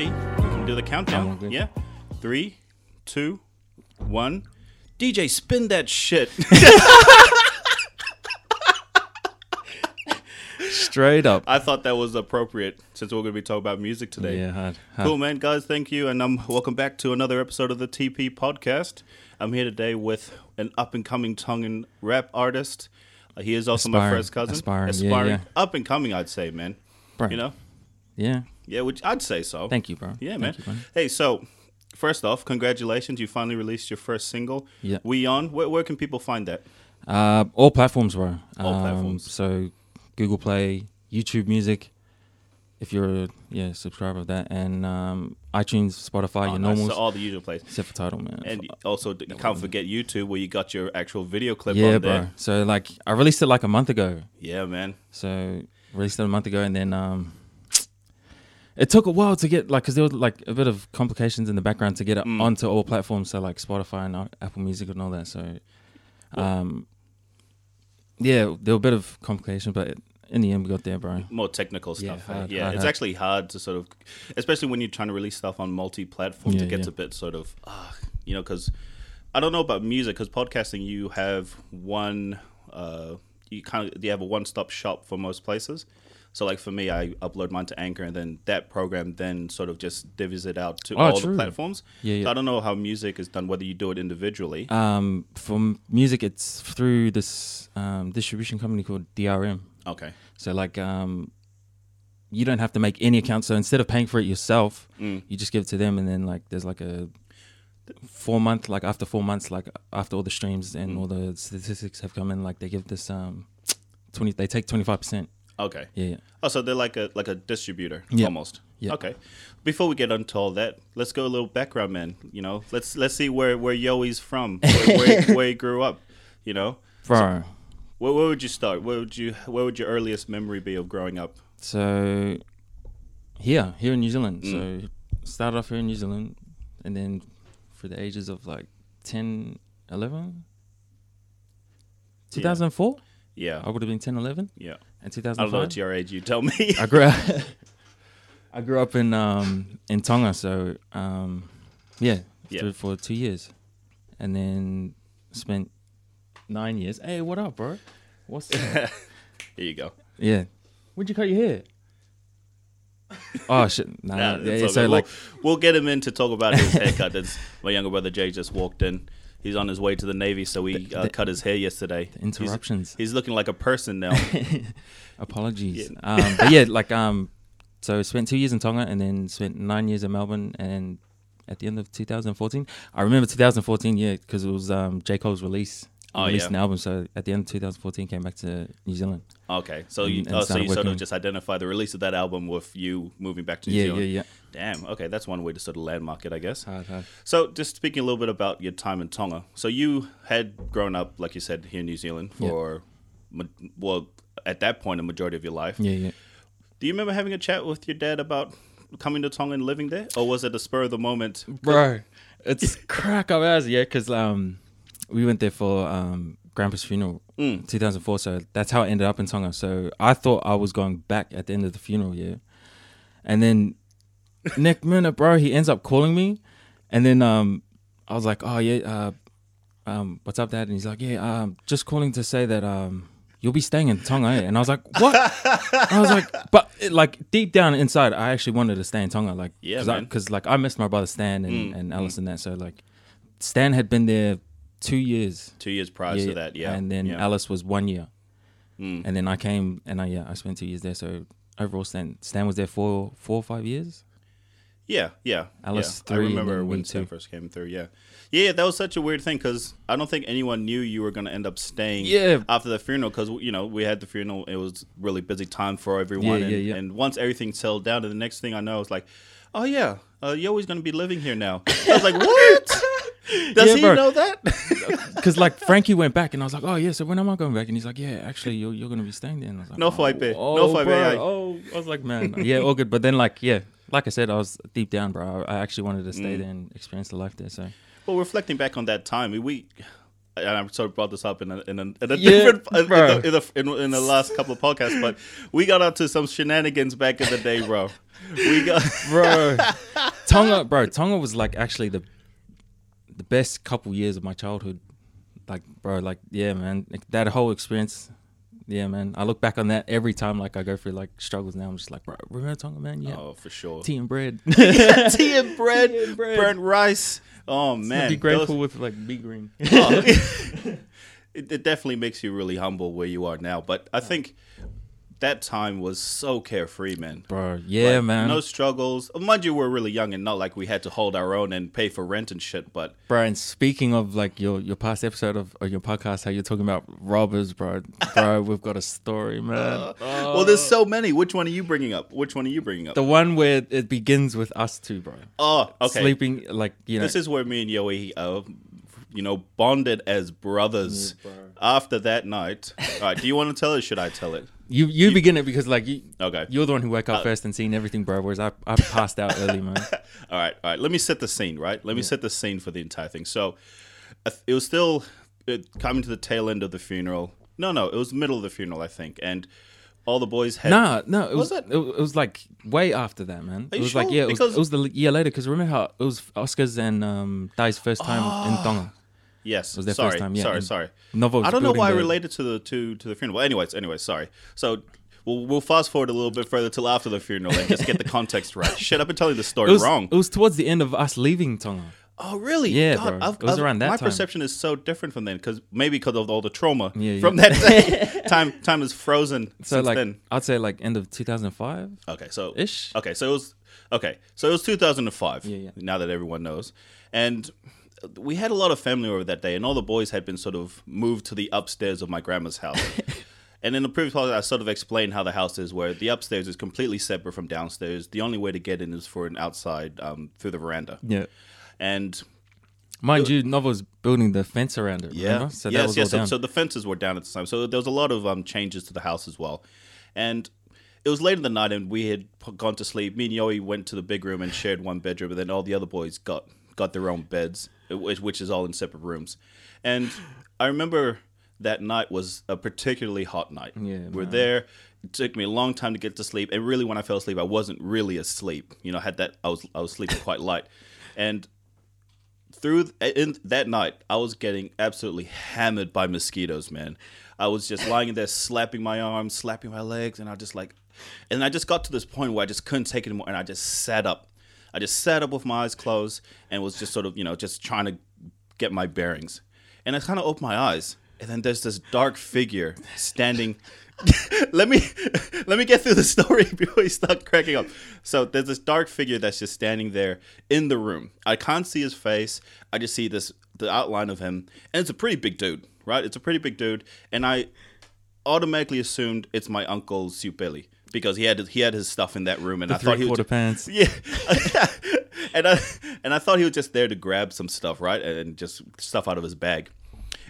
ready, we can do the countdown. Yeah. Three, two, one. DJ, spin that shit. Straight up. I thought that was appropriate since we're going to be talking about music today. Yeah, hard. hard. Cool, man. Guys, thank you. And um, welcome back to another episode of the TP podcast. I'm here today with an up and coming Tongan rap artist. Uh, he is also my first cousin. aspiring, yeah, yeah. Up and coming, I'd say, man. You know? Yeah. Yeah, which I'd say so. Thank you, bro. Yeah, man. You, hey, so first off, congratulations. You finally released your first single. Yeah. We On. Where, where can people find that? Uh, all platforms, bro. All Um, platforms. So Google Play, YouTube Music, if you're a yeah subscriber of that, and um, iTunes, Spotify, Oh, your nice. normals, So all the usual places. except for Tidal, man. And also, you can't forget YouTube where you got your actual video clip yeah, bro. there. So like, I released it like a month ago. Yeah, man. So released it a month ago, and then um, it took a while to get like because there was like a bit of complications in the background to get it Mm. onto all platforms, so like Spotify and uh, Apple Music and all that. So, um, yeah, there were a bit of complications, but in the end, we got there, bro. more technical stuff. eh? hard, yeah, hard, it's hard. actually hard to sort of, especially when you're trying to release stuff on multi-platforms. Yeah, it gets yeah. a bit sort of, uh, you know, because I don't know about music. Because podcasting, you have one, uh, you kind of you have a one-stop shop for most places. So, like for me, I upload mine to Anchor, and then that program then sort of just divvies it out to Oh, all the platforms. Yeah, yeah. So I don't know how music is done, whether you do it individually. Um, for m- music, it's through this um, distribution company called DRM. okay. So like, um, you don't have to make any account. So instead of paying for it yourself, Mm. you just give it to them, and then like there's like a four month, like after four months, like after all the streams and Mm. all the statistics have come in, like they give this um twenty, they take twenty five percent. Okay. Yeah, yeah. Oh, so they're like a like a distributor Yeah. almost. Yeah. Okay. Before we get into all that, let's go a little background, man. You know, let's let's see where where Yoey's from, where, where, where he grew up. You know, bro. where, where would you start? Where would you where would your earliest memory be of growing up? So here, here in New Zealand. Mm. So started off here in New Zealand, and then for the ages of like 10, 11, 2004, Yeah, I would have been 10, 11, yeah. And I don't know 2005. what's your age. You tell me. I grew up. I grew up in um in Tonga, so um yeah, Yeah. for, for two years, and then spent nine years. Hey, what up, bro? What's up? Here you go. yeah? Where'd you cut your hair? Oh shit! Nah, Nah, yeah, it's yeah, all so like, we'll, we'll get him in to talk about his haircut. That's my younger brother Jay just walked in. He's on his way to the Navy, so we The- uh, the- cut his hair yesterday. He's- interruptions. He's, looking like a person now. Apologies. Um, but yeah, like um, so spent two years in Tonga and then spent nine years in Melbourne. And at the end of 2014, I remember 2014, yeah, because it was um J Cole's release. Oh, released yeah. an album. So at the end of 2014, came back to New Zealand. Okay, so And- you, and oh, so you sort of just identify the release of that album with you moving back to New Yeah, Zealand. yeah, yeah. Damn. Okay, that's one way to sort of landmark it, I guess. Hard, hard. So, just speaking a little bit about your time in Tonga. So, you had grown up, like you said, here in New Zealand for, ma- well, at that point, a majority of your life. Yeah, yeah. Do you remember having a chat with your dad about coming to Tonga and living there, or was it a spur of the moment? bro. It's crack up ass, yeah, because um, we went there for um grandpa's funeral, Mm. 2004. So that's how I ended up in Tonga. So I thought I was going back at the end of the funeral, yeah, and then next minute, bro, he ends up calling me, and then um, I was like, oh yeah, uh, um, what's up, dad? And he's like, yeah, um, just calling to say that um. You'll be staying in Tonga, eh? and I was like, "What?" I was like, "But it, like deep down inside, I actually wanted to stay in Tonga, like, Yeah, cause like I missed my brother Stan and, Mm, and Alice and that. So like, Stan had been there two years, Two years prior to that, yeah. and then yeah. Alice was one year, Mm. and then I came and I yeah I spent two years there. So overall, Stan Stan was there for four or five years. Yeah, yeah. Alice yeah. I three and remember when Stan first came through. Yeah, yeah. That was such a weird thing because I don't think anyone knew you were going to end up staying. Yeah. After the funeral, because you know we had the funeral, it was really busy time for everyone. Yeah, and, yeah, yeah. and once everything settled down, and the next thing I know, it's like, oh yeah, uh, always going to be living here now. I was like, what? Does Yeah, he bro. know that? Because like Frankie went back, and I was like, "Oh yeah, so when am I going back?" And he's like, "Yeah, actually, you're, you're gonna be staying there." And I was like, No oh, fight, babe. Oh, No fight, bro. Oh, I was like, man, yeah, all good. But then like, yeah, like I said, I was deep down, bro. I I actually wanted to Mm. stay there and experience the life there. So Well, reflecting back on that time, we, and I sort of brought this up in a, in a, in a Yeah, different in the, in, the, in, in the last couple of podcasts, but we got up to some shenanigans back in the day, bro. We got bro. Tonga, bro. Tonga was like actually the the best couple years of my childhood. Like, bro, like yeah, man. Like, that whole experience. Yeah, man. I look back on that every time. Like I go through like struggles now. I'm just like, bro, remember Tonga, man? Yeah, oh for sure. tea and bread. tea and bread, Tea and bread. burnt rice. Oh man, Be grateful those- with like be green. Oh. it, it definitely makes you really humble where you are now. But I think that time was so carefree, man. bro, yeah, Like, man. No struggles. Mind you, we're really young and not like we had to hold our own and pay for rent and shit. But Bro, and speaking of like your your past episode of or your podcast, how you're talking about robbers, bro. Bro, we've got a story, man. well, there's so many. Which one are you bringing up? Which one are you bringing up? the one where it begins with us two, bro. oh, okay. Sleeping like you know. This is where me and Yoey, uh, you know, bonded as brothers. bro. After that night, all right. Do you want to tell it? Should I tell it? You you begin it because like you Okay. you're the one who woke up Uh, first and seen everything, bro. Whereas I I passed out early, man. All right, all right. Let me set the scene, right? Let me set the scene for the entire thing. So, it was still it, coming to the tail end of the funeral. No, no, it was the middle of the funeral, I think, and all the boys had. Nah, no, it was, Was it? it? Was like way after that, man. Are it you was like yeah, it was, Because- it was the year later. Because remember how it was Oscars and um Dai's first time in Tonga. Yes, was their sorry, first time, yeah, sorry, sorry. Novo I don't know why I related to the to to the funeral. Anyways, anyways, sorry. So. We'll, we'll fast forward a little bit further till after the funeral and just get the context right. Shit, I've been telling the story It was wrong. It was towards the end of us leaving Tonga. Oh, really? Yeah, bro. It was around that My time. perception is so different from then because maybe because of all the trauma Yeah, yeah. from that day. time time is frozen So since like then. I'd say like end of 2005 Okay, so ish. Okay, so it was okay. So it was 2005. Yeah, yeah. Now that everyone knows, and we had a lot of family over that day, and all the boys had been sort of moved to the upstairs of my grandma's house. and in the previous podcast, I sort of explained how the house is, where the upstairs is completely separate from downstairs. The only way to get in is for an outside um, through the veranda, Yeah. and Mind you, Novo's building the fence around it. Yeah. Remember? So that yes, was yes. all So, so the fences were down at the time. So there was a lot of um, changes to the house as well. And it was late in the night, and we had gone to sleep. Me and Yoey went to the big room and shared one bedroom, and then all the other boys got got their own beds, which, which is all in separate rooms. And I remember that night was a particularly hot night. Yeah, we're man. there. It took me a long time to get to sleep, and really, when I fell asleep, I wasn't really asleep. You know, I had that I was I was sleeping quite light, and through in that night, I was getting absolutely hammered by mosquitoes, man. I was just lying in there, slapping my arms, slapping my legs, and I just like, and I just got to this point where I just couldn't take it anymore, and I just sat up. I just sat up with my eyes closed and was just sort of, you know, just trying to get my bearings. And I kind of opened my eyes, and then there's this dark figure standing. let me let me get through the story before you start cracking up. So there's this dark figure that's just standing there in the room. I can't see his face. I just see this the outline of him, and it's a pretty big dude, right? It's a pretty big dude, and I automatically assumed it's my uncle Supeli because he had he had his stuff in that room, and I thought he was quarter pants. yeah, and I and I thought he was just there to grab some stuff, right, and just stuff out of his bag.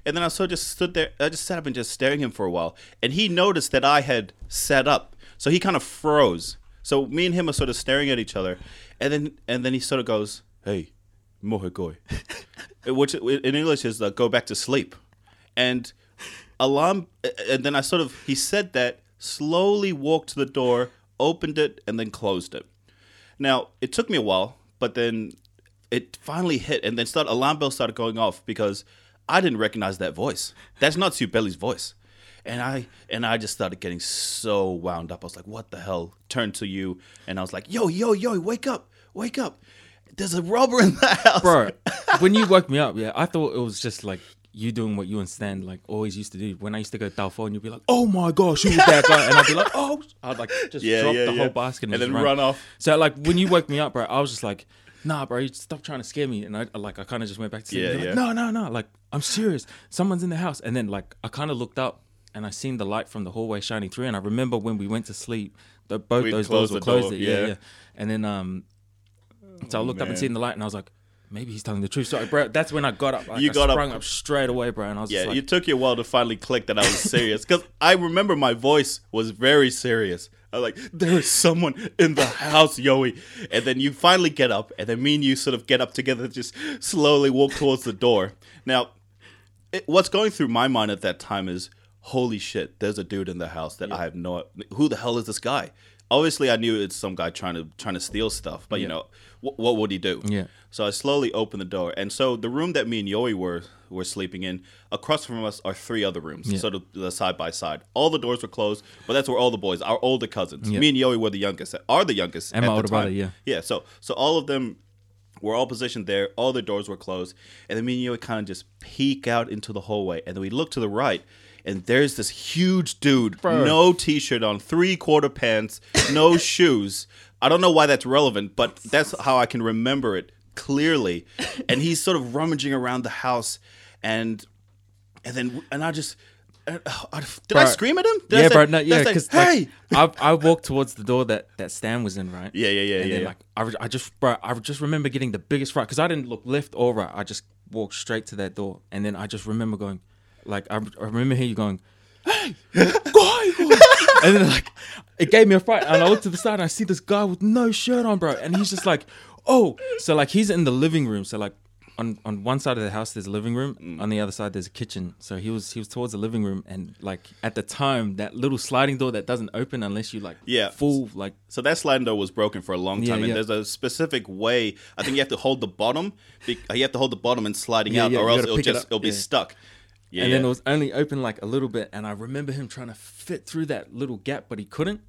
And then I sort of just stood there. I just sat up and just staring at him for a while, and he noticed that I had sat up, so he kind of froze. So me and him are sort of staring at each other, and then and then he sort of goes, "Hey, mohegoi," which in English is uh, "go back to sleep," and alarm. And then I sort of he said that slowly walked to the door, opened it, and then closed it. Now it took me a while, but then it finally hit, and then start alarm bells started going off because I didn't recognize that voice. That's not Supeli's voice, and I and I just started getting so wound up. I was like, "What the hell?" Turned to you, and I was like, "Yo, yo, yo, wake up, wake up! There's a robber in the house, Bro, when you woke me up, yeah, I thought it was just like you doing what you and Stan like always used to do. When I used to go to and you'd be like, "Oh my gosh, who was that guy?" And I'd be like, "Oh," I'd like just Yeah, drop yeah, the yeah. whole basket and, And then run off. So like when you woke me up, bro, I was just like, "Nah, bro, you stop trying to scare me." And I like I kind of just went back to sleep. Yeah, yeah. Like, no, no, no. Like I'm serious. Someone's in the house. And then like I kind of looked up and I seen the light from the hallway shining through. And I remember when we went to sleep, the, both We'd those doors were closed. door, yeah, yeah. yeah. And then um, so I looked up and seen the light, and I was like. Maybe he's telling the truth. So, bro, that's when I got up. Like, You I got up- sprung up. straight away, bro, and I was Yeah, like, it took you a while to finally click that I was serious because I remember my voice was very serious. I was like, "There is someone in the house, Yoey," and then you finally get up, and then me and you sort of get up together, just slowly walk towards the door. Now, it, what's going through my mind at that time is, holy shit, there's a dude in the house that I have no. Who the hell is this guy? Obviously, I knew it's some guy trying to trying to steal stuff, but you know, wh- what would he do? Yeah. So I slowly opened the door, and so the room that me and Yoi were were sleeping in, across from us are three other rooms, sort of the side by side. All the doors were closed, but that's where all the boys, our older cousins, me and Yoi were the youngest, are the youngest, And at my the older brother, yeah. yeah. So so all of them were all positioned there. All the doors were closed, and then me and Yoi kind of just peek out into the hallway, and then we look to the right. And there's this huge dude, Bro. no t-shirt on, three quarter pants, no shoes. I don't know why that's relevant, but that's how I can remember it clearly. And he's sort of rummaging around the house, and and then and I just uh, uh, did I scream at him? Did I yeah, say- bro. No, yeah, because hey, like, I I walked towards the door that that Stan was in, right? yeah, yeah, yeah, And yeah. then yeah. like I, re- I just bro, I just remember getting the biggest fright because I didn't look left or right. I just walked straight to that door, and then I just remember going, like I, I remember hearing you going, "Hey, guy!" and then like it gave me a fright, and I look to the side and I see this guy with no shirt on, bro, and he's just like, "Oh," so like he's in the living room, so like. On, on one side of the house there's a living room Mm. on the other side there's a kitchen so he was he was towards the living room and like at the time that little sliding door that doesn't open unless you like Yeah. full like So that sliding door was broken for a long Yeah, time, and yeah. there's a specific way. I think you have to hold the bottom. be- You have to hold the bottom and sliding Yeah, out, yeah, or else it'll pick it just it'll be Yeah. stuck. Yeah, and then it was only open like a little bit and i remember him trying to fit through that little gap but he couldn't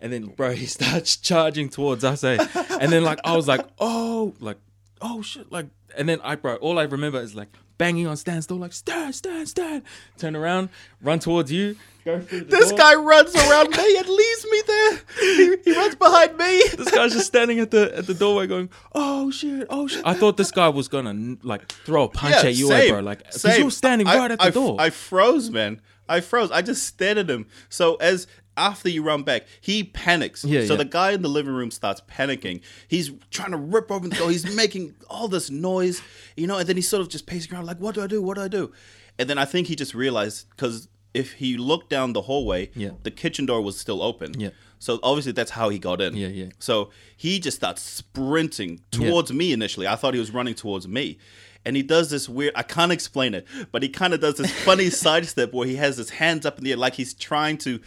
and then bro he starts charging towards us eh? and then like i was like oh like oh shit like and then i bro all i remember is like banging on stan's door like stan stan stan turn around run towards you go through this door. guy runs around me and leaves me there. He, he runs behind me. this guy's just standing at the at the doorway going, "Oh shit, oh shit!" I thought this guy was gonna like throw a punch at you, eh, bro. Like, because you were standing I- right at the I, door. I froze, man. I froze. I just stared at him. So as after you run back, he panics. Yeah, so yeah. the guy in the living room starts panicking. He's trying to rip open the door. He's making all this noise, you know, and then he's sort of just pacing around like, "What do I do? What do I do?" And then I think he just realized because if he looked down the hallway, Yeah. the kitchen door was still open. Yeah. So obviously that's how he got in. Yeah, yeah. So he just starts sprinting towards me initially. I thought he was running towards me. And he does this weird, I can't explain it, but he kind of does this funny sidestep where he has his hands up in the air like he's trying to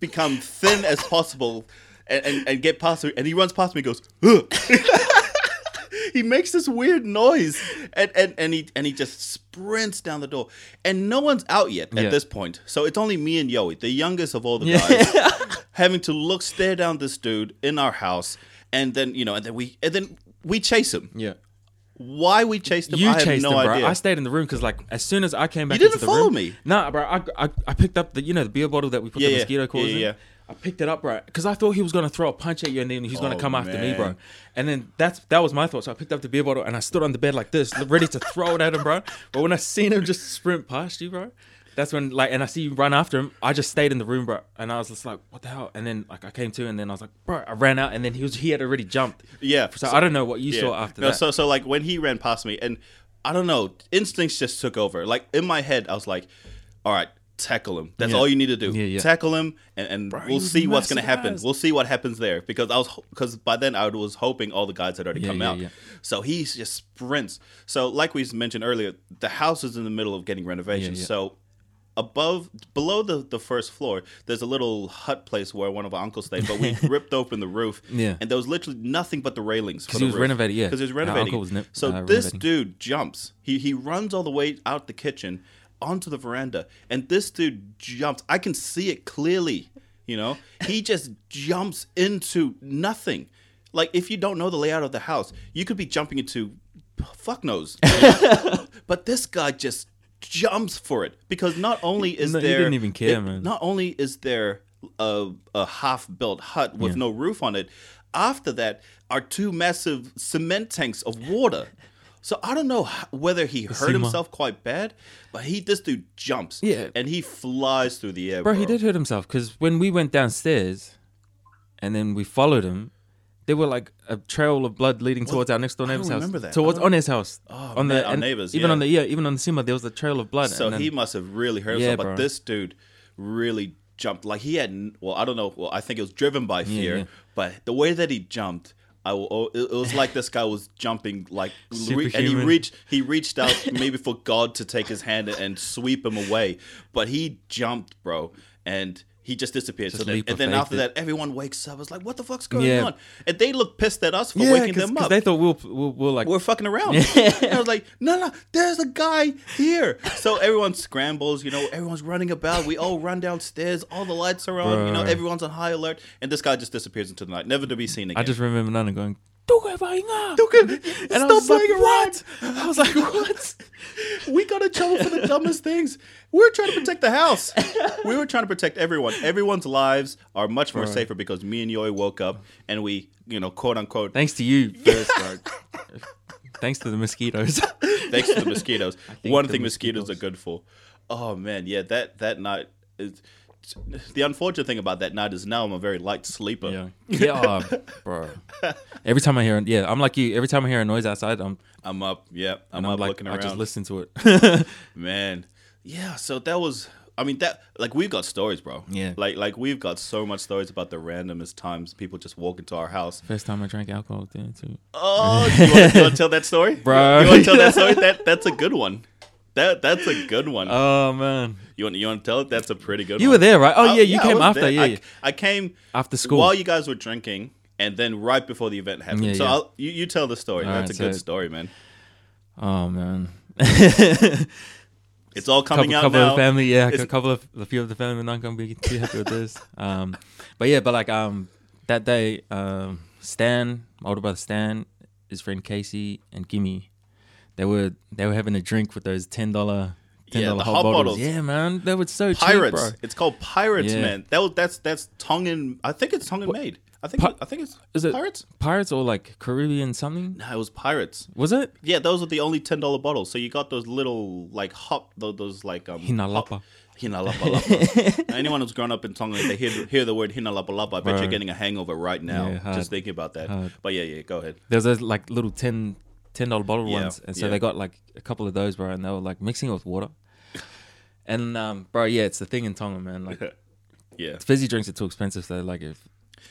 become thin as possible and, and, and get past me. And he runs past me and goes, Ugh. he makes this weird noise and, and, and he and he just sprints down the door. And no one's out yet at Yeah. this point. So it's only me and Yoey, the youngest of all the guys having to look stare down this dude in our house and then you know and then we and then we chase him yeah. Why we chased him You i have chased no him, bro. idea I stayed in the room because, like, as soon as I came back, you didn't into the follow room, me. Nah, bro. I, I, I picked up the you know the beer bottle that we put Yeah, the yeah. mosquito coils Yeah, in. yeah. I picked it up, bro, because I thought he was gonna throw a punch at you and then he was gonna Oh, come after me, bro. And then that's that was my thought. So I picked up the beer bottle and I stood on the bed like this, ready to throw it at him, bro. But when I seen him just sprint past you, bro. That's when, like, and I see you run after him. I just stayed in the room, bro, and I was just like, "What the hell?" And then, like, I came to, and then I was like, "Bro," I ran out, and then he was he had already jumped. yeah So, I don't know what you saw after No, that. so so like when he ran past me and i don't know instincts just took over like in my head i was like all right tackle him that's Yeah. all you need to do Yeah, yeah. tackle him and, and he we'll see what's gonna happen we'll see what happens there because i was because by then i was hoping all the guys had already Yeah, come yeah, out yeah. so he just sprints so like we mentioned earlier the house is in the middle of getting renovations Yeah, yeah. so above below the, the first floor there's a little hut place where one of our uncles stayed but we ripped open the roof Yeah. and there was literally nothing but the railings for 'Cause the he was roof. renovating, yeah. because he was renovating uncle was ne- so uh, this renovating. dude jumps he he runs all the way out the kitchen onto the veranda and this dude jumps i can see it clearly you know he just jumps into nothing like if you don't know the layout of the house you could be jumping into fuck knows but this guy just jumps for it because not only is No, he there didn't even care, it- man. not only is there a, a half built hut with Yeah. no roof on it after that are two massive cement tanks of water so I don't know whether he hurt himself quite bad, but he this dude jumps, Yeah. and he flies through the air, Bro, bro. he did hurt himself because when we went downstairs and then we followed him, there were like a trail of blood leading towards our next door neighbor's house. remember that. Towards on his house. Oh, on man, the our neighbors, Even yeah. on the yeah, even on the Sima, there was a trail of blood. So and then, he must have really hurt Yeah, himself. But this dude really jumped. Like he had, well, I don't know. Well, I think it was driven by fear. yeah. But the way that he jumped, I will. oh, It it was like this guy was jumping, like, re- and he reached. He reached out, maybe for God to take his hand and sweep him away, but he jumped, bro, and he just disappeared. Just so then, and then after it. that, everyone wakes up. It's like, what the fuck's going Yeah. on? And they look pissed at us for Yeah, waking them up. they thought we'll, we'll, we'll like we're fucking around. I was like, no, no, there's a guy here. So everyone scrambles, you know, everyone's running about. We all run downstairs. All the lights are on. You know, everyone's on high alert. And this guy just disappears into the night, never to be seen again. I just remember Nana going, and And I stop was like, playing around. "What?" I was like, "What?" We got in trouble for the dumbest things. We were trying to protect the house. We were trying to protect everyone. Everyone's lives are much more Bruh. safer because me and Yoi woke up and we, you know, quote unquote, Thanks to you first, bro. Thanks to the mosquitoes. thanks to the mosquitoes. One the thing mosquitoes mosquitoes. are good for. Oh man, yeah, that that night is the unfortunate thing about that night is now I'm a very light sleeper. yeah, yeah, oh, bro. Every time I hear, yeah, I'm like you. Every time I hear a noise outside, I'm, I'm up, yeah, I'm, and I'm up like, looking I just listen to it. Man, yeah. So that was. I mean that like we've got stories, bro. Yeah. Like like we've got so much stories about the randomest times people just walk into our house. First time I drank alcohol, there too. Oh, you want to tell that story, Bro. You want to tell that story? That that's a good one. That that's a good one. Oh man, you want you want to tell it? That's a pretty good. One. You one. were there, right? Oh yeah, you I came after. there. Yeah, I, yeah. I came after school. while you guys were drinking, and then right before the event happened. Yeah, so yeah. I'll, you you tell the story. All That's right, a good story, man. oh man. It's all coming couple, out couple now. of the family, yeah, It's- a couple of a few of the family are not gonna be too happy with this. Um, but yeah, but like um, that day, um, Stan, my older brother Stan, his friend Casey and Gimme, they were they were having a drink with those ten dollar ten Yeah, the hot, bottles. bottles. Yeah, man, they were so Pirates. cheap, bro. It's called Pirates, Yeah. man. That was, that's that's Tongan. I think it's Tongan made. I think Pi- I think it's Is it- Pirates. Pirates or like Caribbean something? No, it was Pirates. Was it Yeah, those are the only ten dollar bottles. So you got those little like hop those, those like um Hinalapa. hop- Hinalapa. Anyone who's grown up in Tonga, they hear hear the word Hinalapa. I bet you're getting a hangover right now Yeah, hard. just thinking about that. Hard. But yeah, yeah, go ahead. There's those like little 10 ten dollar bottle Yeah, ones, and so yeah. they got like a couple of those, bro, and they were like mixing it with water. And um, bro, yeah, it's the thing in Tonga, man. Like Yeah, fizzy drinks are too expensive. So like if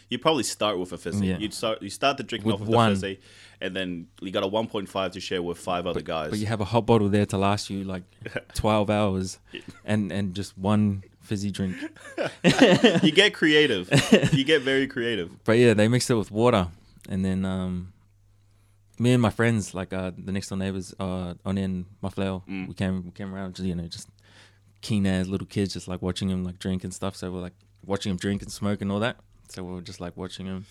you probably start with a fizzy. Yeah. You start you start the drinking With off with one. the fizzy, and then you got a one point five to share with five other guys. but you have a hot bottle there to last you like twelve hours, and and just one fizzy drink. you get creative. you get very creative. But yeah, they mixed it with water, and then um, me and my friends, like uh, the next door neighbors, uh, on in Mafileo, Mm. we came we came around, just, you know, just keen as little kids, just like watching him like drink and stuff. So we're like watching him drink and smoke and all that. So we were just like watching him,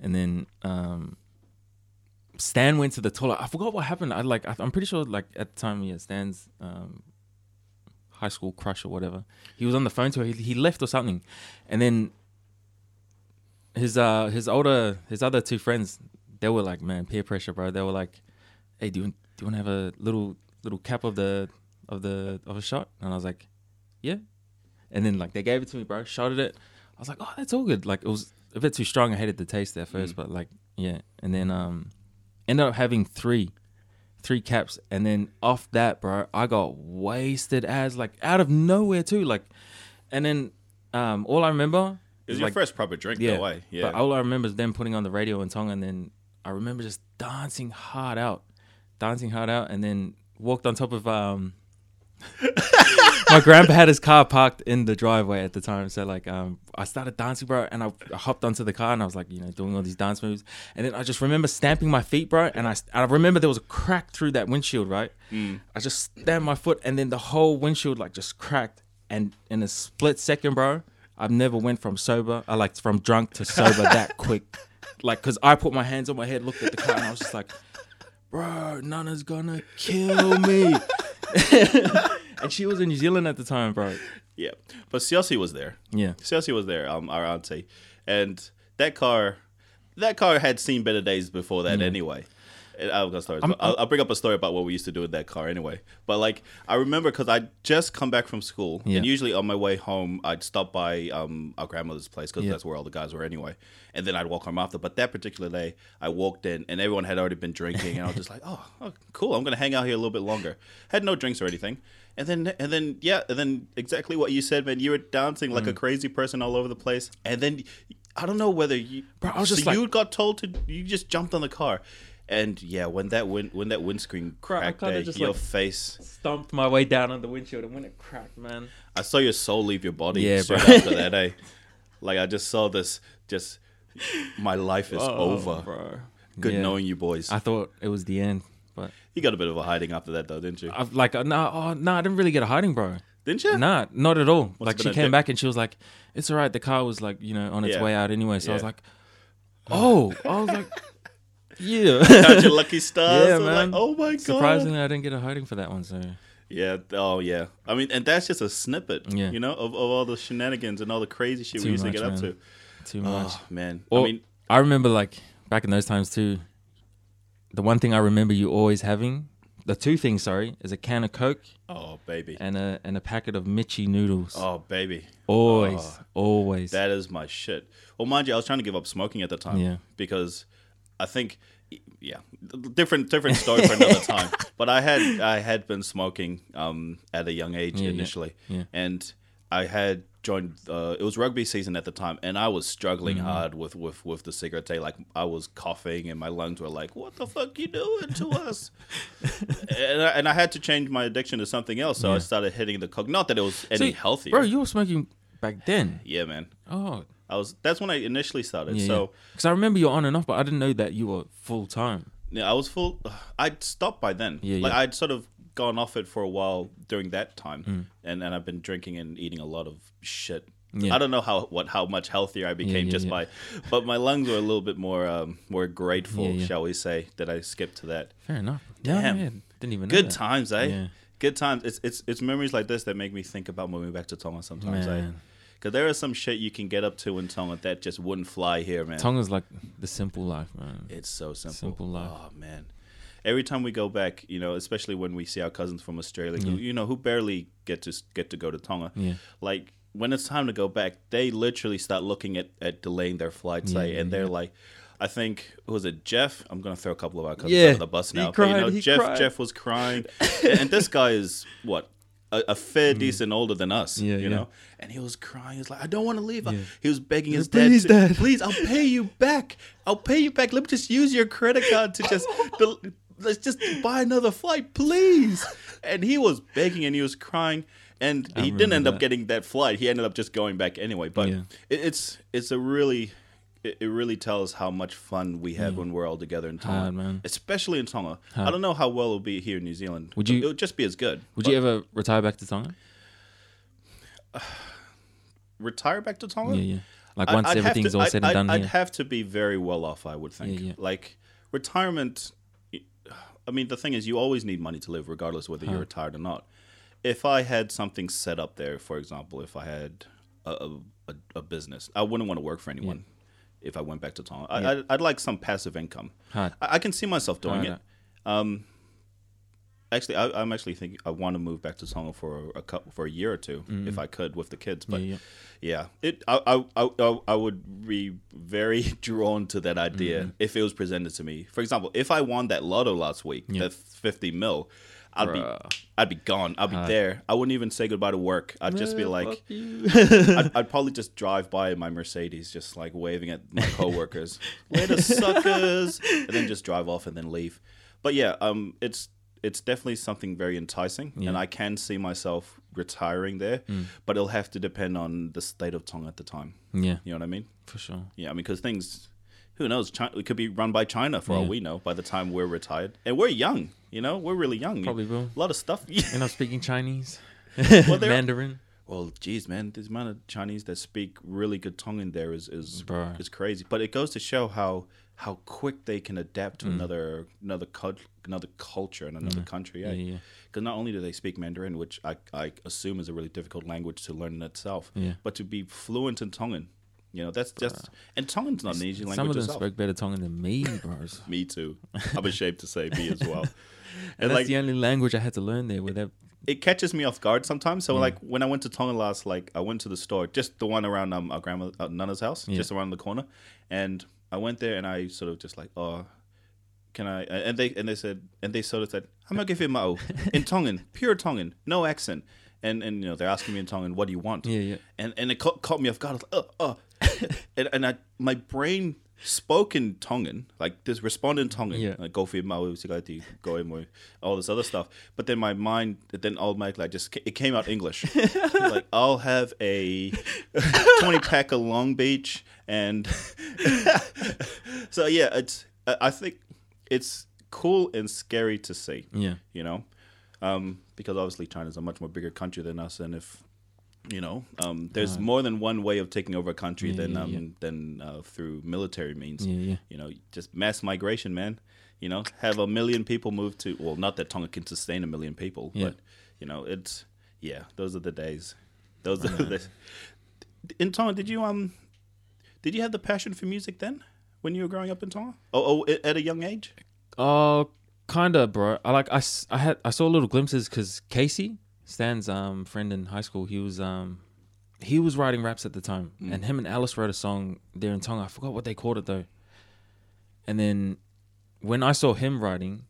and then um, Stan went to the toilet. I forgot what happened. I like I, I'm pretty sure like at the time, yeah, Stan's um, high school crush or whatever. He was on the phone to her. He, he left or something, and then his uh his older his other two friends they were like man peer pressure bro they were like hey do you, do you want to have a little little cap of the of the of a shot and I was like yeah and then like they gave it to me bro shotted it I was like oh that's all good like it was a bit too strong I hated the taste at first but like yeah and then um ended up having three three caps and then off that bro I got wasted as like out of nowhere too like and then um all I remember It was is, your first proper drink, yeah. way. Yeah. But all I remember is them putting on the radio in Tonga, and then I remember just dancing hard out, dancing hard out, and then walked on top of um. my grandpa had his car parked in the driveway at the time, so like um, I started dancing, bro, and I, I hopped onto the car and I was like, you know, doing all these dance moves, and then I just remember stamping my feet, bro, and I I remember there was a crack through that windshield, right? I just stamped my foot, and then the whole windshield like just cracked, and in a split second, bro, I've never went from sober, I like from drunk to sober that quick, like, cause I put my hands on my head, looked at the car, and I was just like, bro, Nana's gonna kill me. and she was in New Zealand at the time, bro. yeah. But Siossi was there. Yeah. Chelsea was there, um, our auntie, and that car, that car had seen better days before that anyway. I've got stories. I'll, I'll bring up a story about what we used to do with that car anyway. But like, I remember because I just come back from school, Yeah. and usually on my way home, I'd stop by um, our grandmother's place because Yeah. that's where all the guys were anyway, and then I'd walk home after. But that particular day, I walked in, and everyone had already been drinking, and I was just like, oh, oh, cool, I'm gonna hang out here a little bit longer. Had no drinks or anything. And then, and then, yeah, and then exactly what you said, man. You were dancing like a Mm. crazy person all over the place. And then I don't know whether you, Bro, I was so just like- you got told to, you just jumped on the car, and yeah, when that wind, when that windscreen Bro, I cracked, there, just, your like- face, Stomped my way down on the windshield, and when it cracked, man. I saw your soul leave your body. Yeah, bro. after that, eh? Like I just saw this, just my life is over. Oh, bro. Good Yeah. knowing you boys. I thought it was the end, but you got a bit of a hiding after that, though, didn't you? I've like uh, no, oh, no, I didn't really get a hiding, bro. Didn't you? Nah, not at all. like she came dick. back and she was like, "It's all right." The car was like, you know, on its Yeah. way out anyway. So I was like, "Oh," I was like, "Yeah." Count your lucky stars. Yeah, man. Like, oh my god. Surprisingly, I didn't get a hiding for that one. So Yeah. Oh yeah. I mean, and that's just a snippet. Yeah. You know, of, of all the shenanigans and all the crazy shit Too we used much, to get up to. too much. Oh man. Or- I mean, I remember like back in those times too. The one thing I remember you always having, the two things, sorry, is a can of Coke oh baby. and a and a packet of Mitchy noodles. Oh baby. always, oh. always. That is my shit. Well, mind you, I was trying to give up smoking at the time. Yeah. Because I think, yeah, different different story for another time. But I had I had been smoking um, at a young age Yeah, yeah, initially, yeah. and I had joined. Uh, it was rugby season at the time, and I was struggling Mm-hmm. hard with with with the cigarette. Like I was coughing, and my lungs were like, "What the fuck you doing to us?" and, I, and I had to change my addiction to something else. So I started hitting the coke. Not that it was any So, healthier. bro. You were smoking back then. yeah, man. Oh, I was. That's when I initially started. yeah. so because I remember you were on and off, but I didn't know that you were full time. yeah, I was full. I'd stopped by then. Yeah, like yeah. I'd sort of gone off it for a while during that time, Mm. and and I've been drinking and eating a lot of shit. Yeah. I don't know how what how much healthier I became yeah, just yeah. by, but my lungs were a little bit more um, more grateful, Yeah, yeah. shall we say, that I skipped to that. Fair enough. Yeah, Damn. yeah, didn't even know Good that. times, eh? Yeah. Good times. It's it's it's memories like this that make me think about moving back to Tonga sometimes, eh? Because there is some shit you can get up to in Tonga that just wouldn't fly here, man. Tonga's like the simple life, man. It's so simple. Simple life. Oh man. Every time we go back, you know, especially when we see our cousins from Australia, who you know, who barely get to get to go to Tonga. Yeah. Like when it's time to go back, they literally start looking at, at delaying their flights, Yeah, yeah, and they're like, I think who was it Jeff? I'm gonna throw a couple of our cousins Yeah, under the bus now. but, you know, cried, he Jeff cried. Jeff was crying, and this guy is what a, a fair decent older than us, Mm. Yeah, you yeah. know. And he was crying. He was like, I don't want to leave. Yeah. He was begging his "Please, dad, to, Dad." please, I'll pay you back. I'll pay you back. Let me just use your credit card to just del- let's just buy another flight, please. And he was begging and he was crying. And I he didn't end remember up getting that flight. He ended up just going back anyway. But Yeah. it, it's it's a really it, it really tells how much fun we have when we're all together in Tonga, Hard, man. especially in Tonga. I don't know how well it'll be here in New Zealand. Would you- It would just be as good. Would you ever retire back to Tonga? retire back to Tonga? Yeah, yeah. Like once I'd everything's to- all I'd- said and I'd, done I'd have to be very well off, I would think. Yeah, yeah. Like retirement. I mean, the thing is, you always need money to live, regardless whether you're retired or not. If I had something set up there, for example, if I had a, a, a business, I wouldn't want to work for anyone. If I went back to Tonga, I, Yeah. I'd like some passive income. I, I can see myself doing it. Um, actually, I, I'm actually thinking I want to move back to Tonga for a couple, for a year or 2 if I could with the kids. But Mm-hmm. Yeah, yeah, yeah. it I, I I I- would be very drawn to that idea Mm-hmm. if it was presented to me. For example, if I won that lotto last week, that 50 mil. I'd Bruh. be, I'd be gone. I'd be there. I wouldn't even say goodbye to work. I'd just be like. I'd, I'd probably just drive by in my Mercedes, just like waving at my coworkers, later suckers, and then just drive off and then leave. But yeah, um, it's it's definitely something very enticing, and I can see myself retiring there. But it'll have to depend on the state of Tonga at the time. yeah, You know what I mean? for sure. Yeah, I mean because things, who knows? China, it could be run by China for all we know. By the time we're retired, and we're young, you know, we're really young. Probably will. a lot of stuff. You're not speaking Chinese, Well, Mandarin. Well, geez, man, the amount of Chinese that speak really good Tongan there is is is crazy. But it goes to show how how quick they can adapt Mm. to another another cult, another culture and another country. Yeah, Yeah, yeah. Because not only do they speak Mandarin, which I I assume is a really difficult language to learn in itself, Yeah. but to be fluent in Tongan, you know, that's just and Tongan's not an easy language Some of them itself. spoke better Tongan than me, bros. Me too. I'm ashamed to say me as well. And and that's like the only language I had to learn there. Where that, it catches me off guard sometimes. So like when I went to Tonga last, like I went to the store, just the one around um, our grandma uh, Nana's house, Yeah. just around the corner, and I went there and I sort of just like, oh, can I? And they and they said and they sort of said, I'm gonna give you mao in Tongan, pure Tongan, no accent. And and you know they're asking me in Tongan, what do you want? Yeah, yeah. And and it caught, caught me off guard. I was like, oh, oh. and, and I my brain spoke in Tongan, like this respond in Tongan, Yeah. like go for mau sigati, go all this other stuff. But then my mind, then automatically, I just it came out English. like I'll have a twenty pack of Long Beach, and so yeah, it's I I think it's cool and scary to see Yeah. you know, um, because obviously China's a much more bigger country than us, and if you know, um, there's more than one way of taking over a country Yeah, than yeah, um, yeah. than uh, through military means. You know, just mass migration, man. You know, have a million people move to. Well, not that Tonga can sustain a million people, but you know, it's yeah. Those are the days. Those are the. In Tonga, did you um, did you have the passion for music then when you were growing up in Tonga? Oh, oh, at a young age. Oh, kinda, bro. I like I, I had I saw little glimpses because Casey Stan's um friend in high school. He was um he was writing raps at the time, and him and Alice wrote a song there in Tonga. I forgot what they called it though. And then when I saw him writing,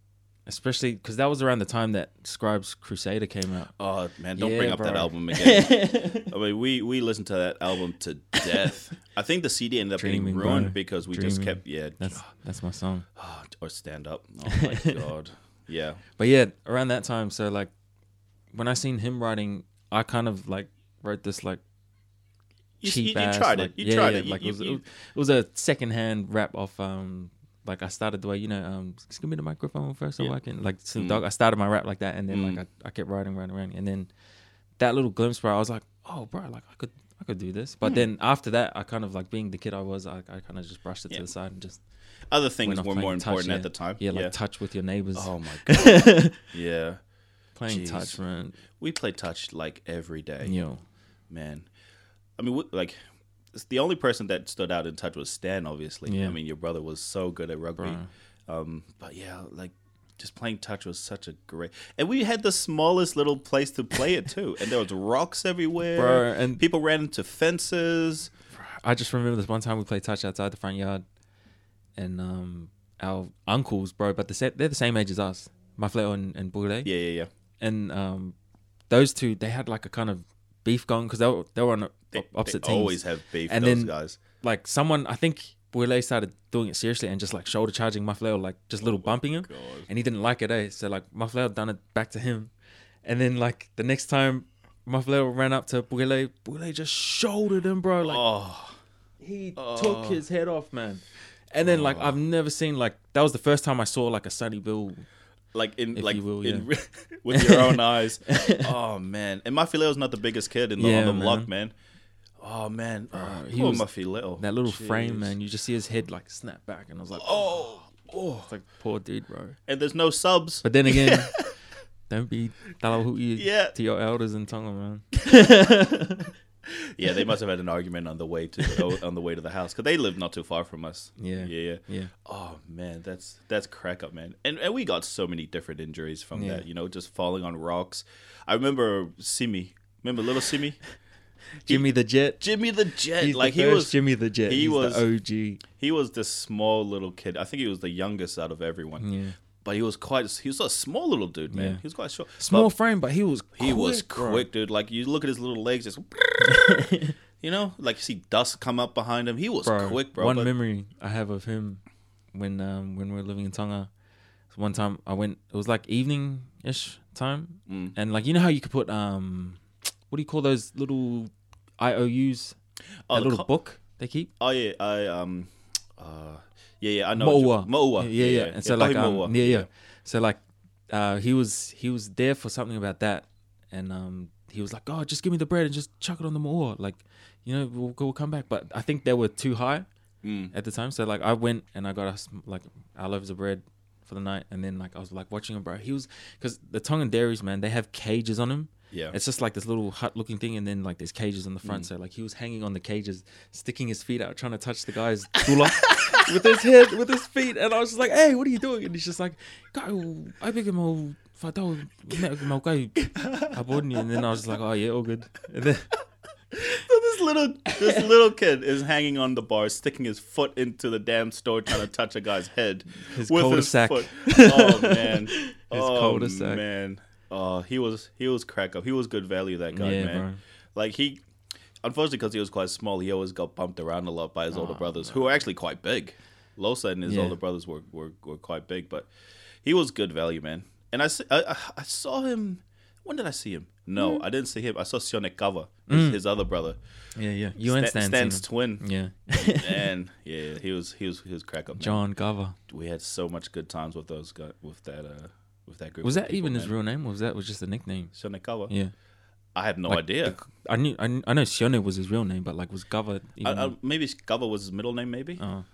especially because that was around the time that Scribes Crusader came out. Oh man, don't Yeah, bring up that album again. I mean, we we listened to that album to death. I think the CD ended up Dreaming, getting ruined bro. because we just kept yeah, That's that's my song. or stand up. Oh my god, yeah. But yeah, around that time, so like when I seen him writing, I kind of like wrote this like You, cheap you, you ass, tried like, it. You yeah, tried yeah, it. Like you- it, was, it was a second hand rap off um like I started the way you know um just give me the microphone first so Yeah. I can like Snoop Mm. Dogg. I started my rap like that and then Mm. like I, I kept writing writing writing and then that little glimpse bro I was like oh bro like I could I could do this but Mm. then after that I kind of like being the kid I was I, I kind of just brushed it Yeah. to the side and just Other things were more touch, important yeah. at the time. yeah like touch with your neighbors oh my god. yeah. playing jeez. touch man We play touch like every day. yo man. I mean, we- like, the only person that stood out in touch was Stan. Obviously, Yeah. I mean, your brother was so good at rugby. Um, but yeah, like, just playing touch was such a great. And we had the smallest little place to play it too, and there was rocks everywhere. Bro, and- people ran into fences. I just remember this one time we played touch outside the front yard, and um, our uncles, bro, but they're the same age as us, Mafileo and, and Bure. Yeah, yeah, yeah. And um, those two, they had like a kind of beef going because they were they were on They, opposite they teams. always have beef. And those then- guys. like someone, I think Bure started doing it seriously and just like shoulder charging Mafileo, like just little bumping him, God. and he didn't like it, eh? So like Mafileo done it back to him, and then like the next time. Mafileo ran up to Bule. Bule just shouldered him, bro. Like Oh, he Oh. took his head off, man. And then like I've never seen like that was the first time I saw like a Sonny Bill. like in If like will, in, with your own eyes. oh man, and Mafileo's not the biggest kid in the, Yeah, on the man. block, man. Oh man, uh, oh, he he was- was Mafileo. That little frame, man. You just see his head like snap back, and I was like, Oh, oh, oh. it's like poor dude, bro. and there's no subs. But then again, don't be talahu'i Yeah. to your elders in Tonga, man. yeah, they must have had an argument on the way to on the way to the house because they live not too far from us. Yeah. yeah, yeah. Yeah, Oh man, that's that's crack up, man. And and we got so many different injuries from Yeah. that. You know, just falling on rocks. I remember Simi. Remember little Simi? Jimmy the Jet. Jimmy the Jet. He's like the he was Jimmy the Jet. he He's was- the OG. he was this small little kid. I think he was the youngest out of everyone. Yeah, But he was quite he was a small little dude, man. Yeah. He was quite short. small But frame, but he was he was bro. quick, dude. Like you look at his little legs just you know, like you see dust come up behind him. He was bro, quick, bro. One but- memory I have of him when um when we were living in Tonga. One time I went. It was like evening ish time, Mm. and like you know how you could put um, what do you call those little IOUs? Oh, that little co- book they keep. Oh yeah, I um, uh, yeah, yeah, I know. Moa. Moa. Yeah, yeah. And so like, um, yeah, yeah. So like, uh, he was he was there for something about that, and um, he was like, "Oh, just give me the bread and just chuck it on the Moa like, you know, we'll, we'll come back." But I think they were too high Mm. at the time, so like, I went and I got us like our loaves of bread for the night, and then like I was like watching him, bro. He was because the Tongan dairies, man, they have cages on him. Yeah. It's just like this little hut looking thing, and then like there's cages on the front. Mm. So like he was hanging on the cages, sticking his feet out, trying to touch the guy's tula with his head, with his feet. And I was just like, "Hey, what are you doing?" And he's just like, "Go, I beg him all." Fatao, mau kai abodni." And then I was just like, "Oh yeah, all good." And then this little this little kid is hanging on the bar, sticking his foot into the damn store, trying to touch a guy's head His with cul-de-sac. his foot. Oh man, his oh cul-de-sac. man. Oh, he was he was crack up. He was good value. That guy, yeah, man. bro. Like he, unfortunately, because he was quite small, he always got bumped around a lot by his older Oh, brothers, who were actually quite big. Losa and his Yeah. older brothers were, were, were quite big, but he was good value, man. And I saw him. When did I see him? No, I didn't see him. I saw Sionek Kava, his, his other brother, Yeah, yeah. You and Stan- Stan. Stan's twin. Yeah. and yeah, he was he was he was crack up. man. John Gava. we had so much good times with those guys with that uh with that group. Was that people, even his real name, or was that was just a nickname? Shonekawa? Yeah. I have no Like, idea. the- I knew. I, I know Sione was his real name, but like was Gava. I, I, maybe Gava was his middle name. Maybe oh.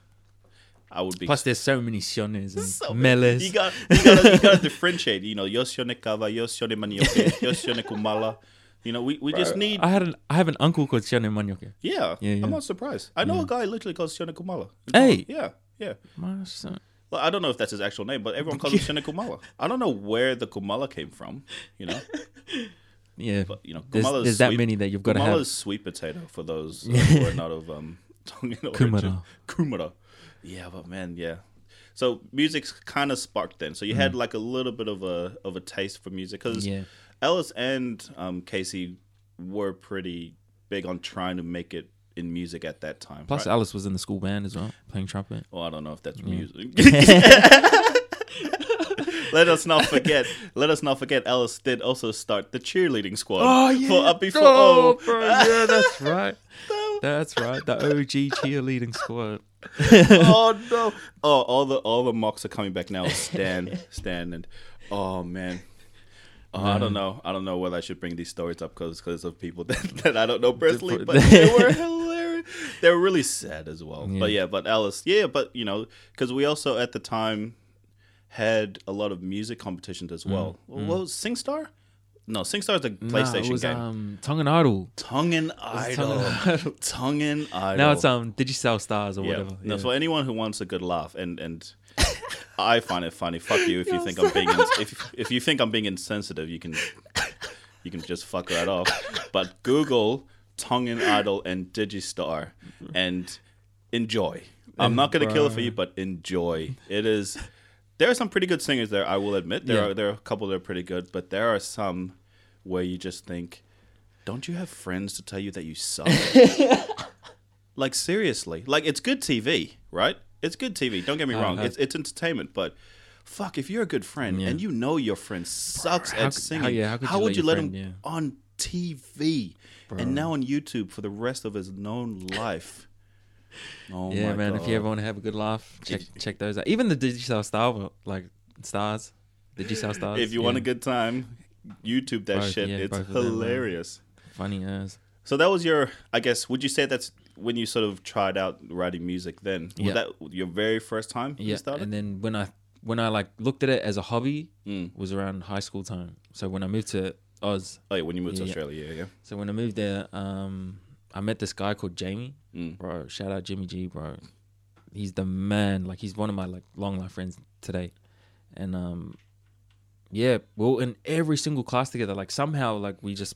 I would be. Plus, there's so many Siones and So Meles. You got you got you got to differentiate. You know, yo Shonekawa, yo Shone Manioke, yo Shonekumala. You know, we, we just need. I had an I have an uncle called Sione Manyoke. yeah, Yeah, yeah. I'm not surprised. I know a guy literally called Sione Kumala. Hey! Yeah, yeah. My son. Well, I don't know if that's his actual name, but everyone calls him Sione Kumala. I don't know where the Kumala came from. You know, Yeah. but you know, there's Kumala is there's that sweet. many that you've got to Kumala have. is sweet potato for those uh, who are not of um Tongan origin. Kumara. Kumara. Yeah, but man, yeah. So music's kind of sparked then. So you had like a little bit of a of a taste for music because Mm. Yeah. Ellis and um, Casey were pretty big on trying to make it in music at that time. Plus, right? Alice was in the school band as well, playing trumpet. Well, I don't know if that's music. let us not forget. Let us not forget. Ellis did also start the cheerleading squad. for up before. Oh, bro, yeah, that's right. That's right. The OG cheerleading squad. oh no! Oh, all the all the mocks are coming back now. Stan, Stan, and oh man. Oh, I don't know. I don't know whether I should bring these stories up because of people that, that I don't know personally, but they were hilarious. They were really sad as well. But yeah, but Alice, yeah, but you know, because we also at the time had a lot of music competitions as mm. well. Mm. What was SingStar? No, SingStar is a Nah, PlayStation it was game. um, Tongan Idol. Tongan Idol. Idol. Tongan Idol. Now it's um, sell stars or Yeah. whatever? No, Yeah. for anyone who wants a good laugh, and and I find it funny. Fuck you if you think I'm being ins- if if you think I'm being insensitive, you can you can just fuck right off. But Google Tongan Idol and Digistar and enjoy. I'm not gonna kill it for you, but enjoy. It is. There are some pretty good singers there. I will admit there Yeah. are there are a couple that are pretty good, but there are some where you just think, don't you have friends to tell you that you suck? like seriously, like it's good TV, right? It's good TV. Don't get me wrong. Uh, It's it's entertainment, but fuck, if you're a good friend Yeah. and you know your friend sucks how at singing, how- yeah, how could you would you let friend- him on TV and now on YouTube for the rest of his known life? Oh yeah, man. God. If you ever want to have a good laugh, check check those out. Even the Digicel Star, like stars, Digicel stars. if you yeah. want a good time, YouTube that Both, shit. yeah, it's of them, hilarious. funny as. So that was your, I guess, would you say that's when you sort of tried out writing music then? Was Yeah. that your very first time you Yeah, started? and then when I when I like looked at it as a hobby Mm. was around high school time. So when I moved to Oz, oh, yeah, when you moved to Yeah. Australia, yeah, yeah. so when I moved there, um, I met this guy called Jamie, Mm. bro. Shout out Jimmy G, bro. He's the man. Like he's one of my like long life friends today, and um, yeah, well, in every single class together, like somehow like we just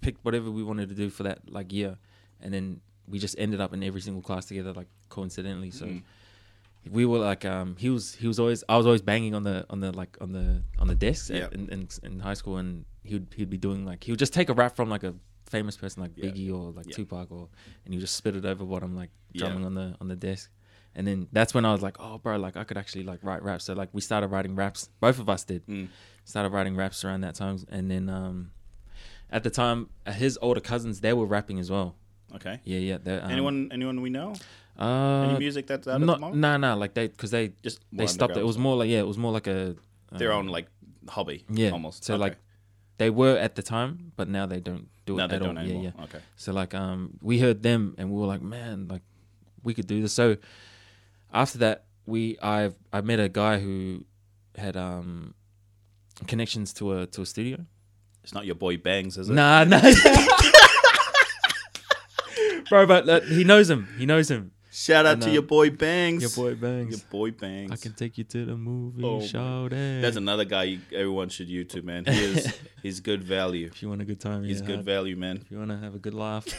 picked whatever we wanted to do for that like year, and then we just ended up in every single class together, like coincidentally. So Mm. we were like, um, he was he was always I was always banging on the on the like on the on the desks at- in, in in high school, and he would he'd be doing like he would just take a rap from like a famous person like Yeah. Biggie or like Yeah. Tupac or and you just spit it over what I'm like Yeah. drumming on the on the desk. And then that's when I was like, oh, bro, like I could actually like write raps. So like we started writing raps. Both of us did. Mm. Started writing raps around that time. And then um, at the time, his older cousins they were rapping as well. Okay. Yeah, yeah. Um, anyone, anyone we know? Uh, Any music that's out not, moment? nah, nah. Like they, because they Just they stopped it. It was more like yeah, it was more like a their um, own like hobby. yeah. almost. So Okay. like they were at the time, but now they don't do it now they at don't all. anymore. Yeah, yeah. Okay. So like um we heard them and we were like, man, like we could do this. So after that, we I I met a guy who had um connections to a to a studio. It's not your boy Bangs, is it? Nah, nah. Bro, but uh, he knows him. He knows him. Shout out And, to uh, your boy Bangs. Your boy Bangs. Your boy Bangs. I can take you to the movie. Oh shout it. That's another guy you, everyone should YouTube, man. He is he's good value. if you want a good time, He's yeah, good have- value, man. If you want to have a good laugh.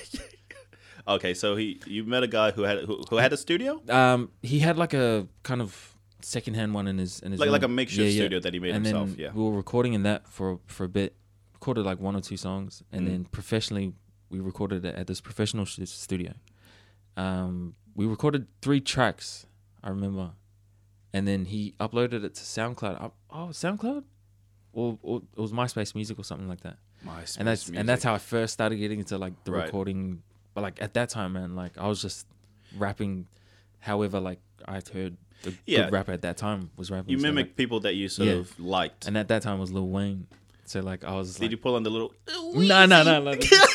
Okay, so he you met a guy who had who, who had a studio, um, he had like a kind of secondhand one in his in his like room. like a makeshift Yeah, yeah. studio that he made and himself. Yeah. we were recording in that for for a bit. Recorded like one or two songs, and Mm. then professionally we recorded it at this professional studio. Um, we recorded three tracks, I remember, and then he uploaded it to SoundCloud. Oh, SoundCloud, or, or it was MySpace Music or something like that. MySpace and that's and that's how I first started getting into like the Right. recording. But like at that time, man, like I was just rapping, however, like I'd heard the Yeah. good rapper at that time was rapping. you so, mimic like- people that you sort Yeah. of liked. and at that time was Lil Wayne. So like I was Did like, you pull on the little? no, no, no, no,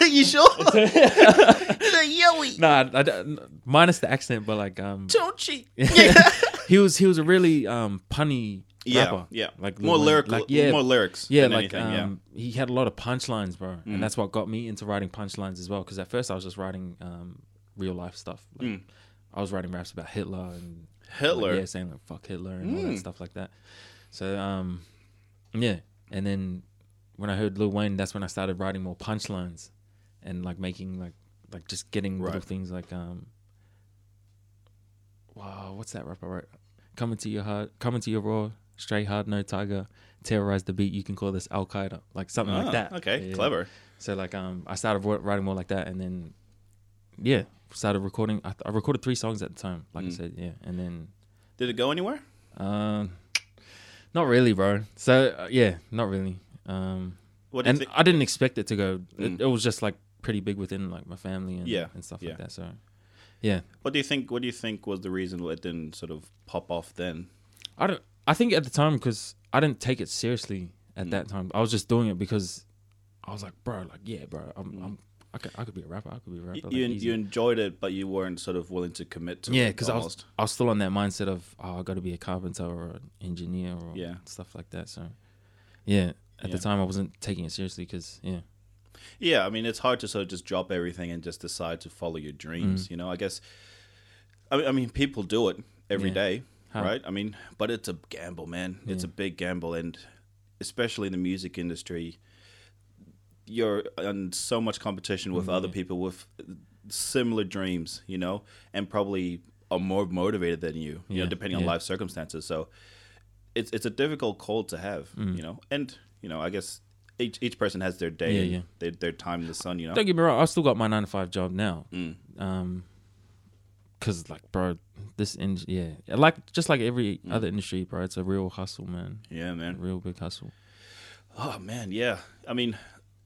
you sure? the yoey, nah, I, I, minus the accent, but like um, don't cheat. he was he was a really um punny Yeah, rapper. yeah. like more lyrical, like, yeah, more lyrics. yeah, like anything. yeah. um, he had a lot of punchlines, bro, Mm. and that's what got me into writing punchlines as well. Because at first I was just writing um real life stuff. Like, Mm. I was writing raps about Hitler and Hitler. like, yeah, saying like fuck Hitler and all Mm. that stuff like that. So um, yeah, and then when I heard Lil Wayne, that's when I started writing more punchlines and like making like like just getting little Right. things like um, wow, what's that rap I wrote? Coming to your heart, coming to your raw, straight hard, no tiger, terrorize the beat. You can call this Al Qaeda, like something Ah, like that. Okay, Yeah. clever. So like um, I started writing more like that, and then yeah, started recording. I, I recorded three songs at the time, like I Mm. said, yeah, and then Did it go anywhere? um, not really, bro. So uh, yeah, not really. Um, What and? I didn't expect it to go. Mm. It, it was just like pretty big within like my family and Yeah, and stuff yeah. like that. So yeah, What do you think? What do you think was the reason it didn't sort of pop off then? I don't. I think at the time because I didn't take it seriously at Mm. that time. I was just doing it because I was like, bro, like yeah, bro, I'm, Mm. I'm I could, I could be a rapper. I could be a rapper. You, like, you, enjoyed it, but you weren't sort of willing to commit to yeah, because I was. I was still on that mindset of oh, I got to be a carpenter or an engineer or Yeah. stuff like that. So yeah, at Yeah. the time I wasn't taking it seriously because yeah, Yeah, I mean, it's hard to sort of just drop everything and just decide to follow your dreams. Mm. You know, I guess. I mean, I mean, people do it every Yeah. day, How- right? I mean, but it's a gamble, man. It's a big gamble, and especially in the music industry, you're in so much competition with other people with similar dreams, you know, and probably are more motivated than you, you know, Yeah, depending on life circumstances. So it's it's a difficult call to have, Mm. you know, and you know, I guess each each person has their day, Yeah, yeah. Their, their time in the sun, you know. don't get me wrong, I still got my nine to five job now. Mm. Um, cause like bro, this in yeah, like just like every Mm. other industry, bro, it's a real hustle, man, Yeah, man. real big hustle. Oh man, yeah. I mean,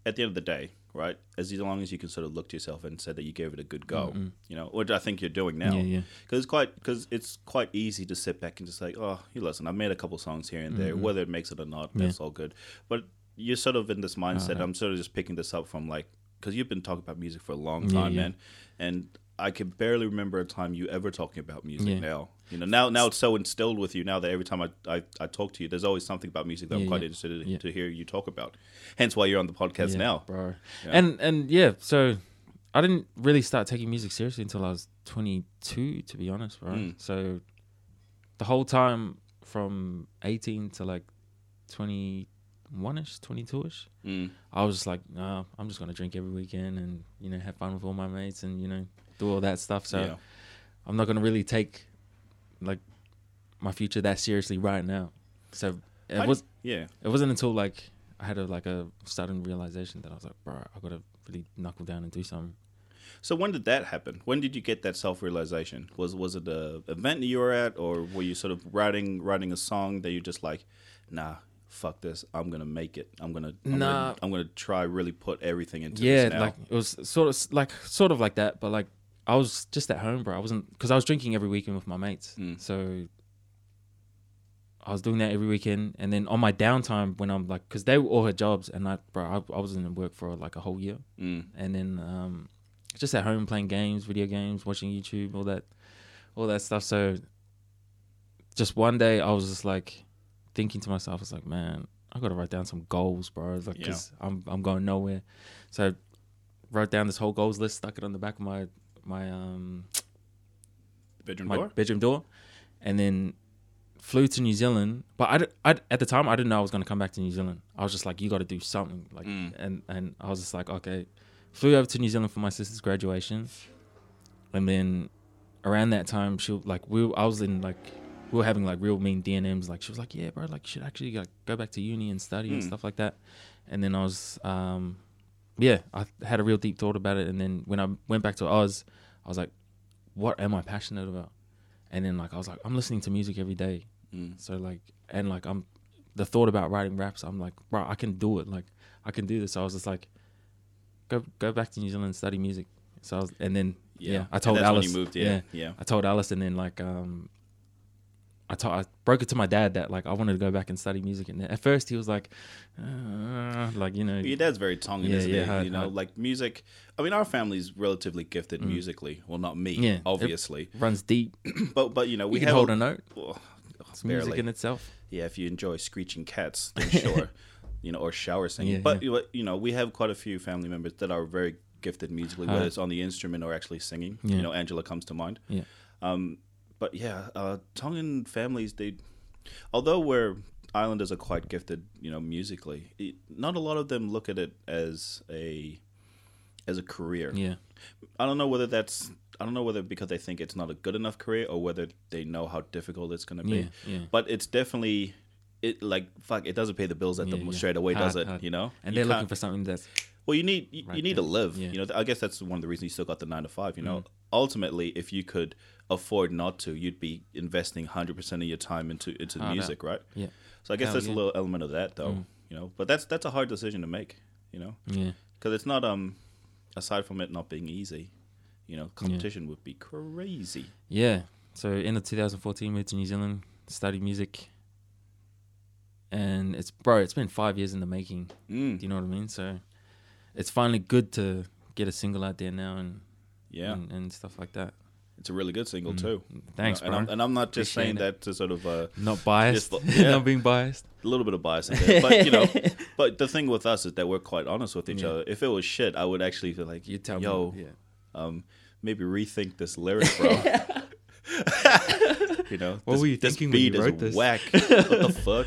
at the end of the day, right? As long as you can sort of look to yourself and say that you gave it a good go, Mm-mm. you know, which I think you're doing now. Yeah, yeah, Because it's quite because it's quite easy to sit back and just like, oh, you listen, I've made a couple songs here and there, Mhm. whether it makes it or not, Yeah. that's all good. But you're sort of in this mindset. Uh-huh. I'm sort of just picking this up from like because you've been talking about music for a long time, man, and I can barely remember a time you ever talking about music. Now, you know, now now it's so instilled with you now that every time I, I, I talk to you, there's always something about music that I'm quite yeah. interested Yeah. to hear you talk about. Hence why you're on the podcast Yeah, now. bro. Yeah. And and yeah, so I didn't really start taking music seriously until I was 22, to be honest, bro. Mm. So the whole time from 18 to like 21ish, 22ish, Mm. I was just like, nah, I'm just gonna drink every weekend and you know have fun with all my mates and you know do all that stuff. So yeah. I'm not gonna really take like my future that seriously right now. So it was Yeah. it wasn't until like I had a like a sudden realization that I was like, bro, I gotta really knuckle down and do something. So when did that happen? When did you get that self realization? Was was it a event that you were at, or were you sort of writing writing a song that you just like, nah, fuck this, I'm gonna make it. I'm gonna I'm Nah. gonna, I'm gonna try really put everything into yeah, this now. like it was sort of like sort of like that, but like I was just at home, bro. I wasn't because I was drinking every weekend with my mates, Mm. so I was doing that every weekend. And then on my downtime, when I'm like, because they were all had jobs, and I, bro, I, I was in work for like a whole year, mm. and then um, just at home playing games, video games, watching YouTube, all that, all that stuff. So just one day, I was just like thinking to myself, I was like, man, I got to write down some goals, bro. Like, Yeah. cause I'm I'm going nowhere. So wrote down this whole goals list, stuck it on the back of my my um bedroom my door. bedroom door, and then flew to New Zealand. But I, I at the time I didn't know I was gonna come back to New Zealand. I was just like, you got to do something, like, Mm. and and I was just like, okay. Flew over to New Zealand for my sister's graduation, and then around that time, she like we I was in like we were having like real mean DNMs. Like she was like, yeah, bro, like you should actually like go back to uni and study and Mm. stuff like that. And then I was um yeah, I had a real deep thought about it, and then when I went back to Oz, I was like, what am I passionate about? And then like I was like, I'm listening to music every day, Mm. so like, and like I'm the thought about writing raps. I'm like, bro, I can do it. Like I can do this. So I was just like, go go back to New Zealand and study music. So I was, and then yeah, I And told Alice. moved. Yeah, yeah. I told Alice, and then like um, I I broke it to my dad that like I wanted to go back and study music, and at first he was like, uh, like you know, Your dad's very tongue in, Yeah, isn't yeah, he? hard, you know, hard. like music. I mean, our family's relatively gifted musically. Well, not me, Mm. Yeah, it- obviously, runs deep. but but you know, we can have hold a note. Oh, It's music barely. in itself. Yeah, if you enjoy screeching cats, then sure, you know, or shower singing. Yeah, but yeah. you you know, we have quite a few family members that are very gifted musically, whether Uh, it's on the instrument or actually singing. You know, Angela comes to mind. Yeah. Um, but yeah, uh, Tongan families, they, although we're islanders are quite gifted, you know, musically, it, not a lot of them look at it as a as a career. Yeah, I don't know whether that's I don't know whether because they think it's not a good enough career or whether they know how difficult it's going to be. yeah, yeah. But it's definitely it like fuck. It doesn't pay the bills at Yeah, the straight away, does it? hard. You know, And You they're looking for something that's well, you need you, Right you need to live. Mm. You know, I guess that's one of the reasons you still got the nine to five. You know, ultimately, if you could afford not to, you'd be investing hundred percent of your time into into the out. music, right? yeah, So I guess Hell there's yeah. a little element of that, though. Mm. You know, but that's that's a hard decision to make. You know, yeah, because it's not um aside from it not being easy, you know, competition would be crazy. yeah. So in the 2014, moved to New Zealand, studied music, and it's bro, it's been five years in the making. Mm. Do you know what I mean? So it's finally good to get a single out there now and Yeah, and, and stuff like that. it's a really good single Mm. too. Thanks, You know, bro. And I'm, and I'm not just Appreciate saying it. that to sort of uh, Not biased. Just- yeah. not being biased. a little bit of bias in there, but you know, but the thing with us is that we're quite honest with each Yeah. other. If it was shit, I would actually feel like, You tell yo, me. Yeah. um, maybe rethink this lyric, bro. you know, What this, were you this thinking when you beat is wrote this? Whack. what the fuck?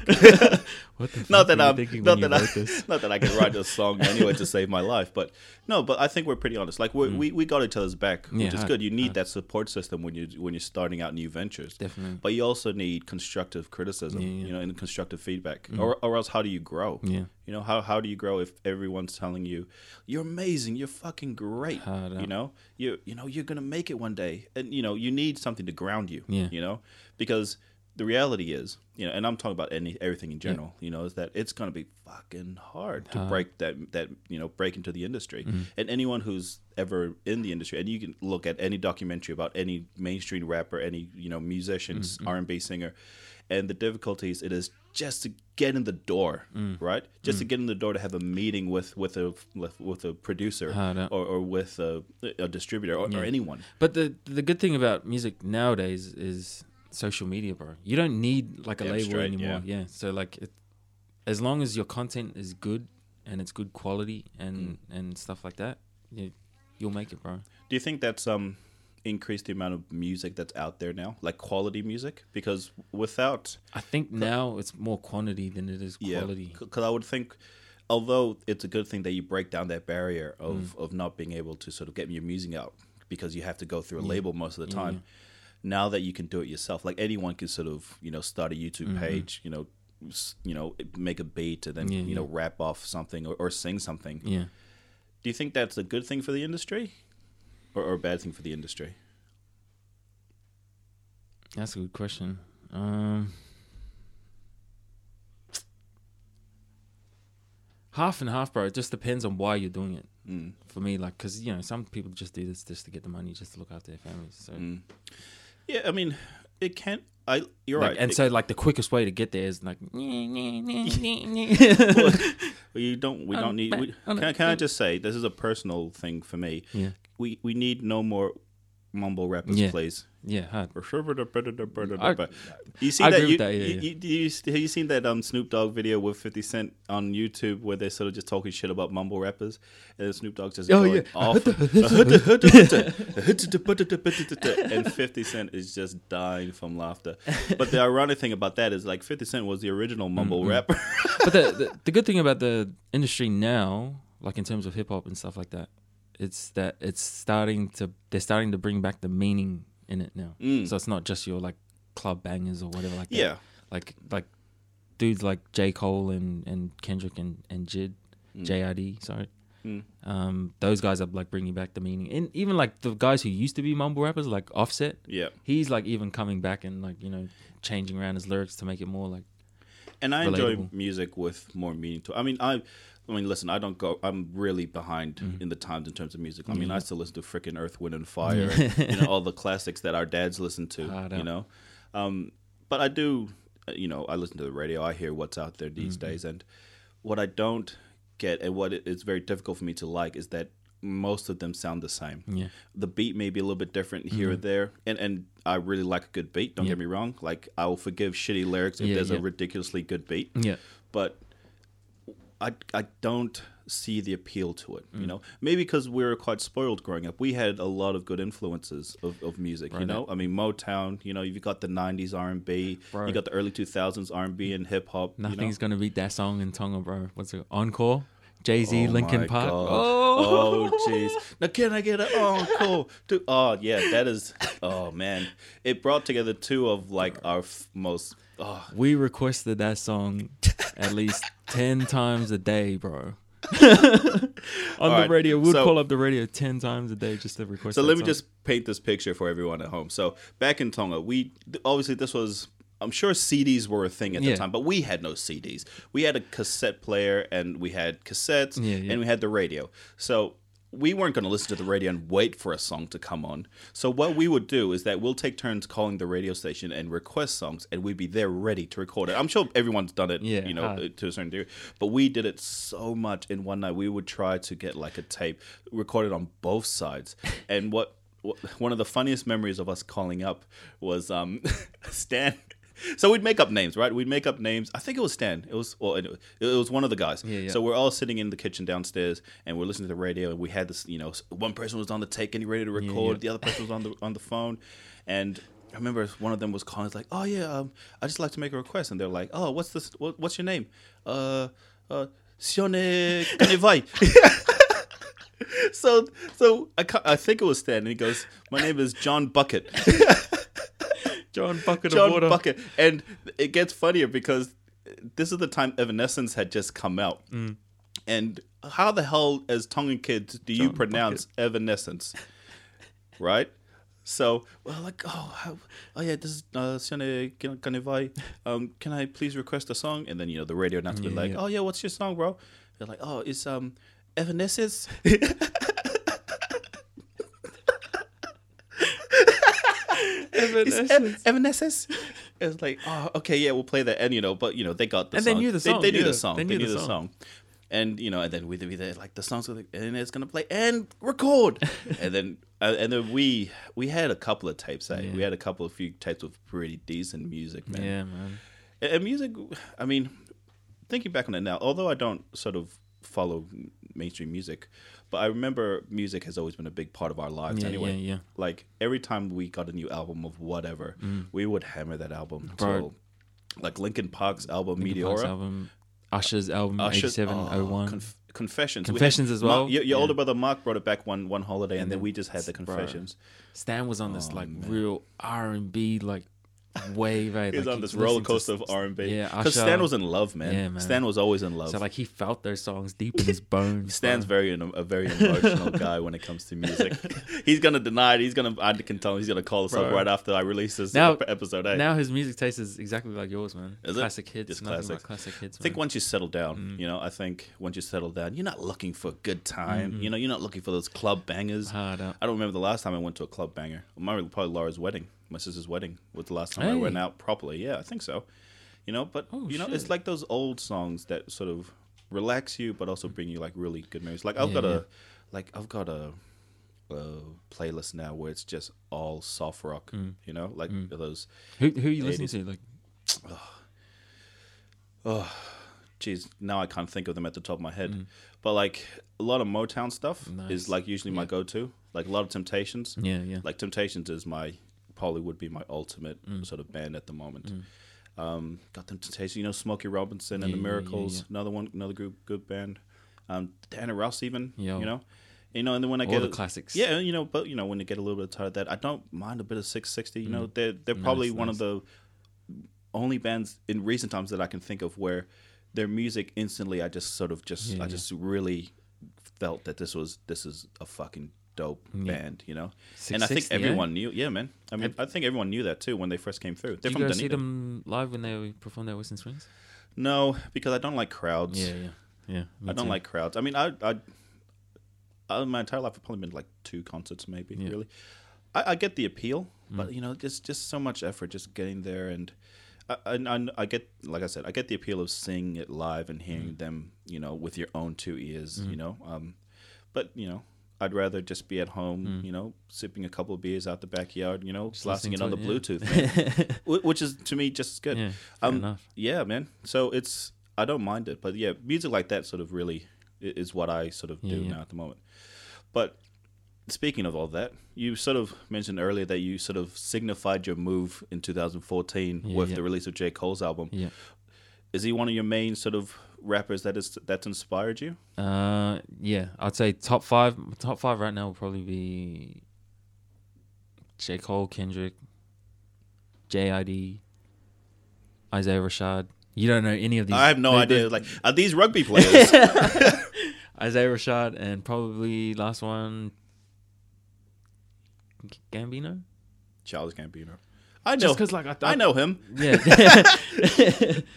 What the fuck not that I'm not that I not that I can write a song anyway to save my life, but no, but I think we're pretty honest. Like we we we got each other's back, Mm. Yeah, which is good. You need that support system when you when you're starting out new ventures. Definitely. But you also need constructive criticism, Yeah, yeah. you know, and constructive feedback, or or else how do you grow? Yeah. You know, how how do you grow if everyone's telling you you're amazing, you're fucking great, you know, you you know you're gonna make it one day, and you know you need something to ground you, Yeah. you know, because the reality is, you know, and I'm talking about any everything in general, you know, is that it's gonna be fucking hard to Hard. break that that you know break into the industry, Mm-hmm. and anyone who's ever in the industry, and you can look at any documentary about any mainstream rapper, any you know musicians, Mm-hmm. R and B singer, and the difficulties it is just to get in the door, Mm. right? Just to get in the door to have a meeting with with a with, with a producer or, or with a, a distributor or, or anyone. But the the good thing about music nowadays is social media, bro. You don't need like a label straight, anymore. Yeah. So like, it, as long as your content is good and it's good quality and Mm. and stuff like that, you, you'll make it, bro. Do you think that's um increased the amount of music that's out there now, like quality music? Because without I think now it's more quantity than it is yeah, quality. because I would think. Although it's a good thing that you break down that barrier of, Mm. of not being able to sort of get your music out because you have to go through a Yeah. label most of the Yeah, time. Now that you can do it yourself, like anyone can sort of you know start a YouTube Mm-hmm. page, you know, you know, make a beat and then Yeah, you know yeah. rap off something or, or sing something. Yeah. Do you think that's a good thing for the industry, or, or a bad thing for the industry? That's a good question. Um, half and half, bro. It just depends on why you're doing it. Mm. For me, like, cause you know, some people just do this just to get the money, just to look after their families. So, Mm. Yeah, I mean, it can't. I you're like, right. and It- so, like, the quickest way to get there is like, well, you don't. We don't need. We, can, I, can I just say this is a personal thing for me? yeah, We we need no more mumble rappers, Yeah. please. yeah, hard. I, you see I that? You, that, yeah, you, yeah. you, have you seen that um, Snoop Dogg video with Fifty Cent on YouTube where they're sort of just talking shit about mumble rappers, and Snoop Dogg's just Oh, yeah. off, and Fifty Cent is just dying from laughter. But the ironic thing about that is like Fifty Cent was the original mumble Mm-hmm. rapper. but the, the the good thing about the industry now, like in terms of hip hop and stuff like that, it's that it's starting to they're starting to bring back the meaning in it now. Mm. So it's not just your like club bangers or whatever like that. yeah, Like like dudes like J Cole and and Kendrick and and Jid, Mm. JID, sorry. Um, those guys are like bringing back the meaning, and even like the guys who used to be mumble rappers, like Offset, Yeah. he's like even coming back and like you know changing around his lyrics to make it more like and I enjoy music with more meaning to. I mean, I, I mean, listen, I don't go. I'm really behind Mm-hmm. in the times in terms of music. I mean, I still listen to freaking Earth, Wind, and Fire, and, you know, all the classics that our dads listen to. You know, um, but I do. uh, You know, I listen to the radio. I hear what's out there these Mm-hmm. days, and what I don't get, and what it's very difficult for me to like, is that most of them sound the same. yeah the beat may be a little bit different here or there, and and I really like a good beat. Don't Mm-hmm. Yeah. get me wrong. Like I will forgive shitty lyrics if Yeah, there's a ridiculously good beat, yeah but I I don't see the appeal to it. Mm. You know, maybe because we were quite spoiled growing up. We had a lot of good influences of, of music. You know, I mean Motown. You know, you've got the '90s R&B. You Right. got the early 2000s R&B and hip hop. You know? nothing's gonna beat that song in Tonga, bro. What's it? Encore, Jay Z, Oh Linkin Park. God. Oh, Oh, jeez. Now, can I get an encore? Dude, oh, yeah, that is. Oh, man. It brought together two of, like, our f- most. Oh, we requested that song at least ten times a day, bro. On the right, radio, we'd so- call up the radio ten times a day just to request. so let me song. just paint this picture for everyone at home. So, back in Tonga, we. Obviously, this was. I'm sure CDs were a thing at Yeah. the time, but we had no CDs. We had a cassette player and we had cassettes Yeah, yeah. and we had the radio. So we weren't going to listen to the radio and wait for a song to come on. So what we would do is that we'll take turns calling the radio station and request songs, and we'd be there ready to record it. I'm sure everyone's done it, Yeah, you know, hard. to a certain degree, but we did it so much in one night. We would try to get like a tape recorded on both sides, and what. what- One of the funniest memories of us calling up was um, Stan. So we'd make up names, right? We'd make up names. I think it was Stan. It was, well, it, it was one of the guys. Yeah, yeah. So we're all sitting in the kitchen downstairs, and we're listening to the radio, and we had this, you know, one person was on the take and he ready to record, yeah. the other person was on the on the phone, and I remember one of them was calling, it's like, oh yeah, um, I just like to make a request, and they're like, oh, what's this? What, what's your name? Uh, uh, Sione Kanevai. so, so I, I think it was Stan, and he goes, my name is John Bucket. John Bucket John of Water. Bucket. And it gets funnier because this is the time Evanescence had just come out. Mm. And how the hell, as Tongan kids, do you John pronounce Evanescence? right? So, well, like, oh, how, oh yeah, this is uh. Um, can I please request a song? And then you know the radio announcer Yeah, like, yeah. oh yeah, what's your song, bro? They're like, oh, it's um, Evanescence. It's Evanescence. It's like, oh, okay, yeah, we'll play that, and you know, but you know, they got the And song. they knew the song, They, knew yeah. the song. They, They knew, knew the, the song. And you know, and then we'd be there, like the songs, gonna, and it's gonna play and record, and then uh, and then we we had a couple of tapes. Eh? We had a couple of few tapes with pretty decent music, man. Yeah, man. And music, I mean, thinking back on it now, although I don't sort of follow mainstream music, but I remember music has always been a big part of our lives Yeah, anyway. yeah, yeah. Like every time we got a new album of whatever, we would hammer that album. Mm. Bro. like Linkin Park's album Linkin Park's Meteora, album, Usher's album, Usher's- 87, oh, 01. Conf- Confessions. We Confessions had as well? Mark- your your Yeah. older brother Mark brought it back one one holiday, and, And then then- we just had the bro. Confessions. Stan was on this Oh, like man. real R and B like wave. Right? He was like, on this roller coaster s- of R and B. Yeah, because Stan was in love, man. Yeah, man. Stan was always in love. So like he felt those songs deep in his bones. Stan's bro. very a very emotional guy when it comes to music. he's gonna deny it. He's gonna I can tell him he's gonna call us up right after I release this Now- episode. eh? Now his music taste is exactly like yours, man. Is it? classic hits, Just classic. classic hits. I think once you settle down, Mm. you know, I think once you settle down, you're not looking for a good time. Mm-hmm. You know, you're not looking for those club bangers. hard. I don't remember the last time I went to a club banger. My probably Laura's wedding. My sister's wedding was the last time I went out properly. Yeah, I think so. You know, but Oh, you know, it's like those old songs that sort of relax you, but also bring you like really good memories. Like I've Yeah, got yeah. a, like I've got a, a playlist now where it's just all soft rock. Mm. You know, like those. Who who you listening to? Like Oh, geez, now I can't think of them at the top of my head. Mm. But like a lot of Motown stuff Nice. is like usually my go-to. Like a lot of Temptations. yeah, yeah. Like Temptations is my probably would be my ultimate Mm. sort of band at the moment. Um, got them Temptations, you know, Smokey Robinson and the yeah, yeah, Miracles, yeah. another one, another group, good band. Um, Diana Ross even, Yo. you know, you know, and then when I All get the a- classics. yeah, you know, but you know, when you get a little bit tired of that, I don't mind a bit of Six60. You know, Mm. they're they're probably Nice, one of the only bands in recent times that I can think of where their music instantly, I just sort of just Yeah, I yeah. just really felt that this was this is a fucking dope Yeah. band, you know. and I think Six60, eh? everyone knew. Yeah, man. I mean, I think everyone knew that too when they first came through. They're Did from you guys see them live when they performed at Western Springs? No, because I don't like crowds. Yeah, yeah, yeah. I don't too. like crowds. I mean, I, I, I my entire life I've probably been to like two concerts, maybe. Yeah. Really, I, I get the appeal, Mm. but you know, just just so much effort just getting there, and I, I, I- get like I said, I get the appeal of seeing it live and hearing Mm. them, you know, with your own two ears, you know. Um, but you know. I'd rather just be at home, you know, sipping a couple of beers out the backyard, you know, Mm. Just blasting it on the listening Bluetooth, man. which is to me just as good. Yeah, Um. Yeah, man. So it's I don't mind it, but yeah, music like that sort of really is what I sort of Yeah, do yeah. now at the moment. But speaking of all that, you sort of mentioned earlier that you sort of signified your move in 2014 Yeah, with yeah. the release of J Cole's album. Yeah. Is he one of your main sort of rappers that is that's inspired you? Uh, yeah, I'd say top five. Top five right now will probably be J Cole, Kendrick, JID, Isaiah Rashad. You don't know any of these. I have no idea. Like, are these rugby players? Isaiah Rashad and probably last one, Gambino. Charles Gambino. I know. Just because, like, I, I know him. Yeah,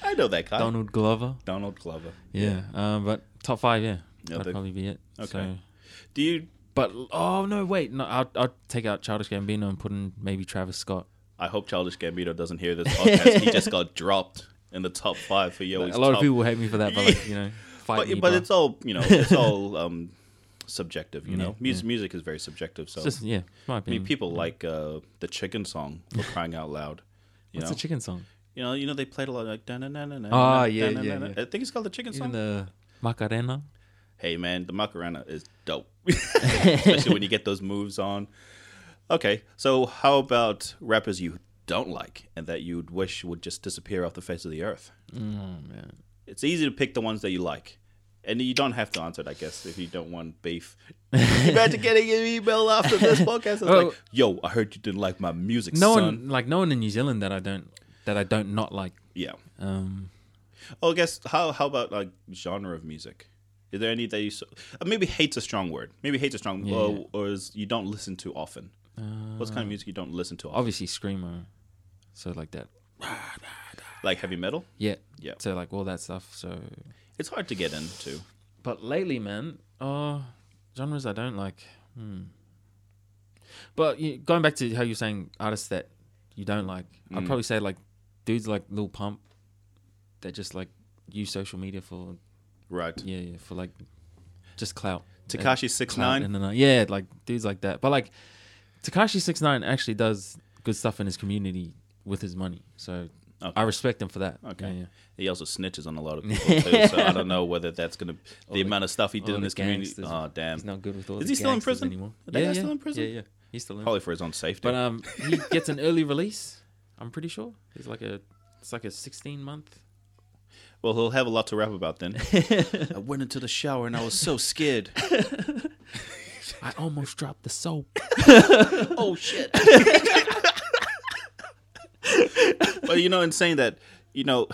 I know that guy. Donald Glover. Donald Glover. Yeah, um, but top five, yeah, Yeah, that'd probably be it. Okay. So, Do you? but oh no, wait, no, I'll I'll take out Childish Gambino and put in maybe Travis Scott. I hope Childish Gambino doesn't hear this podcast. he just got dropped in the top five for yo. a lot of people hate me for that, but like you know, fight but, me. but bro. it's all you know. It's all um, subjective. You Yeah, know, music music is very subjective. So just yeah, I mean, people like uh, the chicken song for crying out loud. You What's know, the chicken song? you know, you know, they played a lot like. na na na na Ah, yeah, yeah, yeah. I think it's called the chicken Even song. the Macarena. hey man, the Macarena is dope, especially when you get those moves on. Okay, so how about rappers you don't like and that you'd wish would just disappear off the face of the earth? Oh man. It's easy to pick the ones that you like. And you don't have to answer it, I guess, if you don't want beef. Imagine getting an email after this podcast. It's Oh. like, yo, I heard you didn't like my music, No son. one like no one in New Zealand that I don't that I don't not like. Yeah. Um, Oh, I guess, how, how about like genre of music? Is there any that you, so, uh, maybe hate's a strong word. Maybe hate's a strong Yeah, or, or is you don't listen to often. What's kind of music you don't listen to often? obviously screamo, so like that. Like heavy metal? Yeah, Yeah. So like all that stuff. So, It's hard to get into. but lately, man, uh, genres I don't like. Hmm. But you, going back to how you're saying artists that you don't like, I'd Mm. probably say like dudes like Lil Pump that just like use social media for Right. yeah, yeah for like just clout. Tekashi six nine, and then, yeah, like dudes like that. But like Tekashi Six Nine actually does good stuff in his community with his money. So Okay. I respect him for that. Okay. Yeah, yeah. He also snitches on a lot of people too, so I don't know whether that's gonna the the- amount of stuff he did in this his community. Oh damn! He's not good with all. Is he still in prison? anymore? That yeah, yeah, still in prison? Yeah, yeah. He's still in. Probably for his own safety. But um, he gets an early release. I'm pretty sure. He's like a. It's like a 16 month. well, he'll have a lot to rap about then. I went into the shower and I was so scared. I almost dropped the soap. oh shit! but you know, in saying that, you know,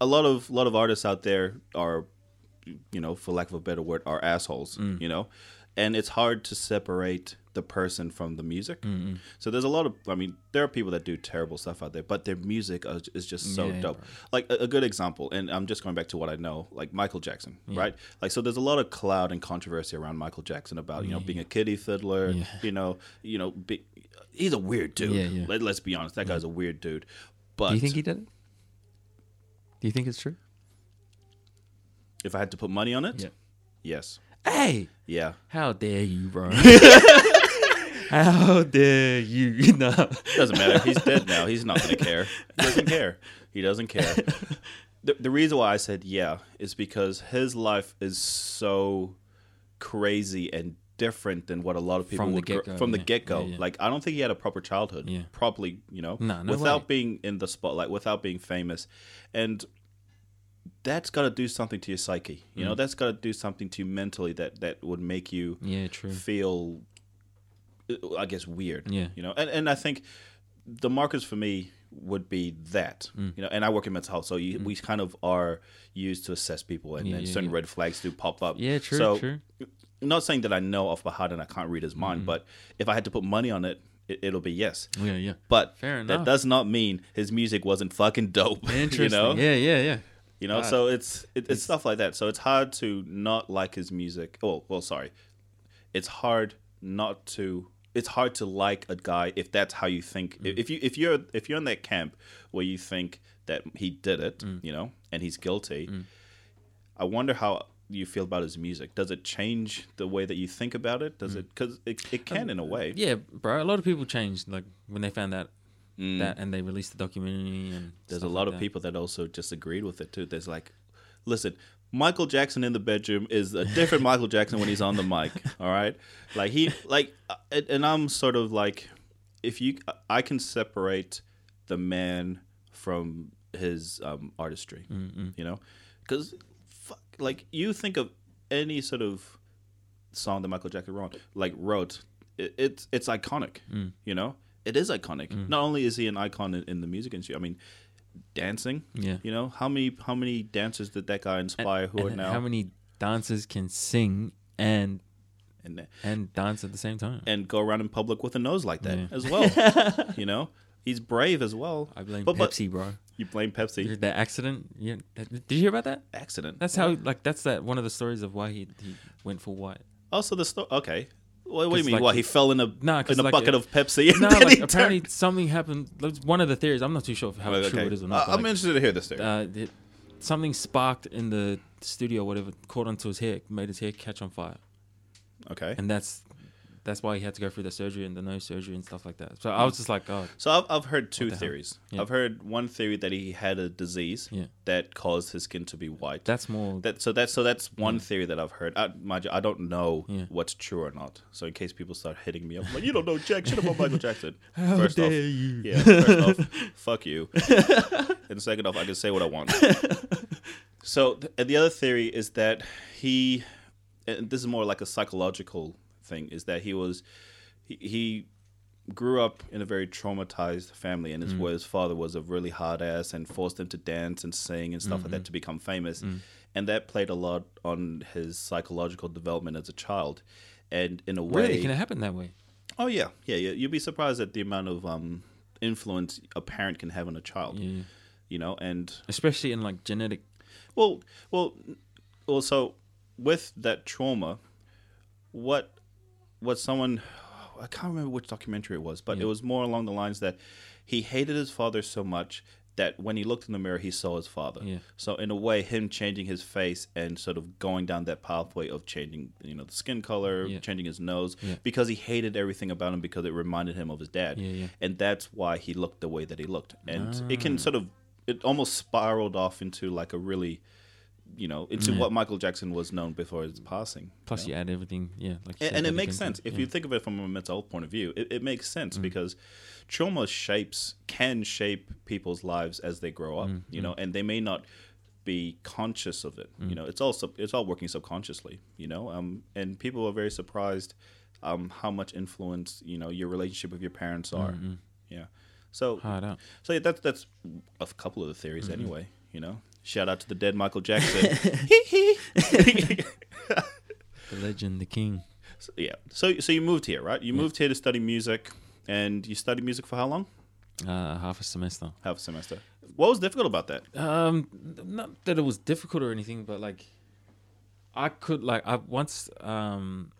a lot of lot of artists out there are, you know, for lack of a better word, are assholes. Mm. You know, and it's hard to separate the person from the music. So there's a lot of, I mean, there are people that do terrible stuff out there, but their music is is just so Yeah, dope. bro. Like a, a good example, and I'm just going back to what I know, like Michael Jackson, right? Like so, there's a lot of cloud and controversy around Michael Jackson about you know being a kiddie fiddler, Yeah. you know, you know, be, he's a weird dude. Yeah, yeah. Let, let's be honest, that guy's a weird dude. But Do you think he did it? Do you think it's true? if I had to put money on it, Yeah. yes, Hey, yeah, how dare you, bro? how dare you? no. doesn't matter. He's dead now. He's not gonna care. He doesn't care. He doesn't care. The, the reason why I said yeah is because his life is so crazy and different than what a lot of people From the would gr- get-go, from the yeah. get go. Yeah, yeah. Like I don't think he had a proper childhood. Yeah. Properly, you know, Nah, no without way. being in the spotlight, without being famous, and that's got to do something to your psyche. You Mm. know, that's got to do something to you mentally that that would make you Yeah, true. feel uh, I guess weird. Yeah. You know, and, and I think the markers for me would be that. Mm. You know, and I work in mental health, so you, we kind of are used to assess people and, Yeah, and certain yeah. red flags do pop up. Yeah, true, So true. Not saying that I know off by heart and I can't read his mind, but if I had to put money on it, it it'll be yes. Yeah, yeah. But Fair that does not mean his music wasn't fucking dope. Interesting. You know, Yeah, yeah, yeah. you know. God. So it's it, it's stuff like that. So it's hard to not like his music. Oh, well, sorry. It's hard not to. It's hard to like a guy if that's how you think. Mm. If you if you're if you're in that camp where you think that he did it, Mm. you know, and he's guilty. I wonder how you feel about his music. Does it change the way that you think about it? Mm. Does it? Because it, it can in a way. Yeah, bro. A lot of people changed like when they found out that and they released the documentary and Mm. There's a lot like of that. people that also disagreed with it too. There's like, listen, Michael Jackson in the bedroom is a different Michael Jackson when he's on the mic. All right, like he like, uh, and- I'm sort of like, if you, I can separate the man from his um, artistry. You know, because like you think of any sort of song that Michael Jackson wrote, like wrote, it, it's it's iconic. Mm. You know, it is iconic. Mm. Not only is he an icon in, in the music industry, I mean, dancing. Yeah. You know, how many how many dancers did that guy inspire who are now how many dancers can sing and and and dance at the same time? and go around in public with a nose like that Yeah. as well? you know, he's brave as well. I blame but, but Pepsi, bro. You blame Pepsi. The accident. Yeah. Did you hear about that? Accident. That's how like that's that one of the stories of why he he went for white. also the story. Okay. What, what do you mean? like, what he fell in a Nah, in a like, bucket uh, of Pepsi? and No, then like he apparently turned- something happened. One of the theories. I'm not too sure how Okay, true it is or Uh, not. but, I'm interested to hear this theory. uh, it, something sparked in the studio, or whatever, caught onto his hair, made his hair catch on fire, okay. and that's that's why he had to go through the surgery and the nose surgery and stuff like that. So I mm. was just like, oh, So I've, I've heard two the theories. Yeah. I've heard one theory that he had a disease Yeah. that caused his skin to be white. that's more. That so that's so that's one theory that I've heard. I, mind you, I don't know Yeah. what's true or not. So in case people start hitting me up, like you don't know Jack shit about Michael Jackson. How first dare off, you? yeah. First off, fuck you. and second off, I can say what I want. So th- and the other theory is that he, and this is more like a psychological thing, is that he was, he, he grew up in a very traumatized family, and his Mm. where his father was a really hard ass and forced him to dance and sing and stuff like Mm-hmm. that to become famous, Mm. and that played a lot on his psychological development as a child, and in a way, Really, can it happen that way? oh yeah, yeah, yeah, you'd be surprised at the amount of um influence a parent can have on a child, Yeah. you know, and Especially in like genetic. well, well, also with that trauma, what what someone I can't remember which documentary it was, but it was more along the lines that he hated his father so much that when he looked in the mirror, he saw his father. Yeah. So in a way, him changing his face and sort of going down that pathway of changing, you know, the skin color, Yeah. changing his nose, Yeah. because he hated everything about him because it reminded him of his dad. Yeah, yeah. And that's why he looked the way that he looked. And it Ah. can sort of, it almost spiraled off into like a really, you know, into what Michael Jackson was known before his passing. Plus, you add everything. Yeah, like And, said, and it makes sense if you think of it from a mental health point of view. It, it makes sense mm. because trauma shapes can shape people's lives as they grow up. Mm, you know, mm. and they may not be conscious of it. You know, it's all sub, it's all working subconsciously. You know, um, and people are very surprised um, how much influence you know your relationship with your parents are. Yeah. So so yeah, that's that's a couple of the theories mm-hmm. anyway. You know, shout out to the dead Michael Jackson. The legend, the king. So, yeah. So so you moved here, right? You moved here to study music, and you studied music for how long? Uh, half a semester. Half a semester. What was difficult about that? Um, not that it was difficult or anything, but like, I could like I once um.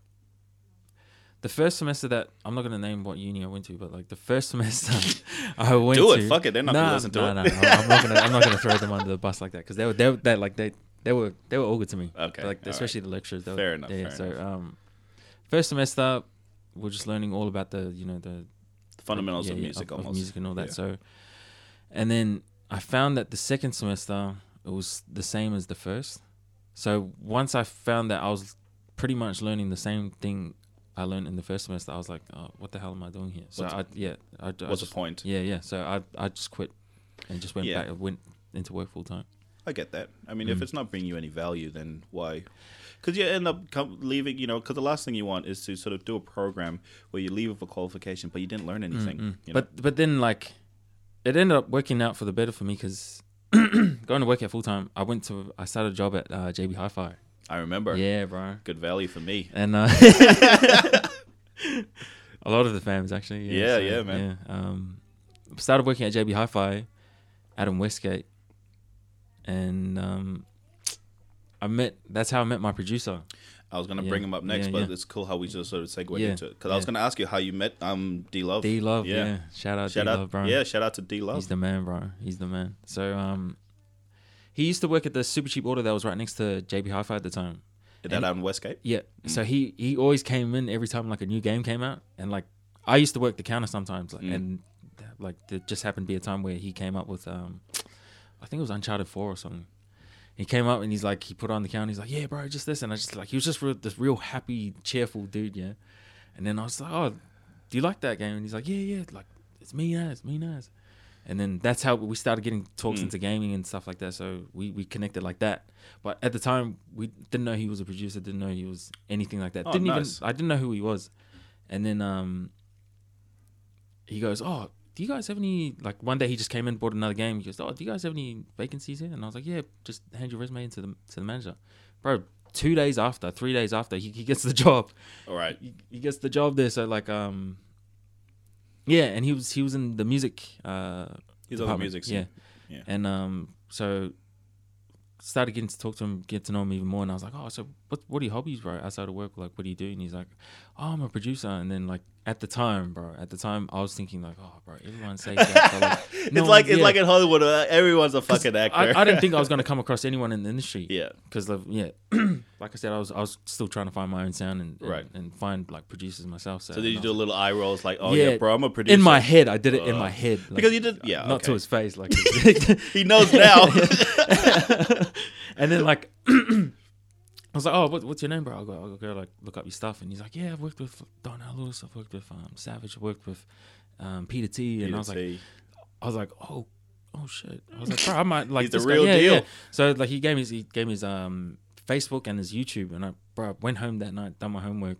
The first semester that I'm not gonna name what uni I went to, but like the first semester I went Do to. it. Fuck it. They're not gonna listen to nah, it. nah, nah, I'm not gonna. I'm not gonna throw them under the bus like that because they were they, were- they like they they were they were all good to me. Okay, Like all right. especially the lecturers. They were, Fair enough, Yeah, fair so enough. um, first semester we're just learning all about the you know the Fundamentals yeah, of music, of, almost. music and all that. Yeah. So, and then I found that the second semester it was the same as the first. So once I found that I was pretty much learning the same thing I learned in the first semester, I was like, oh, "What the hell am I doing here?" So What's- I yeah, I, I What's just, the point? Yeah, yeah. So I I just quit and just went Yeah. back. Went into work full time. I get that. I mean, Mm. if it's not bringing you any value, then why? Because you end up leaving, you know, because the last thing you want is to sort of do a program where you leave with a qualification, but you didn't learn anything. You know? Mm, But but then like, it ended up working out for the better for me because going to work at full time, I went to I started a job at uh, JB Hi-Fi. I remember. Yeah, bro. Good value for me. And uh, a lot of the fans actually. Yeah, yeah, yeah man. Yeah. Um, started working at JB Hi-Fi, Adam Westgate, and um, I met. That's how I met my producer. I was gonna Yeah, bring him up next, yeah, but it's cool how we just sort of segued Yeah, into it. Because I was gonna ask you how you met um D Love. D Love, Yeah. Shout out shout D out, Love, bro. yeah, shout out to D Love. He's the man, bro. He's the man. So um, he used to work at the Supercheap Auto that was right next to JB Hi-Fi at the time. Is that out in Westgate? Yeah. So he he always came in every time like a new game came out, and like I used to work the counter sometimes, like, Mm. and like there just happened to be a time where he came up with um, I think it was Uncharted Four or something. He came up and he's like, he put on the counter. He's like, yeah, bro, just this, and I just like he was just real, this real happy, cheerful dude, yeah. And then I was like, oh, do you like that game? And he's like, yeah, yeah, like it's me as, me as. And then that's how we started getting talks Mm. into gaming and stuff like that. So we, we connected like that. But at the time, we didn't know he was a producer. Didn't know he was anything like that. Oh, didn't nice. even I didn't know who he was. And then um, he goes, "Oh, do you guys have any like?" One day he just came in, bought another game. He goes, "Oh, do you guys have any vacancies here?" And I was like, "Yeah, just hand your resume into the to the manager, bro." Two days after, three days after, he, he gets the job All right. he, he gets the job there. So like, um, yeah, and he was he was in the music. Uh, He's on the music Yeah. Yeah. and um, so started getting to talk to him, get to know him even more. And I was like, oh, so what what are your hobbies, bro? Outside of work, like, what do you do? And he's like, oh, I'm a producer. And then like at the time, bro, at the time, I was thinking like, oh, bro, everyone says that. but, like, no it's like it's yeah. like in Hollywood, uh, everyone's a fucking actor. I, I didn't think I was gonna come across anyone in the industry. yeah. because yeah, like I said, I was I was still trying to find my own sound and and, Right. and find like producers myself. So, So did you do a little eye rolls like, oh yeah, Yeah, bro, I'm a producer. in my head. I did it in Uh, my head like, because you did, yeah, not to his face. Like, He knows now. and then like, I was like, "Oh, what, what's your name, bro?" I'll go, I'll go like look up your stuff, and he's like, "Yeah, I've worked with Don Lewis, I've worked with um, Savage, I've worked with um, Peter T," and I was like, Peter T. I was like, "Oh, oh shit!" I was like, "Bro, I might like He's the this guy." real Yeah, deal. yeah. So like, he gave me his, he gave me his um Facebook and his YouTube, and I bro went home that night, done my homework.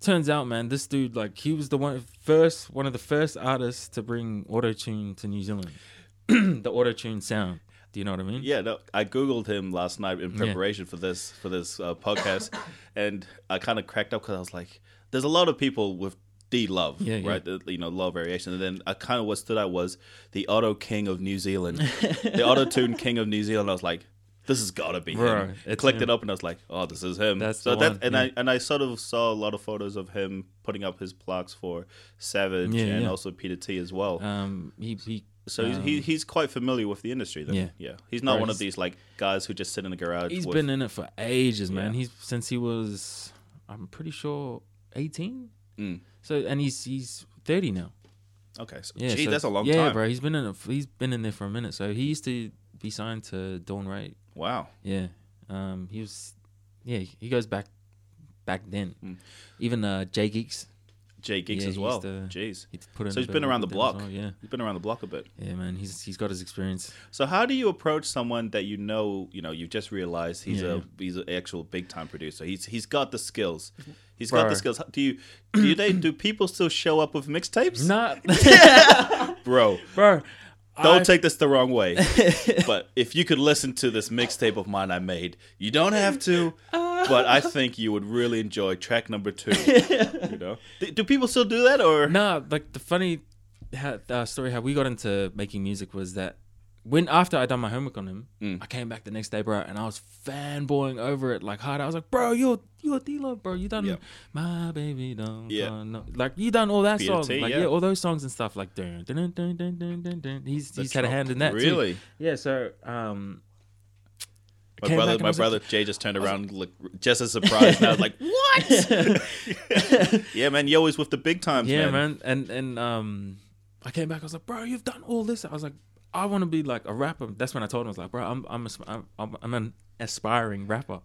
Turns out, man, this dude like he was the one first one of the first artists to bring auto tune to New Zealand. the auto tune sound. Do you know what I mean? Yeah, no, I googled him last night in Yeah. preparation for this for this uh, podcast, and I kind of cracked up because I was like, "There's a lot of people with D Love, Yeah, yeah. right? The, you know, love variation." And then I kind of what stood out was the Auto King of New Zealand, the Auto Tune King of New Zealand. I was like, "This has got to be Bro, him." it's Clicked him. it up, and I was like, "Oh, this is him." That's so that, and yeah. I and I sort of saw a lot of photos of him putting up his plaques for Savage Yeah, and yeah. also Peter T as well. Um, he he. So he's, he, um, he's quite familiar with the industry. Then. Yeah. yeah. He's not Bro, one of these like guys who just sit in a garage. He's with, been in it for ages, man. Yeah. He's since he was, I'm pretty sure, 18. Mm. So and he's he's 30 now. Okay, so, Yeah, gee, so- that's a long yeah, time. bro. He's been in it. He's been in there for a minute. So he used to be signed to Dawn Raid. Wow. Yeah. Um, he was. Yeah, he goes back, back then. Mm. Even uh, J Geeks. Jay Geeks Yeah, as well. to- Jeez. Put. So he's been around the block. well, Yeah. He's been around the block a bit. Yeah, man. He's he's got his experience. So how do you approach someone that you know, you know, you've just realized he's Yeah, a he's an actual big time producer. He's he's got the skills. He's got the skills. Do you do they do people still show up with mixtapes? Not, Bro, bro. don't I- take this the wrong way. but if you could listen to this mixtape of mine I made, you don't have to. Oh, But I think you would really enjoy track number two. You know, do, do people still do that or? Nah, like the funny ha- uh, story how we got into making music was that when after I done my homework on him, Mm. I came back the next day, bro, and I was fanboying over it like hard. I was like, bro, you're you're D-Lo, bro. You done Yeah. my baby don't Yeah. yeah. no. like you done all that Peter song, T, like yeah. yeah. all those songs and stuff like dun dun dun dun dun dun dun. He's The he's had a hand in that too. Really? Yeah, so um. My came brother, back and I my was like- brother Jay just turned around, look, just as surprised. and I was like, "What?" yeah, man, you always with the big times, yeah, man. man. And and um, I came back. I was like, bro, you've done all this. I was like, I want to be like a rapper. That's when I told him, I was like, bro, I'm I'm a, I'm, I'm an aspiring rapper.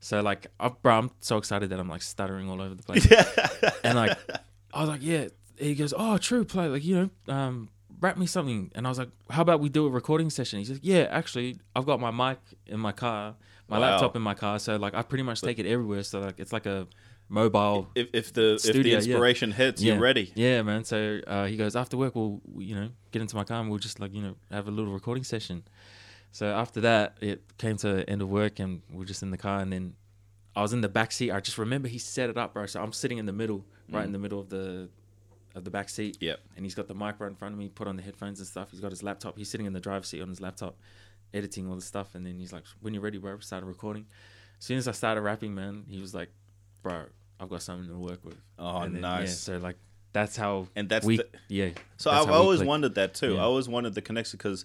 So like, I, bro, I'm so excited that I'm like stuttering all over the place. and like, I was like, yeah. He goes, oh, true, play like you know, um, rap me something. And I was like, how about we do a recording session? He says, yeah, actually, I've got my mic in my car, my Wow. laptop in my car, so like I pretty much take it everywhere. So like, it's like a mobile if, if the if the Studio, yeah. inspiration hits, you're ready. Yeah, man. So uh, he goes after work. We'll you know get into my car and we'll just like you know have a little recording session. So after that, it came to end of work and we are just in the car and then I was in the back seat. I just remember he set it up, bro. So I'm sitting in the middle, right in the middle of the of the back seat. Yep. And he's got the mic right in front of me, put on the headphones and stuff. He's got his laptop. He's sitting in the driver's seat on his laptop, editing all the stuff. And then he's like, "When you're ready, bro," started recording. As soon as I started rapping, man, he was like, "Bro, I've got something to work with." Oh, And then, nice. Yeah, so like that's how And that's we the- yeah. So I've always wondered that too. Yeah. I always wondered the connection because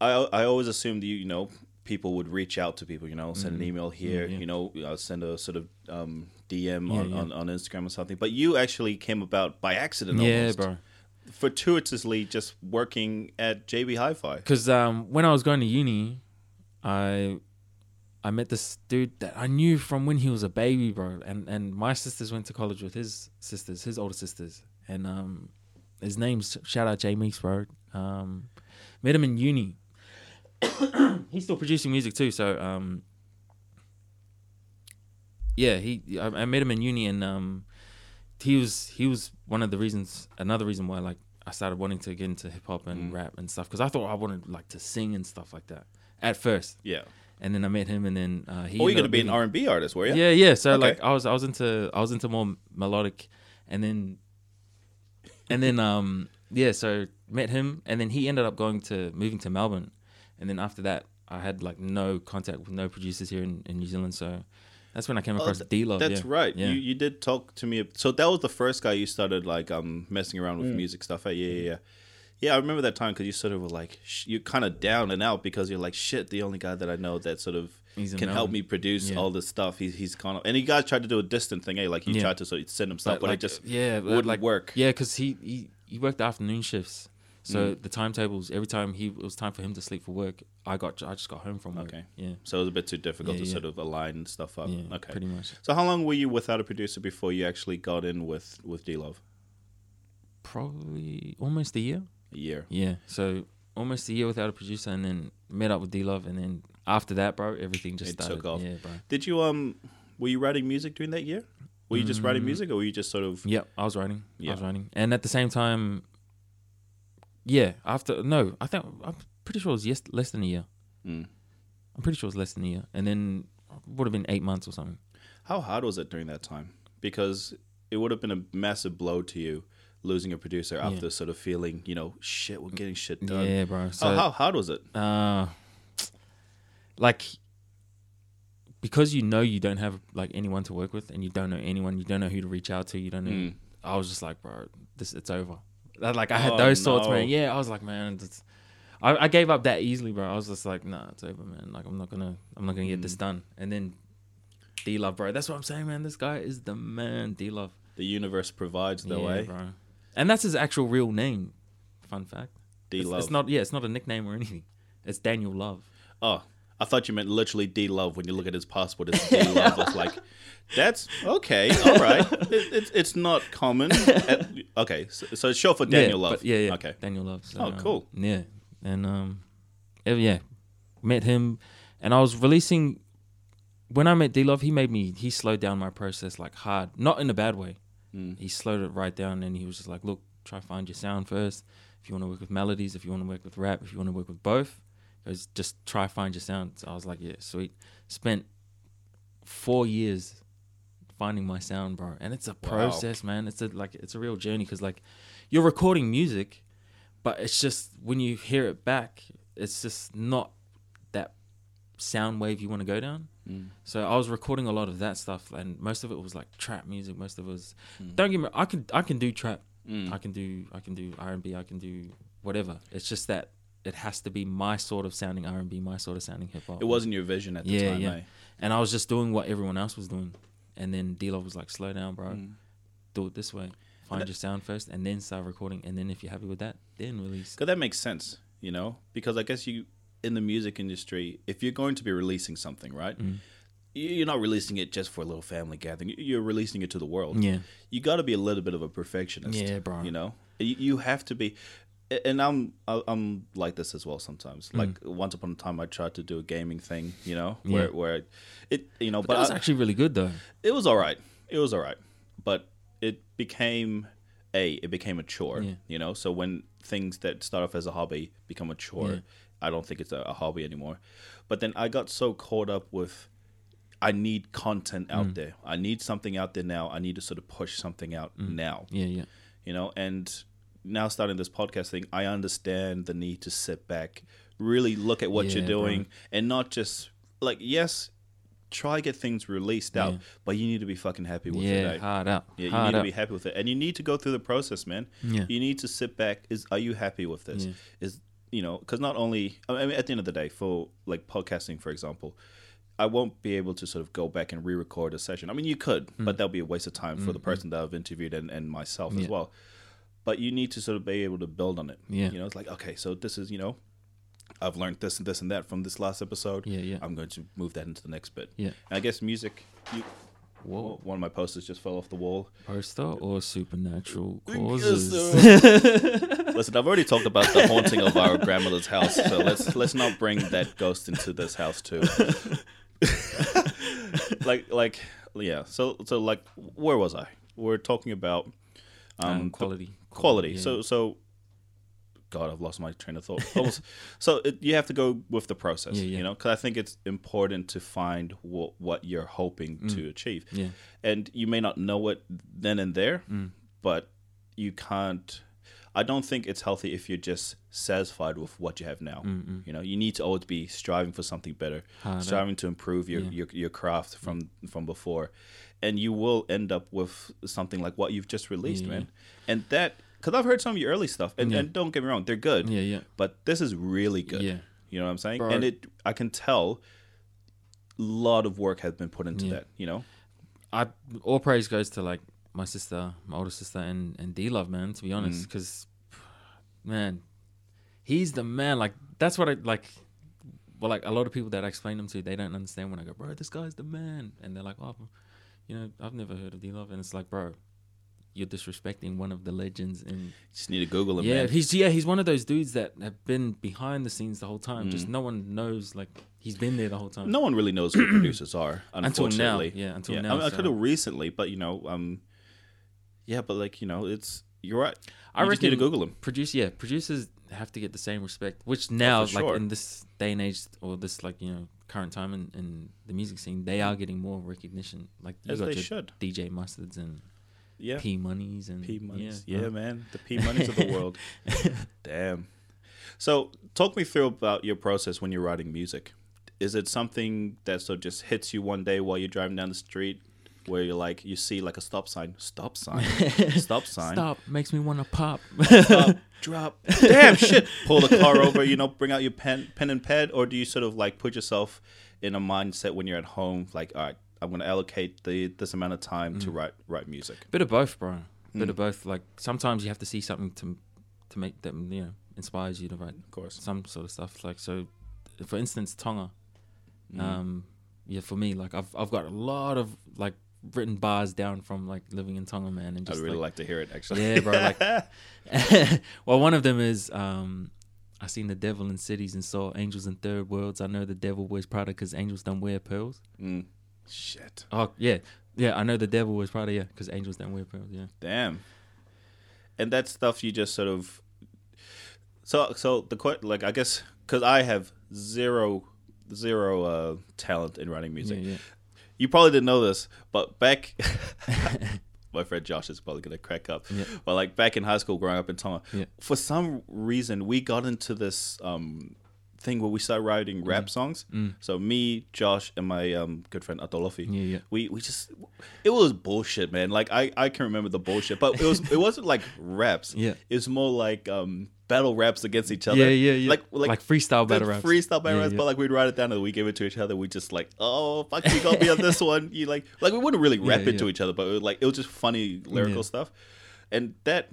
I I always assumed you you know people would reach out to people. You know, send an email here. Mm-hmm. You know, uh, send a sort of um, DM Yeah, on, yeah. On, on Instagram or something. But you actually came about by accident. Yeah, almost. bro. Fortuitously, just working at JB Hi-Fi. Because um, when I was going to uni, I I met this dude that I knew from when he was a baby, bro. And and my sisters went to college with his sisters, his older sisters. And um, his name's shout out Jay Meeks, bro. Um, met him in uni. He's still producing music too, so um, yeah, he I, I met him in uni, and um, he was he was one of the reasons, another reason why like I started wanting to get into hip hop and rap and stuff because I thought I wanted like to sing and stuff like that at first, Yeah. and then I met him, and then uh, he. Oh, you're gonna be an R and B artist, were you? yeah, yeah. So Okay. like I was I was into I was into more melodic and then and then um yeah, so met him and then he ended up going to moving to Melbourne. And then after that I had like no contact with no producers here in, in New Zealand. So that's when I came across th- D Love. That's yeah. right. Yeah. You you did talk to me. So that was the first guy you started like um messing around Mm. with music stuff. At. Yeah, yeah, yeah. Yeah, I remember that time because you sort of were like sh- you're kind of down and out because you're like shit. The only guy that I know that sort of He's in can help me produce Yeah. all this stuff. He's he's kind of and you guys tried to do a distant thing. Eh? Like he Yeah. tried to sort of send him stuff, but, like, it just yeah, but, wouldn't like, work. Yeah, because he, he he worked afternoon shifts, so Mm. the timetables every time he it was time for him to sleep for work, I got I just got home from work. Okay. Yeah. So it was a bit too difficult Yeah, to yeah. sort of align stuff up. Yeah. okay. Pretty much. So how long were you without a producer before you actually got in with with D Love? Probably almost a year. A year. Yeah. So almost a year without a producer, and then met up with D Love, and then after that, bro, everything just It started. took off. Yeah, bro. Did you um were you writing music during that year? Were you just writing Mm. music or were you just sort of Yeah, I was writing. Yeah. I was writing, and at the same time, yeah. After no, I think I'm pretty sure it was yes, less than a year. Mm. I'm pretty sure it was less than a year, and then would have been eight months or something. How hard was it during that time? Because it would have been a massive blow to you losing a producer after sort of feeling, you know, shit, we're getting shit done. Yeah, bro. So how, how hard was it? uh like because you know you don't have like anyone to work with and you don't know anyone you don't know who to reach out to you don't know Mm. i was just like bro this it's over like i had Oh, those thoughts no. man yeah i was like man it's, I, I gave up that easily bro i was just like nah it's over man like i'm not gonna i'm not gonna get Mm. this done and then d love bro that's what i'm saying man this guy is the man d love The universe provides the way. bro and that's his actual real name fun fact D it's, Love. it's not yeah it's not a nickname or anything it's daniel love oh, I thought you meant literally D Love when you look at his passport. It's D Love. I was like, that's okay, all right. It, it's it's not common. Uh, okay, so, so it's short for Daniel yeah, Love. yeah, yeah. Okay. Daniel Love. So, Oh, um, cool. Yeah, and um, yeah, met him, and I was releasing. When I met D Love, he made me. He slowed down my process like hard, not in a bad way. Mm. He slowed it right down, and he was just like, "Look, try find your sound first. If you want to work with melodies, if you want to work with rap, if you want to work with both, goes just try find your sound." So I was like, "Yeah, sweet." Spent four years finding my sound, bro, and it's a Wow. process, man. It's a like it's a real journey because like you're recording music, but it's just when you hear it back, it's just not that sound wave you want to go down. Mm. So I was recording a lot of that stuff, and most of it was like trap music. Most of it was. Mm. Don't get me. I can I can do trap. Mm. I can do I can do R and B. I can do whatever. It's just that it has to be my sort of sounding R and B, my sort of sounding hip hop. It wasn't your vision at the Yeah, time, yeah. eh? and I was just doing what everyone else was doing. And then D-Love was like, "Slow down, bro. Mm. Do it this way. Find that- your sound first, and then start recording. And then if you're happy with that, then release." Cause that makes sense, you know, because I guess you in the music industry, if you're going to be releasing something, right, Mm. you- you're not releasing it just for a little family gathering. You're releasing it to the world. Yeah, You got to be a little bit of a perfectionist. Yeah, bro. You know, you, you have to be. And I'm I'm like this as well sometimes. Mm. Like once upon a time, I tried to do a gaming thing, you know, where Yeah. where it you know, but, but, that was I- actually really good though. it was all right. It was all right, but it became a it became a chore. Yeah. You know, so when things that start off as a hobby become a chore, Yeah. I don't think it's a, a hobby anymore. But then I got so caught up with. I need content Mm. out there. I need something out there now. I need to sort of push something out Mm. now. Yeah, yeah. You know, and now starting this podcast thing, I understand the need to sit back, really look at what Yeah, you're bro. doing, and not just like yes, try get things released out, Yeah. but you need to be fucking happy with Yeah, it. eh? hard out. Yeah, you hard need to be happy with it, and you need to go through the process, man. Yeah. You need to sit back. Is are you happy with this? Yeah. Is you know, because not only I mean, at the end of the day, for like podcasting, for example, I won't be able to sort of go back and re-record a session. I mean, you could, but that'll be a waste of time for the person that I've interviewed and, and myself as Mm, well. But you need to sort of be able to build on it. Yeah. You know, it's like okay, so this is you know. I've learned this and this and that from this last episode. Yeah, yeah. I'm going to move that into the next bit. Yeah. And I guess music. You, Whoa. one of my posters just fell off the wall. Poster or supernatural causes? Listen, I've already talked about the haunting of our grandmother's house, so let's let's not bring that ghost into this house too. like like yeah, so so like where was I? We're talking about um, Um, quality. Quality. yeah. So so God, I've lost my train of thought. Almost. so it, you have to go with the process, Yeah, yeah. you know, because I think it's important to find what what you're hoping to achieve Mm. Yeah. and you may not know it then and there, Mm. but you can't. I don't think it's healthy if you're just satisfied with what you have now. You know, you need to always be striving for something better, Harder. striving to improve your, Yeah. your your craft from from before, and you will end up with something like what you've just released, man. And that because I've heard some of your early stuff, and, Yeah. and don't get me wrong, they're good, Yeah, yeah. but this is really good. Yeah. You know what I'm saying? Bro. And it, I can tell, a lot of work has been put into Yeah. that. You know. I all praise goes to like my sister, my older sister, and and D Love, man. To be honest, Mm. because man, he's the man. Like that's what I like. Well, like a lot of people that I explain them to, they don't understand when I go, bro, this guy's the man, and they're like, oh, you know, I've never heard of D Love, and it's like, bro, you're disrespecting one of the legends and Just need to Google him. yeah, man. he's yeah, he's one of those dudes that have been behind the scenes the whole time. Mm. Just no one knows like he's been there the whole time. No one really knows who producers are, until now, yeah, until yeah. now. I, mean, so- could have recently, but you know, um, yeah, but like you know, it's you're right. I just need to Google him. produce yeah producers have to get the same respect which now Oh, like sure. in this day and age or this like you know current time in, in the music scene they are getting more recognition like you As got they your should. dj mustards and Yeah, p monies and P monies. yeah, Yeah, man, the P monies of the world. Damn. So, talk me through about your process when you're writing music. Is it something that sort of just hits you one day while you're driving down the street, where you're like, you see like a stop sign, stop sign, stop sign, stop. Makes me want to pop. Stop, drop, damn shit, pull the car over, you know, bring out your pen, pen and pad, or do you sort of like put yourself in a mindset when you're at home, like, all right, I'm going to allocate the this amount of time Mm. to write write music. bit of both bro bit Mm. of both like sometimes you have to see something to to make them you know inspires you to write Of course. some sort of stuff like so for instance tonga Mm. um yeah for me like i've i've got a lot of like written bars down from like living in tonga man and I'd just really like, like to hear it, actually. Yeah, bro, like- well one of them is um i seen the devil in cities and saw angels in third worlds i know the devil wears prada because angels don't wear pearls Mm. Shit. oh yeah yeah i know the devil was probably yeah because angels don't wear pearls yeah Damn. And that stuff you just sort of. So so the que- like I guess because I have zero zero uh, talent in writing music. yeah, yeah. You probably didn't know this, but back. My friend Josh is probably gonna crack up. Yeah. But like back in high school, growing up in Tonga, Yeah. for some reason we got into this um, thing where we started writing rap songs. Mm. So me, Josh, and my um, good friend Atolofi, Yeah, yeah. we we just it was bullshit, man. Like I I can remember the bullshit, but it was it wasn't like raps. Yeah. it's more like um battle raps against each other. yeah yeah yeah Like like, like. freestyle battle raps freestyle battle Yeah, raps, yeah. but like we'd write it down and we give it to each other. We just like, oh fuck, you got me on this one. You like, like we wouldn't really rap Yeah, it to each other, but it was like it was just funny lyrical stuff, and that,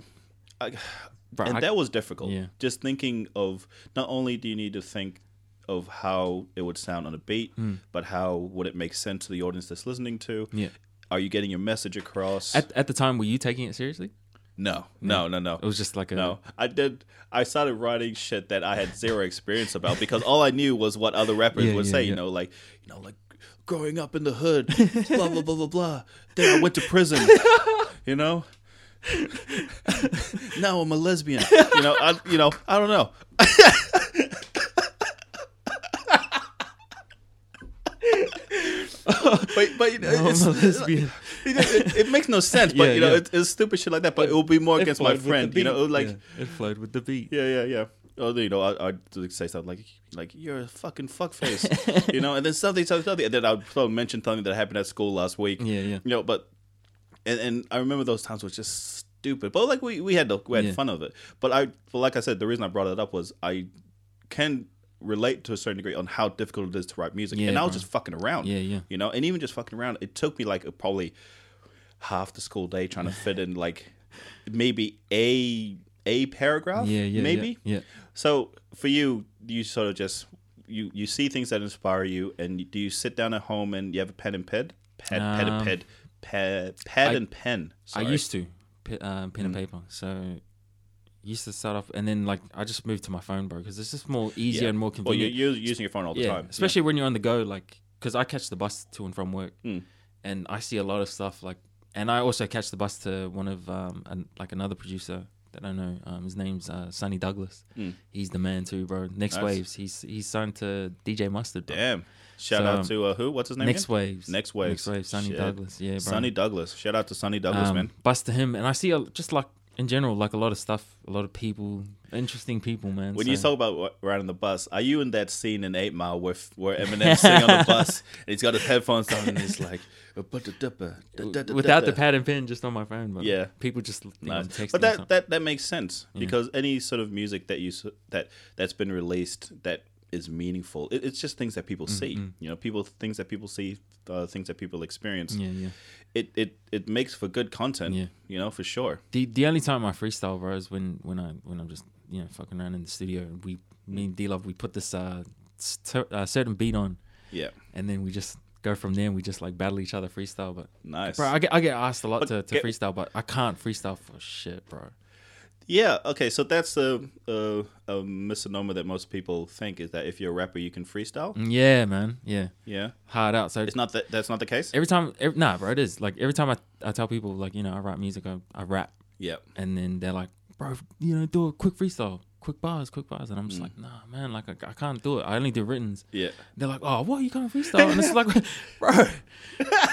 I, Bro, and that was difficult. Yeah. Just thinking of not only do you need to think of how it would sound on a beat, hmm. but how would it make sense to the audience that's listening to? Yeah Are you getting your message across? at, at the time were you taking it seriously no, no, no, no. it was just like a No, I did. I started writing shit that I had zero experience about because all I knew was what other rappers Yeah, would yeah, say. You know, like you know, like growing up in the hood, blah blah blah blah blah. Then I went to prison. You know. Now I'm a lesbian. You know, I you know I don't know. but but you know, No, I'm it's, a lesbian. it, it- it makes no sense. But Yeah, you know, yeah. it's, it's stupid shit like that. But it will be more against my flowed with the friend. You know, it would like Yeah, it flowed with the beat. yeah, yeah, yeah. Oh, you know, I, I'd say something like, like you're a fucking fuckface, you know, and then something, something, something, and then I'd throw mention something that happened at school last week, Yeah, yeah. you know, but, and, and I remember those times was just stupid, but like we, we had the, we had Yeah. fun of it, but I, but like I said, the reason I brought it up was I can relate to a certain degree on how difficult it is to write music, Yeah, and I was bro. just fucking around, Yeah, yeah. you know, and even just fucking around, it took me like probably half the school day trying to fit in like maybe a a paragraph, Yeah, yeah. maybe. Yeah. So for you, you sort of just you you see things that inspire you, and do you sit down at home and you have a pen and pad, pad, pad and Um, pad, pad, I- and pen? I used to pi- um, pen and Mm. paper. So used to start off, and then like I just moved to my phone, bro, because it's just more easier Yeah. and more Well, you're, convenient. you're using your phone all the yeah, time, especially when you're on the go, like because I catch the bus to and from work, Mm. and I see a lot of stuff like, and I also catch the bus to one of um an, like another producer that I know. Um, his name's uh, Sonny Douglas. Mm. He's the man too, bro. Next Nice. Waves. He's he's signed to DJ Mustard. Bro. Damn! Shout So, out to uh, who? What's his name? Next again? Waves. Next Waves. Next Waves. Sonny Shit. Douglas. Yeah, bro. Sonny Douglas. Shout out to Sonny Douglas, um, man. Bust to him, and I see a, just like in general, like a lot of stuff, a lot of people, interesting people, man. When so- you talk about riding the bus, are you in that scene in Eight Mile where where Eminem's sitting on the bus and he's got his headphones on and he's like, without the pad and pen, just on my phone, but Yeah. people just texting. But that, that that makes sense because any sort of music that you that that's been released that is meaningful, it, it's just things that people see. You know, people things that people see, uh, things that people experience. yeah, yeah. It it it makes for good content. Yeah. You know, for sure. The the only time I freestyle, bro, is when when I when I'm just you know fucking around in the studio and we me and D Love we put this uh, uh certain beat on Yeah. and then we just go from there and we just like battle each other freestyle. But Nice. bro, I get I get asked a lot But to, to get- freestyle, but I can't freestyle for shit, bro. Yeah. Okay. So that's a, a uh, a misnomer that most people think is that if you're a rapper, you can freestyle. Mm, yeah, man. Yeah, Yeah. hard out. So It's not that. That's not the case. every time, every, nah, bro, it is like every time I, I tell people like you know I write music, I, I rap, Yeah. and then they're like, bro, you know, do a quick freestyle, quick bars, quick bars, and I'm Mm. just like, nah, man, like I, I can't do it. I only do writtens. Yeah. They're like, oh, what you can't freestyle, and it's like, bro,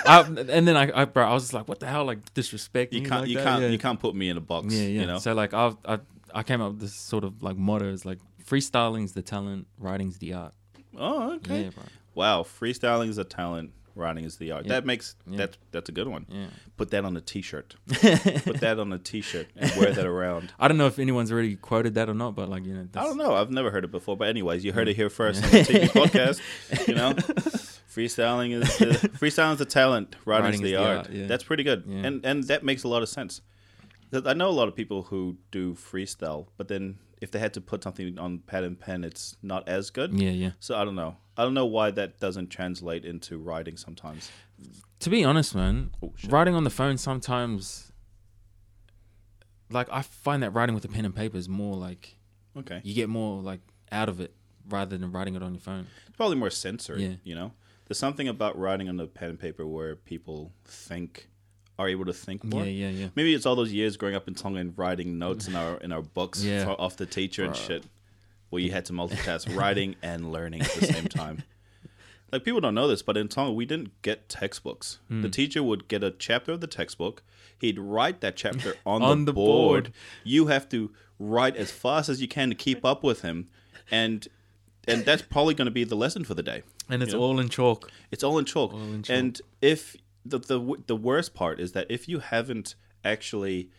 I, and then I, I, bro, I was just like, what the hell, like disrespect. You can't. like you that? can't. Yeah. You can't put me in a box. Yeah, yeah. You know. So like I, I, I came up with this sort of like motto is like freestyling's the talent, writing's the art. oh, okay. Yeah, bro. Wow. Freestyling is a talent. Writing is the art. Yeah. That makes Yeah. that's that's a good one. Yeah. Put that on a T-shirt. Put that on a T-shirt and wear that around. I don't know if anyone's already quoted that or not, but like you know, I don't know. I've never heard it before. But anyways, you heard it here first on the TV podcast. You know, freestyling is the, freestyling is the talent. Writing, is the, art. yeah. That's pretty good, and and that makes a lot of sense. I know a lot of people who do freestyle, but then if they had to put something on pad and pen, it's not as good. Yeah, yeah. So I don't know. I don't know why that doesn't translate into writing sometimes. To be honest, man, Oh, writing on the phone sometimes, like I find that writing with a pen and paper is more like Okay, you get more like out of it rather than writing it on your phone. it's probably more sensory. Yeah. You know, there's something about writing on the pen and paper where people think are able to think more. Yeah, yeah, yeah. Maybe it's all those years growing up in Tonga and writing notes in our in our books Yeah. for, off the teacher and Bro. shit, where you had to multitask writing and learning at the same time. Like people don't know this, but in Tonga we didn't get textbooks. Hmm. The teacher would get a chapter of the textbook. He'd write that chapter on, On the, the board. board. You have to write as fast as you can to keep up with him, and and that's probably going to be the lesson for the day. And it's You know? all in chalk. It's all in chalk. All in chalk. And if the, the the worst part is that if you haven't actually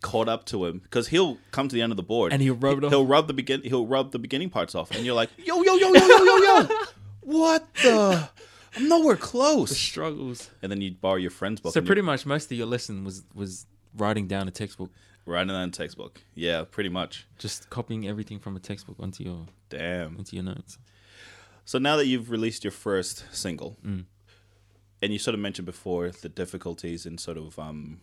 caught up to him, because he'll come to the end of the board And he'll rub it. He'll rub the begin. He'll rub the beginning parts off, and you're like, yo yo yo yo yo yo yo, what the? I'm nowhere close. Struggles. And then you borrow your friend's book. So pretty much most of your lesson was was writing down a textbook, writing down in textbook. Yeah, pretty much. just copying everything from a textbook onto your Damn. into your notes. So now that you've released your first single, Mm. And you sort of mentioned before the difficulties in sort of um,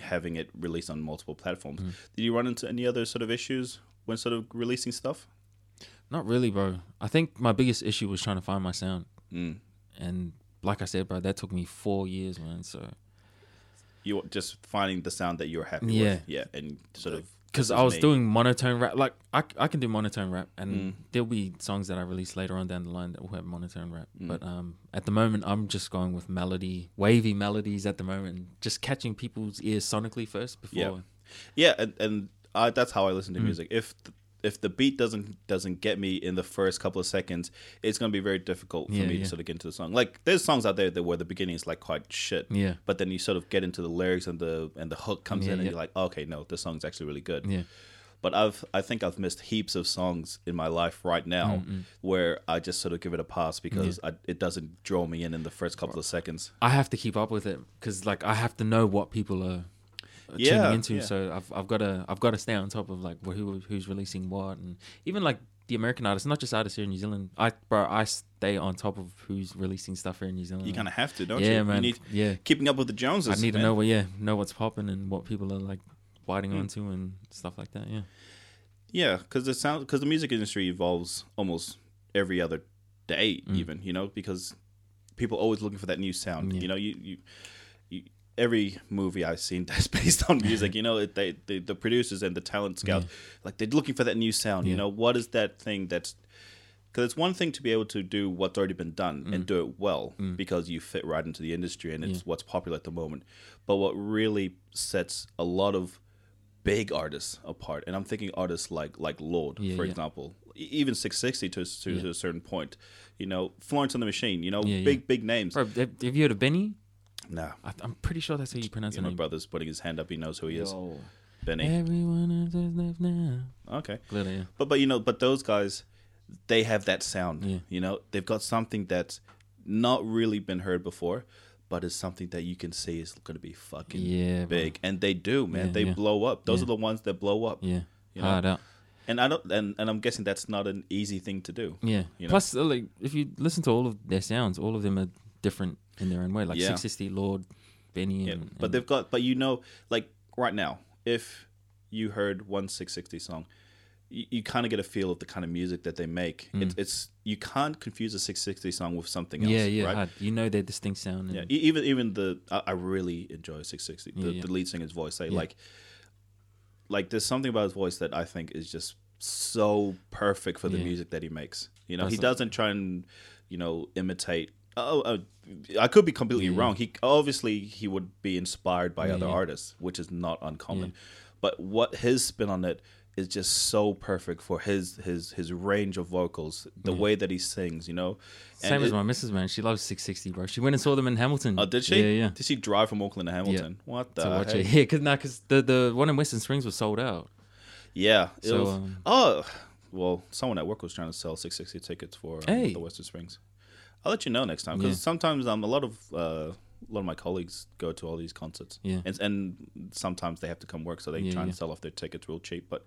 having it released on multiple platforms, Mm. did you run into any other sort of issues when sort of releasing stuff? Not really, bro. I think my biggest issue was trying to find my sound, Mm. and like I said, bro, that took me four years, man. So You just finding the sound that you're happy Yeah. with, yeah, and sort of because I was me. doing monotone rap. Like I, I can do monotone rap, and Mm. there'll be songs that I release later on down the line that will have monotone rap. Mm. But um, at the moment, I'm just going with melody, wavy melodies at the moment, just catching people's ears sonically first before. Yeah. Yeah, and, and I, that's how I listen Mm. to music. If if the beat doesn't doesn't get me in the first couple of seconds, it's gonna be very difficult for Yeah, me yeah. to sort of get into the song. Like there's songs out there that where the beginning is like quite shit, Yeah. but then you sort of get into the lyrics and the and the hook comes Yeah, in, and you're like, okay, no, this song's actually really good. Yeah. But I've I think I've missed heaps of songs in my life right now mm, mm. where I just sort of give it a pass because I, it doesn't draw me in in the first couple of seconds. I have to keep up with it because like I have to know what people are Yeah, tuning into. yeah. So I've I've got to I've got to stay on top of like who who's releasing what and even like the American artists, not just artists here in New Zealand. I bro, I stay on top of who's releasing stuff here in New Zealand. You kind of have to, don't yeah, you? man. You need yeah, keeping up with the Joneses. I need to know what yeah know what's popping and what people are like biting Mm. onto and stuff like that. Yeah, Yeah, because the sound because the music industry evolves almost every other day, Mm. even you know, because people always looking for that new sound. Yeah. You know, you, you every movie I've seen that's based on music, you know, it, they, they the producers and the talent scouts like they're looking for that new sound. You know, what is that thing that's because it's one thing to be able to do what's already been done Mm. and do it well because you fit right into the industry and it's what's popular at the moment. But what really sets a lot of big artists apart, and I'm thinking artists like like Lorde, Yeah, for yeah. example, even Six60 to, to, Yeah. to a certain point. You know, Florence and the Machine. You know, Yeah, big big names. bro, have you heard of BENEE? Nah, I, I'm pretty sure that's how you pronounce yeah, the my name. brother's putting his hand up. He knows who he is. Yo. BENEE. Everyone else is left now. Okay. Clearly, yeah. But but you know, but those guys, they have that sound. Yeah. You know, they've got something that's not really been heard before, but it's something that you can see is going to be fucking Yeah, bro. big, and they do, man. Yeah, they yeah. blow up. Those Yeah. are the ones that blow up. Yeah, You know? hard out. And I don't, and, and I'm guessing that's not an easy thing to do. Yeah. You know? Plus, uh, like, if you listen to all of their sounds, all of them are different in their own way. Like Yeah. Six60, Lorde, BENEE, Yeah, and, but and- they've got, but you know, like right now, if you heard one Six60 song, you, you kind of get a feel of the kind of music that they make. It's, it's you can't confuse a Six60 song with something else. Mm. yeah, yeah, right? hard. You know their distinct sound. And, Yeah, even even the I, I really enjoy Six60. The, Yeah, yeah. the lead singer's voice, Yeah. like like there's something about his voice that I think is just so perfect for the music that he makes. You know, That's he doesn't try and you know imitate. Oh, uh, I could be completely Yeah. wrong. He obviously he would be inspired by Yeah, other artists, which is not uncommon. But what his spin on it is just so perfect for his his his range of vocals, the way that he sings. You know, And Same as it- my missus, man. She loves Six60, bro. She went and saw them in Hamilton. Oh, did she? Yeah, yeah. Did she drive from Auckland to Hamilton? What the to watch heck? it. Yeah, because nah, cause the, the one in Western Springs was sold out. Yeah. It So, was, um, oh, well, someone at work was trying to sell Six60 tickets for um, Hey. the Western Springs. I'll let you know next time because Yeah. sometimes um, a lot of uh, a lot of my colleagues go to all these concerts. Yeah. And, and sometimes they have to come work, so they Yeah, try and yeah. sell off their tickets real cheap. But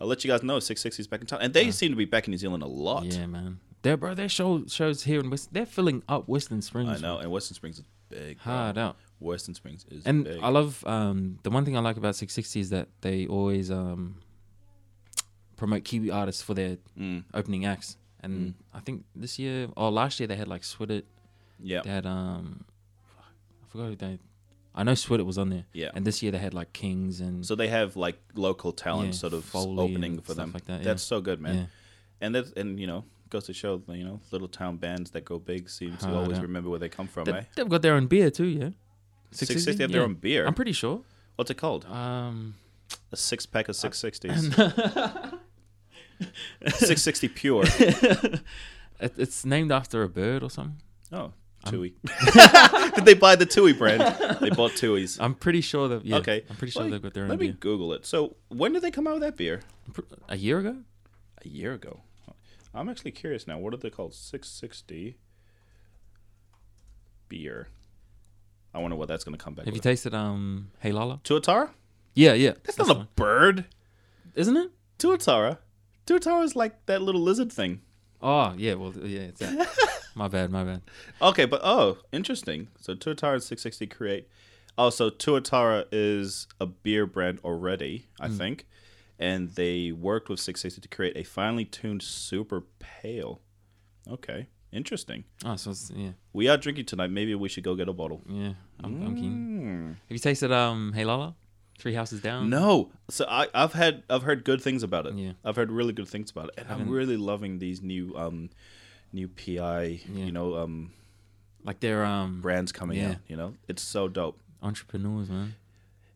I'll let you guys know Six60 is back in town, and they seem to be back in New Zealand a lot. Yeah, man. Their bro, their show shows here in West. They're filling up Western Springs. I know, and Western Springs is big. bro. Hard out. Western Springs is And big. I love um, the one thing I like about Six60 is that they always um, promote Kiwi artists for their Mm, opening acts. And I think this year or last year they had like SWIDT. yeah, They had um, I forgot who they. I know SWIDT was on there. yeah. And this year they had like Kings and So they have like local talent Yeah, sort of Foley opening for them. like that, That's so good, man. yeah, And that's and you know goes to show you know little town bands that go big seem to always remember where they come from. They, eh? they've got their own beer too. Yeah. Six60 have their Yeah. own beer. I'm pretty sure. What's it called? Um, A six pack of Six60s. Six60 pure. it, it's named after a bird or something. Oh, Tui. Did they buy the Tui brand? They bought Tui's. I'm pretty sure that. Yeah, okay, I'm pretty sure me- they've got their own Let me beer. Google it. So when did they come out with that beer? A year ago. A year ago. I'm actually curious now. What are they called? Six60 beer. I wonder what that's going to come back Have you tasted um Hey Lala? Tuatara? Yeah, yeah. That's, the not a one. bird. Isn't it? Tuatara. Tuatara is like that little lizard thing. Oh yeah. Well, yeah. It's that. my bad. My bad. Okay, but oh, interesting. So Tuatara and Six60 create. Oh, so Tuatara is a beer brand already, I think, and they worked with Six60 to create a finely tuned super pale. Okay, interesting. Oh, so it's, yeah, We are drinking tonight. Maybe we should go get a bottle. yeah. I'm, I'm keen. Mm. Have you tasted um Hey Lala? Three Houses Down. No, so I, I've had I've heard good things about it. Yeah. I've heard really good things about it, and I'm really loving these new um, new PI, Yeah. you know, um, like they're um brands coming Yeah. out. You know, it's so dope. entrepreneurs, man.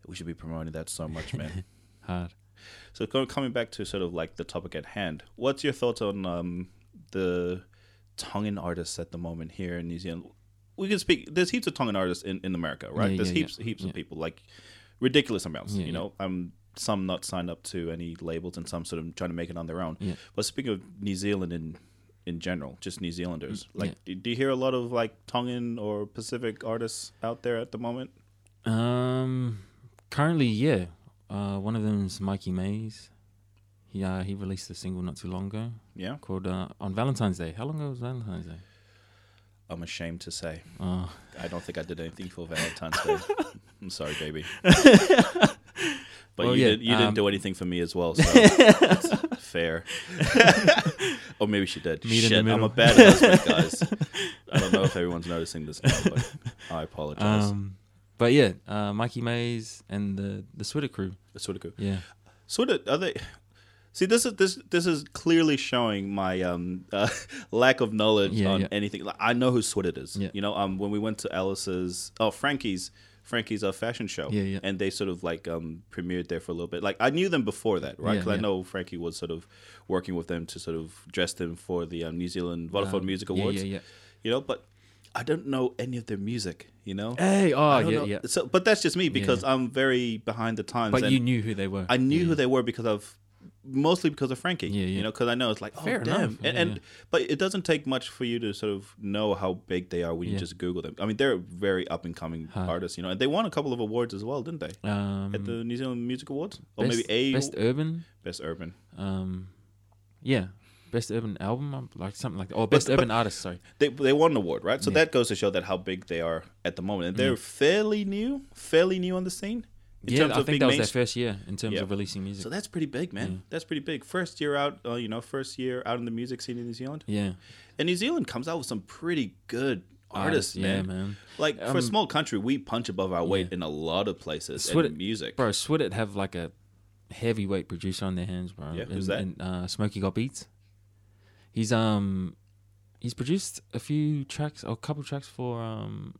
We should be promoting that so much, man. Hard. so coming back to sort of like the topic at hand, what's your thoughts on um, the Tongan artists at the moment here in New Zealand? We can speak. There's heaps of Tongan artists in, in America, right? Yeah, there's yeah, heaps yeah. heaps of people, like ridiculous amounts. Yeah, you yeah. know, um, some not signed up to any labels, and some sort of trying to make it on their own. Yeah. But speaking of New Zealand in in general, just New Zealanders, like, Mm, yeah. do, do you hear a lot of like Tongan or Pacific artists out there at the moment? Um, currently, yeah. Uh, one of them is Mikey Mays. He uh, he released a single not too long ago Yeah, called uh, on Valentine's Day. How long ago was Valentine's Day? I'm ashamed to say. Uh, I don't think I did anything for Valentine's Day. I'm sorry, baby. But Well, you, yeah, did, you um, didn't do anything for me as well, so that's fair. or maybe she did. Meet Shit, I'm a bad husband, guys. I don't know if everyone's noticing this now, but I apologize. um, but yeah, uh, Mikey Mays and the the SWIDT crew. Sort of good. Yeah, of. Are they? See, this is this this is clearly showing my um uh, lack of knowledge Yeah, on yeah. anything. Like, I know who SWIDT is. Yeah. You know, um, when we went to Alice's, oh Frankie's, Frankie's uh, fashion show. Yeah, yeah. And they sort of like um premiered there for a little bit. Like I knew them before that, right? Yeah, Because I know Frankie was sort of working with them to sort of dress them for the um, New Zealand Vodafone Um, Music Awards. Yeah, yeah. You know, but I don't know any of their music. You know. Hey, oh yeah, know. yeah. So, but that's just me because yeah. I'm very behind the times. But and you knew who they were. I knew yeah. who they were because of mostly because of Frankie. Yeah, yeah. You know, because I know it's like, oh Fair damn, enough. and, Yeah, and but it doesn't take much for you to sort of know how big they are when you just Google them. I mean, they're very up and coming Huh. artists. You know, and they won a couple of awards as well, didn't they? Um, At the New Zealand Music Awards, or best, maybe a best urban. best urban. Um, yeah, best urban album, um, like something like that. Or best but- urban artist. Sorry. They they won an award, right? So Yeah. that goes to show that how big they are at the moment, and they're fairly new, fairly new on the scene. In yeah, terms I of think that was their first year in terms Yeah. of releasing music. So that's pretty big, man. Yeah. That's pretty big. First year out, uh, you know, first year out in the music scene in New Zealand. yeah, And New Zealand comes out with some pretty good artists, yeah, man. man. Like for a Um, small country, we punch above our weight yeah. in a lot of places Sweat in it- music. Bro, SWIDT have like a heavyweight producer on their hands, bro. Yeah, and, who's that? And, uh, Smokey Got Beats. He's um, he's produced a few tracks, or a couple tracks for um,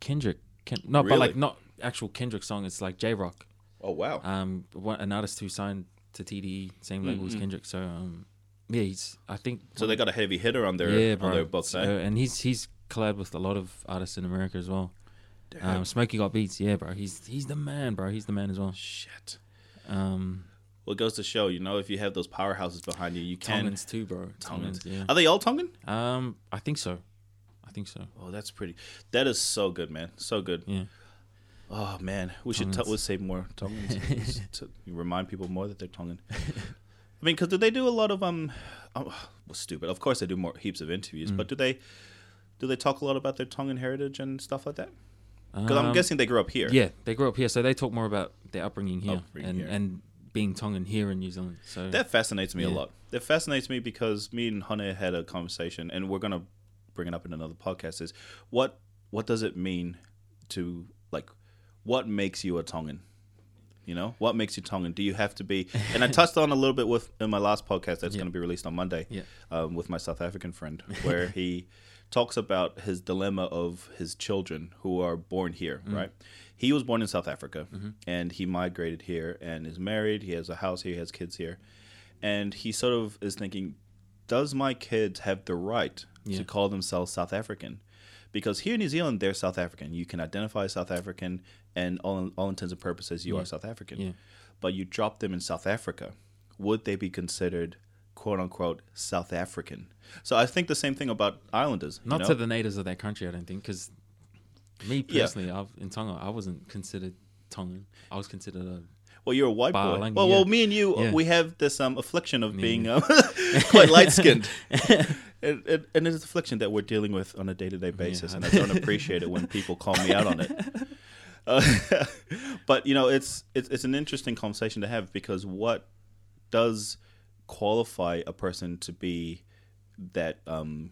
Kendrick. Ken- no, but like not actual Kendrick song. It's like Jay Rock. Oh wow! um one, an artist who signed to TDE, same label as Mhm. Kendrick. So um, yeah, he's I think So they got a heavy hitter on their yeah, on bro. their books. So- eh? and he's he's collabed with a lot of artists in America as well. Um, Smokey got beats, yeah, bro. He's he's the man, bro. He's the man as well. Shit. Um, Well, it goes to show, you know, if you have those powerhouses behind you, you can. Tongans too, bro. Tongans. Tongans, yeah. Are they all Tongan? Um, I think so. I think so. Oh, that's pretty. That is so good, man. So good. Yeah. Oh man, we should t- we'll say more Tongans to remind people more that they're Tongan. I mean, because do they do a lot of um? Oh, well, stupid. Of course, they do more heaps of interviews, Mm. but do they do they talk a lot about their Tongan heritage and stuff like that? Because I'm Um, guessing they grew up here. Yeah, they grew up here, so they talk more about their upbringing here Upbringing and here. and being Tongan here in New Zealand. So That fascinates me a lot. That fascinates me because me and Hane had a conversation, and we're gonna bring it up in another podcast. Is what what does it mean to what makes you a Tongan? You know, what makes you Tongan? Do you have to be? And I touched on a little bit with in my last podcast that's Yeah. going to be released on Monday Yeah. um, with my South African friend, where he talks about his dilemma of his children who are born here. Mm. Right? He was born in South Africa, Mm-hmm. and he migrated here and is married. He has a house here. He has kids here, and he sort of is thinking, does my kids have the right Yeah. to call themselves South African? Because here in New Zealand, they're South African. You can identify as South African, and all, all intents and purposes, you Yeah. are South African. Yeah. But you drop them in South Africa, would they be considered quote unquote South African? So I think the same thing about Islanders. Not know? to the natives of that country, I don't think, because me Yeah. personally, I've, in Tonga, I wasn't considered Tongan. I was considered a Well, you're a white boy. Well, yeah. well, me and you, Yeah. we have this um, affliction of being um, quite light skinned. and, and, and it's an affliction that we're dealing with on a day to day basis, and I don't appreciate it when people call me out on it. Uh, but you know, it's, it's it's an interesting conversation to have because what does qualify a person to be that um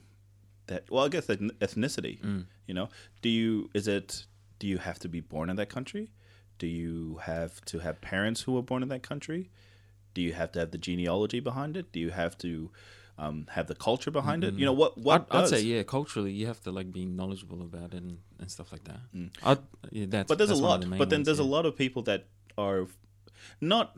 that well, I guess that ethnicity. Mm. You know, do you is it do you have to be born in that country? Do you have to have parents who were born in that country? Do you have to have the genealogy behind it? Do you have to um, have the culture behind it? You know what? What I'd, I'd say yeah, culturally you have to like be knowledgeable about it and, and stuff like that. Mm. Yeah, that's but there's a that's one lot. the But then ones, there's a lot of people that are not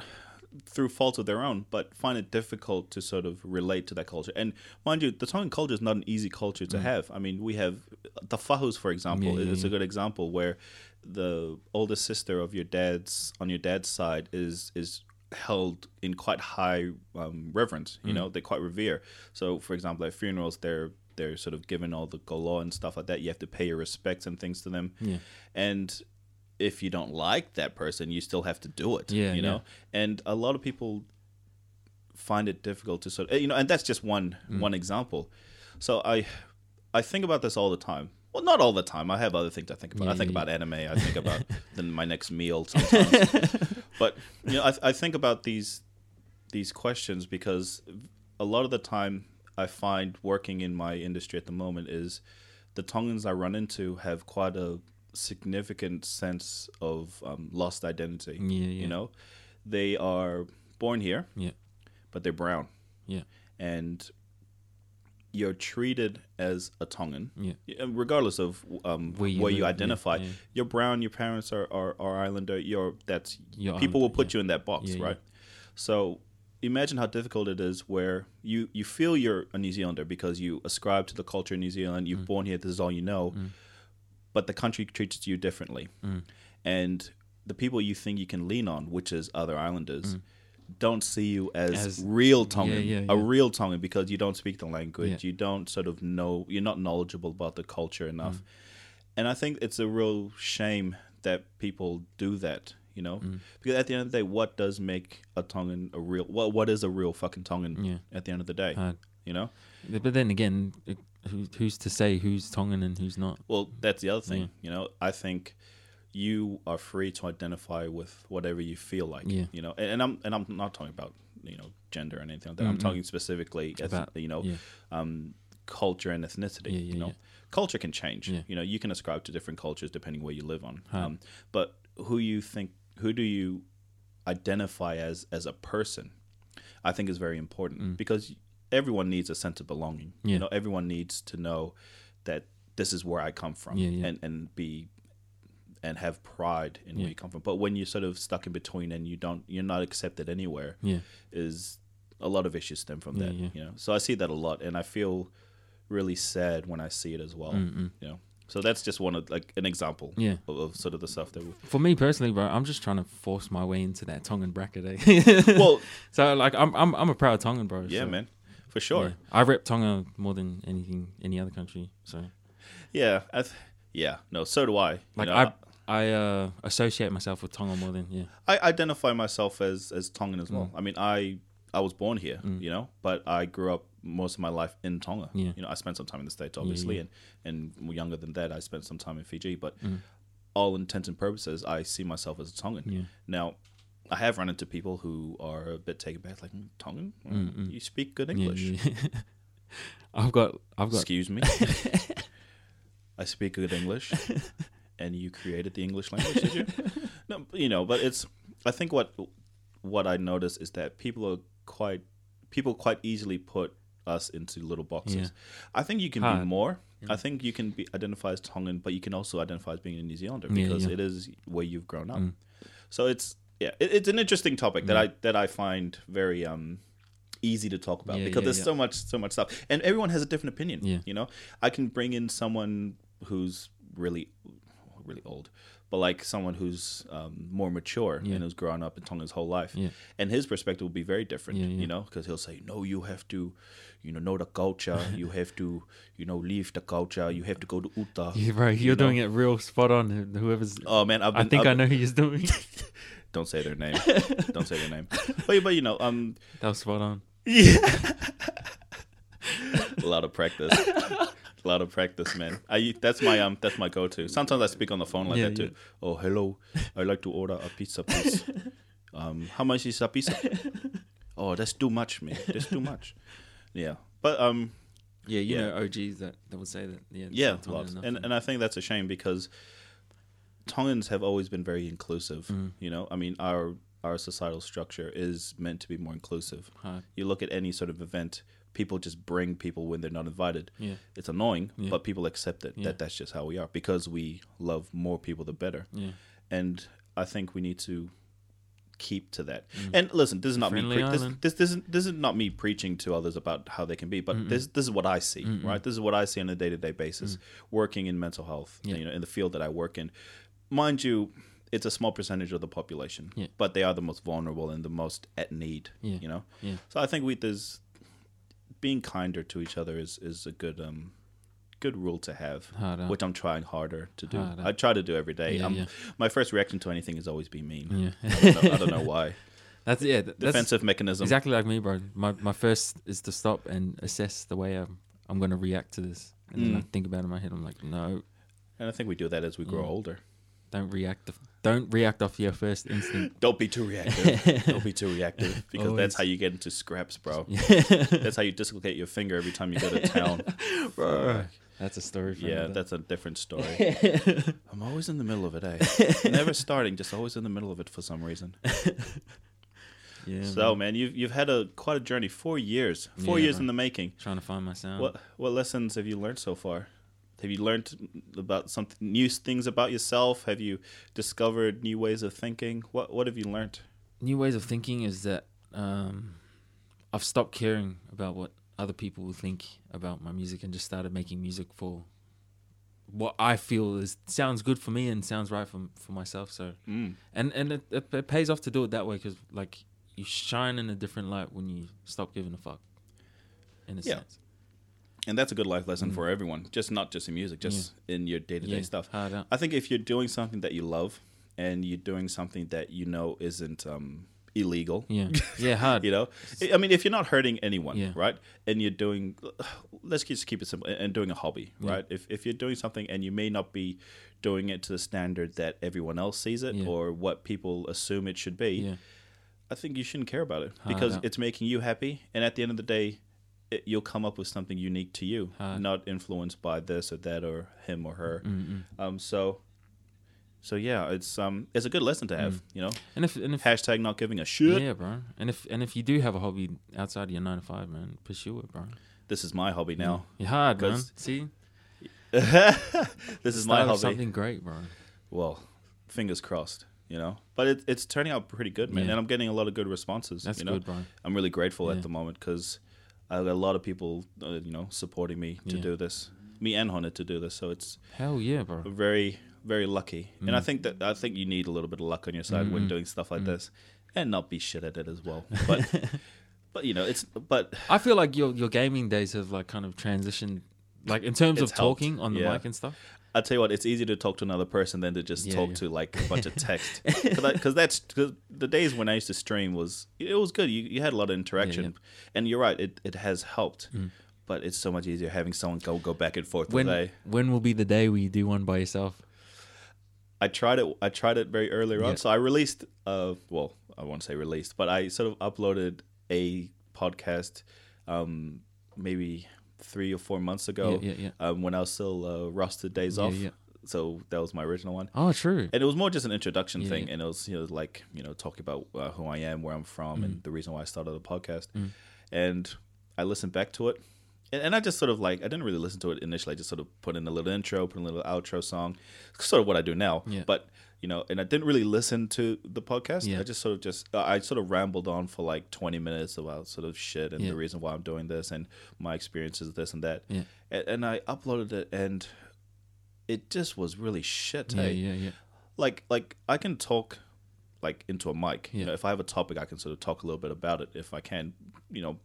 through faults of their own, but find it difficult to sort of relate to that culture. And mind you, the Tongan culture is not an easy culture to have. I mean, we have the Fahus, for example, Mm. Yeah, yeah, is a yeah. good example where the older sister of your dad's on your dad's side is is held in quite high um, reverence. Mm. You know, they quite revere. So, for example, at funerals, they're they're sort of given all the golo and stuff like that. You have to pay your respects and things to them. Yeah. And if you don't like that person, you still have to do it. Yeah, you know. yeah. And a lot of people find it difficult to sort of, you know, and that's just one Mm. one example. So I I think about this all the time. Well, not all the time. I have other things I think about. Yeah, I think yeah, about anime. I think about then my next meal sometimes. but you know, I, I think about these these questions because a lot of the time I find working in my industry at the moment is the Tongans I run into have quite a significant sense of um, lost identity. Yeah, yeah. You know, they are born here, Yeah. but they're brown, Yeah. and you're treated as a Tongan, Yeah. Regardless of um, Where where you you, live, yeah, identify. yeah. You're brown. Your parents are, are, are Islander. You're that's You're people will put you in that box, right? So imagine how difficult it is where you you feel you're a New Zealander because you ascribe to the culture of New Zealand. Mm. You're born here. This is all you know, but the country treats you differently, Mm. and the people you think you can lean on, which is other islanders. Don't see you as, Mm. As- real Tongan, yeah, a yeah. real Tongan, because you don't speak the language. Yeah. You don't sort of know. You're not knowledgeable about the culture Mm. enough, and I think it's a real shame that people do that. You know, Mm. because at the end of the day, what does make a Tongan a real? What what is a real fucking Tongan? Yeah. At the end of the day, Hard. you know. But then again, who, who's to say who's Tongan and who's not? Well, that's the other thing. Yeah. You know, I think you are free to identify with whatever you feel like. Yeah. You know, and, and I'm and I'm not talking about you know gender or anything like that. I'm talking specifically as About- you know yeah. um, culture and ethnicity. Yeah, you know, culture can change. Yeah. You know, you can ascribe to different cultures depending where you live on. Huh. Um, but who you think, who do you identify as as a person? I think is very important because everyone needs a sense of belonging. Mm. Yeah. You know, everyone needs to know that this is where I come from and and be and have pride in Yeah. where you come from. But when you're sort of stuck in between and you don't you're not accepted anywhere Yeah. is a lot of issues stem from Yeah, that. yeah. You know. So I see that a lot and I feel really sad when I see it as well. Mm-mm. You know. So that's just one of like an example Yeah. of, of sort of the stuff that we For me personally, bro, I'm just trying to force my way into that Tongan bracket. Eh? Well, so like I'm I'm I'm a proud Tongan, bro. yeah, so, man. For sure. yeah. I rep Tonga more than anything any other country. So Yeah. I th- yeah. No, so do I. You like know, I I uh, associate myself with Tonga more than yeah. I identify myself as as Tongan as Mm. well. I mean, I I was born here, you know, but I grew up most of my life in Tonga. Yeah. You know, I spent some time in the states, obviously, yeah. and and younger than that, I spent some time in Fiji. But Mm. all intents and purposes, I see myself as a Tongan. Yeah. Now, I have run into people who are a bit taken back, like "Mm, Tongan. Mm, Mm-mm. You speak good Yeah, English. yeah. I've got I've got Excuse me. I speak good English, and you created the English language, did you? No, you know, but it's. I think what what I notice is that people are quite people quite easily put us into little boxes. Yeah. I think you can be Hard. more. I think you can be identify as Tongan, but you can also identify as being a New Zealander because yeah. it is where you've grown up. Mm. So it's yeah, it, it's an interesting topic that I that I find very um easy to talk about Yeah, because yeah, there's yeah. so much so much stuff and everyone has a different opinion Yeah. you know i can bring in someone who's really really old but like someone who's um, more mature Yeah. and who's grown up in tonga his whole life Yeah. and his perspective will be very different Yeah, you know because he'll say no you have to you know know the culture you have to you know leave the culture you have to go to uta yeah, bro. You're know? doing it real spot on. Whoever's oh man I've I think I've I know who you're doing. don't say their name don't say their name but, but you know um that was spot on. Yeah. a lot of practice. A lot of practice, man. I that's my um that's my go-to. Sometimes I speak on the phone like Yeah, that too. Oh, hello. I'd like to order a pizza, please. Um, how much is a pizza? Oh, that's too much, man. That's too much. Yeah, but um, Yeah, you Yeah. know OGs that, that would say that. Yeah, yeah, lots. and and I think that's a shame because Tongans have always been very inclusive. Mm. You know, I mean, our our societal structure is meant to be more inclusive. You look at any sort of event, people just bring people when they're not invited. Yeah. It's annoying, Yeah. but people accept it Yeah. that that's just how we are because we love more people the better. Yeah. And I think we need to keep to that. And listen, this is not me. Mm. Pre- this, this, this, is, this is not me preaching to others about how they can be, but this this is what I see. Right, this is what I see on a day to day basis, working in mental health. Mm. Yeah. You know, in the field that I work in, mind you. It's a small percentage of the population, Yeah. but they are the most vulnerable and the most at need. Yeah. You know, Yeah. so I think we there's being kinder to each other is is a good um good rule to have, which I'm trying harder to do. Hard out. I try to do every day. Yeah, yeah. My first reaction to anything is always be mean. Yeah. I, don't know, I don't know why. That's yeah. That's Defensive mechanism. exactly like me, bro. My my first is to stop and assess the way I'm I'm gonna react to this, and then I Mm. think about it in my head. I'm like, no, And I think we do that as we grow Yeah. older. Don't react. Don't react off your first instinct. Don't be too reactive. don't be too reactive because Always. that's how you get into scraps, bro. that's how you dislocate your finger every time you go to town. Bro, that's a story. For Yeah, another- that's a different story. I'm always in the middle of it, eh? Never starting, just always in the middle of it for some reason. yeah. So, man. man, you've you've had a quite a journey. Four years, four Yeah, years in the making. trying to find my sound. What what lessons have you learned so far? Have you learned about something new things about yourself? Have you discovered new ways of thinking? What what have you learned? New ways of thinking is that um, I've stopped caring about what other people will think about my music and just started making music for what I feel is sounds good for me and sounds right for for myself. So Mm. and and it, it, it pays off to do it that way because like you shine in a different light when you stop giving a fuck. In a Yeah. sense, And that's a good life lesson for everyone. Just not just in music, just in your day to day Mm. yeah, stuff. out. I think if you're doing something that you love and you're doing something that you know isn't um, illegal, Yeah, yeah, hard. you know, I I mean, if you're not hurting anyone, Yeah. right, and you're doing, let's just keep it simple, and doing a hobby, Yeah. right? If if you're doing something and you may not be doing it to the standard that everyone else sees it Yeah. or what people assume it should be, Yeah, I think you shouldn't care about it because it's making you happy, and at the end of the day. It, you'll come up with something unique to you, not influenced by this or that or him or her. Um, so, so yeah, it's um, it's a good lesson to have. Mm. You know, and if and if hashtag not giving a shit. yeah, bro, and if and if you do have a hobby outside of your nine to five, man, pursue it, bro. This is my hobby now. You're hard, man. See, this is my hobby. Something great, bro. Well, fingers crossed. You know, but it, it's turning out pretty good, man, Yeah. and I'm getting a lot of good responses. That's you know? good, bro. I'm really grateful Yeah. at the moment because I got a lot of people, uh, you know, supporting me to Yeah. do this, me and Honda to do this. So it's Hell yeah, bro. very, very lucky, and Mm. I think that I think you need a little bit of luck on your side when Mm-mm. doing stuff Mm. like this, and not be shit at it as well. But, but you know, it's but I feel like your your gaming days have like kind of transitioned, like in terms of helped, talking on the yeah. mic and stuff. I tell you what, it's easier to talk to another person than to just Yeah, talk yeah. to like a bunch of text. Because that's cause the days when I used to stream was it was good. You you had a lot of interaction, yeah. and you're right. It it has helped, Mm. but it's so much easier having someone go go back and forth. When with a, when will be the day where you do one by yourself? I tried it. I tried it very early on. So I released. Uh, well, I won't say released, but I sort of uploaded a podcast, um, maybe three or four months ago. Yeah, yeah, yeah. Um, when I was still uh, rusted days off. So that was my original one. Oh, true. and it was more just an introduction thing and it was you know like you know talking about uh, who i am where i'm from and the reason why i started the podcast Mm. and i listened back to it and, and i just sort of like i didn't really listen to it initially i just sort of put in a little intro put in a little outro song sort of what i do now but you know and i didn't really listen to the podcast Yeah. i just sort of just uh, i sort of rambled on for like 20 minutes about sort of shit and Yeah. the reason why i'm doing this and my experiences this and that Yeah. and, and i uploaded it and it just was really shit Yeah, hey? yeah, yeah. like like I can talk like into a mic. You know, if I have a topic, I can sort of talk a little bit about it. If I can, you know,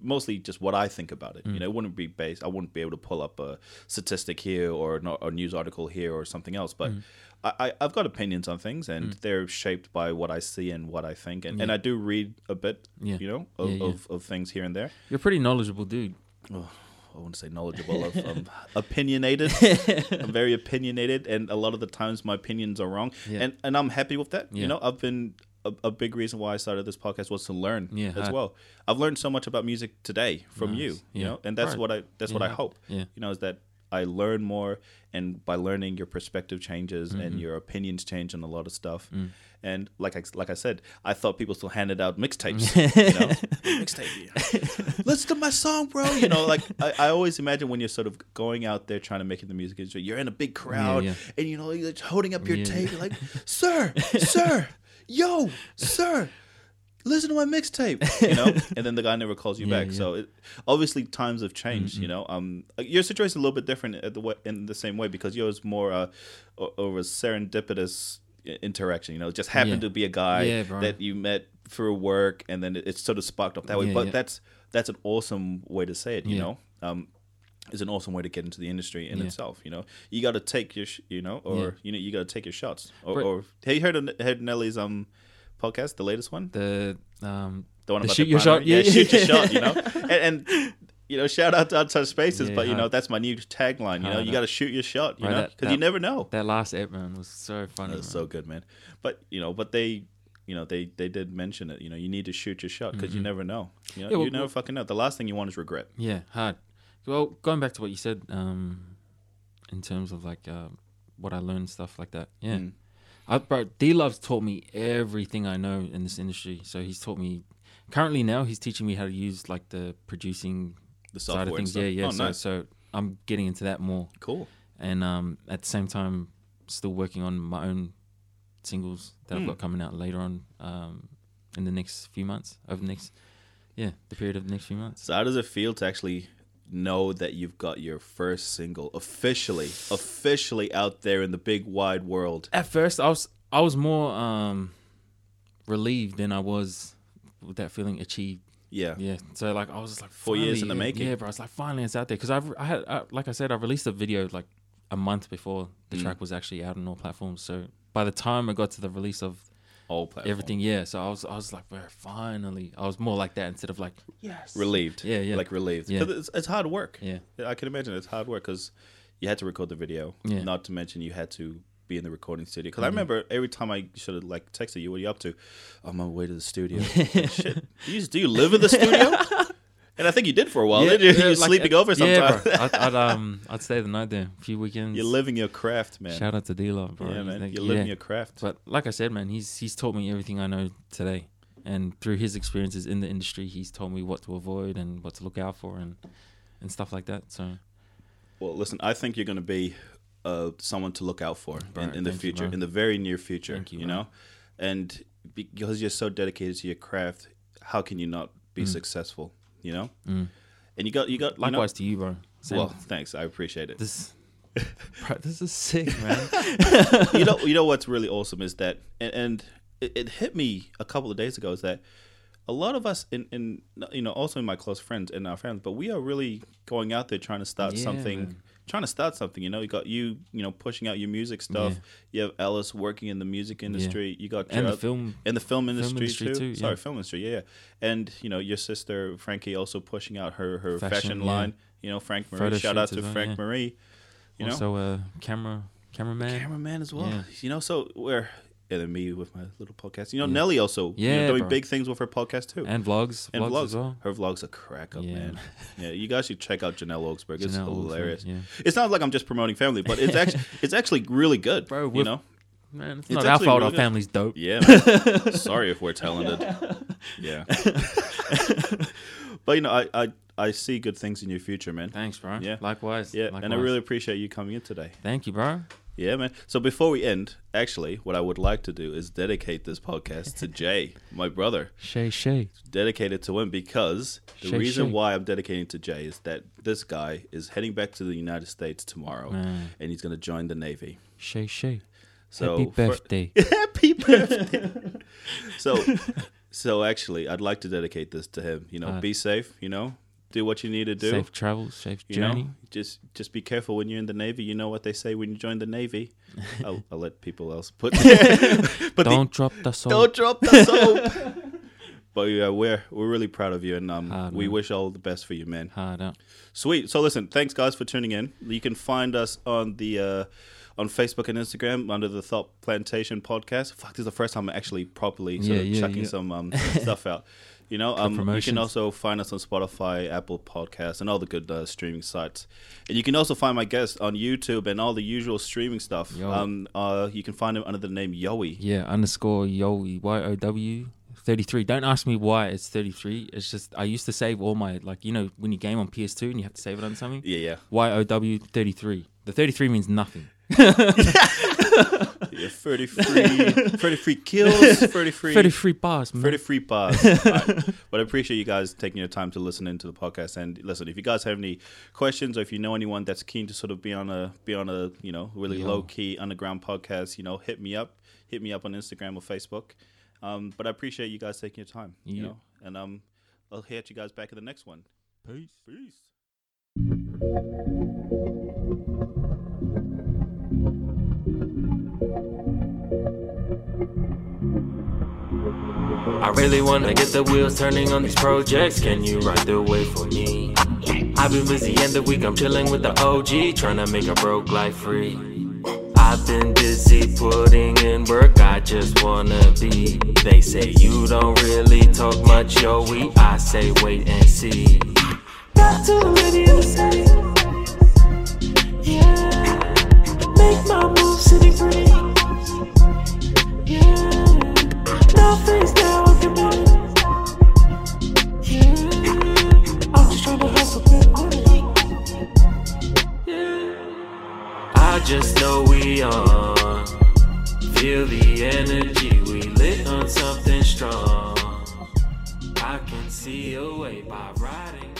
mostly just what I think about it. Mm. You know, it wouldn't be based. I wouldn't be able to pull up a statistic here or no, a news article here or something else. But Mm. I, I I've got opinions on things, and they're shaped by what I see and what I think, and, and I do read a bit. Yeah. You know, of, Yeah, yeah. Of, of things here and there. You're a pretty knowledgeable dude. Oh, I wouldn't say knowledgeable. of um, opinionated. I'm very opinionated, and a lot of the times my opinions are wrong, Yeah. and and I'm happy with that. You know, I've been a, a big reason why I started this podcast was to learn Yeah, as hard. well. I've learned so much about music today from Nice. you. You know, and that's Right. what I that's what I hope. Yeah. You know, is that I learn more, and by learning, your perspective changes Mm-hmm. and your opinions change on a lot of stuff. Mm. And like I, like I said, I thought people still handed out mixtapes. you know, mixtape. yeah. Listen to my song, bro. You know, like I, I always imagine when you're sort of going out there trying to make it in the music industry, you're in a big crowd, yeah. and you know, you're holding up your Yeah. tape, you're like, "Sir, sir, yo, sir." Listen to my mixtape, you know, and then the guy never calls you Yeah, back. yeah. So it, obviously times have changed, you know. Um, your situation is a little bit different at the way, in the same way because yours more uh, over serendipitous interaction. You know, just happened Yeah. to be a guy that you met through work, and then it, it sort of sparked up that way. But that's that's an awesome way to say it. You know, um, it's an awesome way to get into the industry in Yeah. itself. You know, you got to take your, sh- you know, or Yeah. you know, you got to take your shots. Or, or have you heard of heard Nelly's um podcast, the latest one, The um the one The about shoot the your shot? Yeah, yeah, shoot your shot. You know, and, and you know, shout out to Outside Spaces, Yeah, but you know, hard. that's my new tagline. You know, Hard, you got to shoot your shot. You Right, know, because you never know. that last ep man was so funny. That's man. so good, man. But you know, but they, you know, they they did mention it. You know, you need to shoot your shot because you never know. You know, Yeah, well, you never well- fucking know. The last thing you want is regret. Yeah, hard. Well, going back to what you said, um, in terms of like uh, what I learned, stuff like that. Yeah, Mm. I, bro, D Love's taught me everything I know in this industry. So he's taught me. Currently now, he's teaching me how to use like the producing The side of things. stuff. Yeah, yeah. Oh, so, nice. so I'm getting into that more, Cool. and um, at the same time, still working on my own singles that Hmm. I've got coming out later on um, in the next few months. Over the next, yeah, the period of the next few months. So how does it feel to actually know that you've got your first single officially, officially out there in the big wide world? At first, I was I was more um, relieved than I was with that feeling achieved. Yeah. Yeah, so like I was just like Four years in the making. Yeah, bro, it's like finally it's out there because I've I had I, like I said I released a video like a month before the Mm. track was actually out on all platforms. So by the time I got to the release of All platforms. everything, yeah, so I was I was like, bro, finally, I was more like that instead of like yes, relieved. Yeah, yeah. Like relieved. Yeah. 'Cause It's, it's hard work. yeah, I can imagine it's hard work because you had to record the video. Yeah. Not to mention you had to be in the recording studio. Because I Mhm. remember every time I should have like texted you, "What are you up to?" I'm on my way to the studio. Shit, do you, do you live in the studio? and I think you did for a while. didn't you? yeah, You're like, sleeping uh, over sometimes. Yeah, bro. I'd, I'd um I'd stay the night there a few weekends. You're living your craft, man. Shout out to D Love, bro. yeah, man. like- You're living yeah. your craft. But like I said, man, he's he's taught me everything I know today, and through his experiences in the industry, he's told me what to avoid and what to look out for, and and stuff like that. So Well, listen, I think you're going to be uh, someone to look out for in, in the thank you, future, in the very near future. Thank you, you know, and because you're so dedicated to your craft, how can you not be successful? You know, mm. and you got you got you know- likewise to you, bro. Same- well, thanks, I appreciate it. this bro, this is sick, man. you know, you know what's really awesome is that, and, and it, it hit me a couple of days ago is that a lot of us in, in you know also in my close friends and our friends, but we are really going out there trying to start Yeah, something. man. Trying to start something, you know. You got you, you know, pushing out your music stuff. Yeah. You have Ellis working in the music industry. You got and the film, in the film industry, industry too. too, Sorry, yeah. film industry, yeah, yeah. And you know, your sister Frankie also pushing out her her fashion, Fashion, yeah. line. You know, Frank Marie. Photo Shout out to well, Frank yeah. Marie. You know, also a camera cameraman. cameraman as well. Yeah. You know, so we're and then me with my little podcast. You know, Yeah. Nelly also you know, doing bro. big things with her podcast too. and vlogs, And vlogs, as well. Her vlogs are crack up, Yeah. man. Yeah, you guys should check out Janelle Oaksberg. It's Janelle hilarious. yeah. It's not like I'm just promoting family, but it's actually it's actually really good, Bro, You know, Man, it's, It's not our fault. really Our family's dope. yeah. Man. Sorry if we're talented. Yeah, but you know, I, I I see good things in your future, man. Thanks, bro. Yeah. likewise. Yeah, and I really appreciate you coming in today. thank you, bro. Yeah, man. So before we end, actually, what I would like to do is dedicate this podcast to Jay, my brother. Shay Shay. Dedicate it to him because the Shay, reason shay. why I'm dedicating to Jay is that this guy is heading back to the United States tomorrow, and he's going to join the Navy. Shay Shay. So Happy for- birthday. Happy birthday. so, so actually, I'd like to dedicate this to him. You know, Uh, be safe. You know, do what you need to do. Safe travels, safe you journey. know, just just be careful when you're in the Navy. You know what they say when you join the Navy. I'll, I'll let people else put. but Don't drop the soap. don't drop the soap. but yeah, we're we're really proud of you, and um, we wish all the best for you, man. Hard out. Sweet. So listen, thanks guys for tuning in. You can find us on the uh, on Facebook and Instagram under the Thought Plantation Podcast. Fuck, this is the first time I'm actually properly sort Yeah, of yeah, chucking yeah. some um, stuff out. You know, um, you can also find us on Spotify, Apple Podcasts, and all the good uh, streaming sites. And you can also find my guests on YouTube and all the usual streaming stuff. Yo. Um, uh, you can find him under the name Yowie. Yeah, underscore Yowie Y O W thirty three. Don't ask me why it's thirty three. It's just I used to save all my like you know when you game on PS two and you have to save it on something. Yeah, yeah. Y O W thirty three. The thirty three means nothing. yeah 33, 33 kills, 33, Thirty three bars, man. 33 bars. Alright. But I appreciate you guys taking your time to listen into the podcast. And listen, if you guys have any questions or if you know anyone that's keen to sort of be on a be on a you know really Yo. low key underground podcast, you know, hit me up, hit me up on Instagram or Facebook. Um, but I appreciate you guys taking your time. You know, and um, I'll hit you guys back in the next one. Peace. Peace. I really wanna get the wheels turning on these projects. Can you ride the wave for me? I've been busy end the week, I'm chilling with the OG, trying to make a broke life free. I've been busy putting in work, I just wanna be. They say you don't really talk much, yo, we. I say wait and see. Got. Yeah, make my move city free. Just know we on. Feel the energy, we lit on something strong. I can see a way by riding.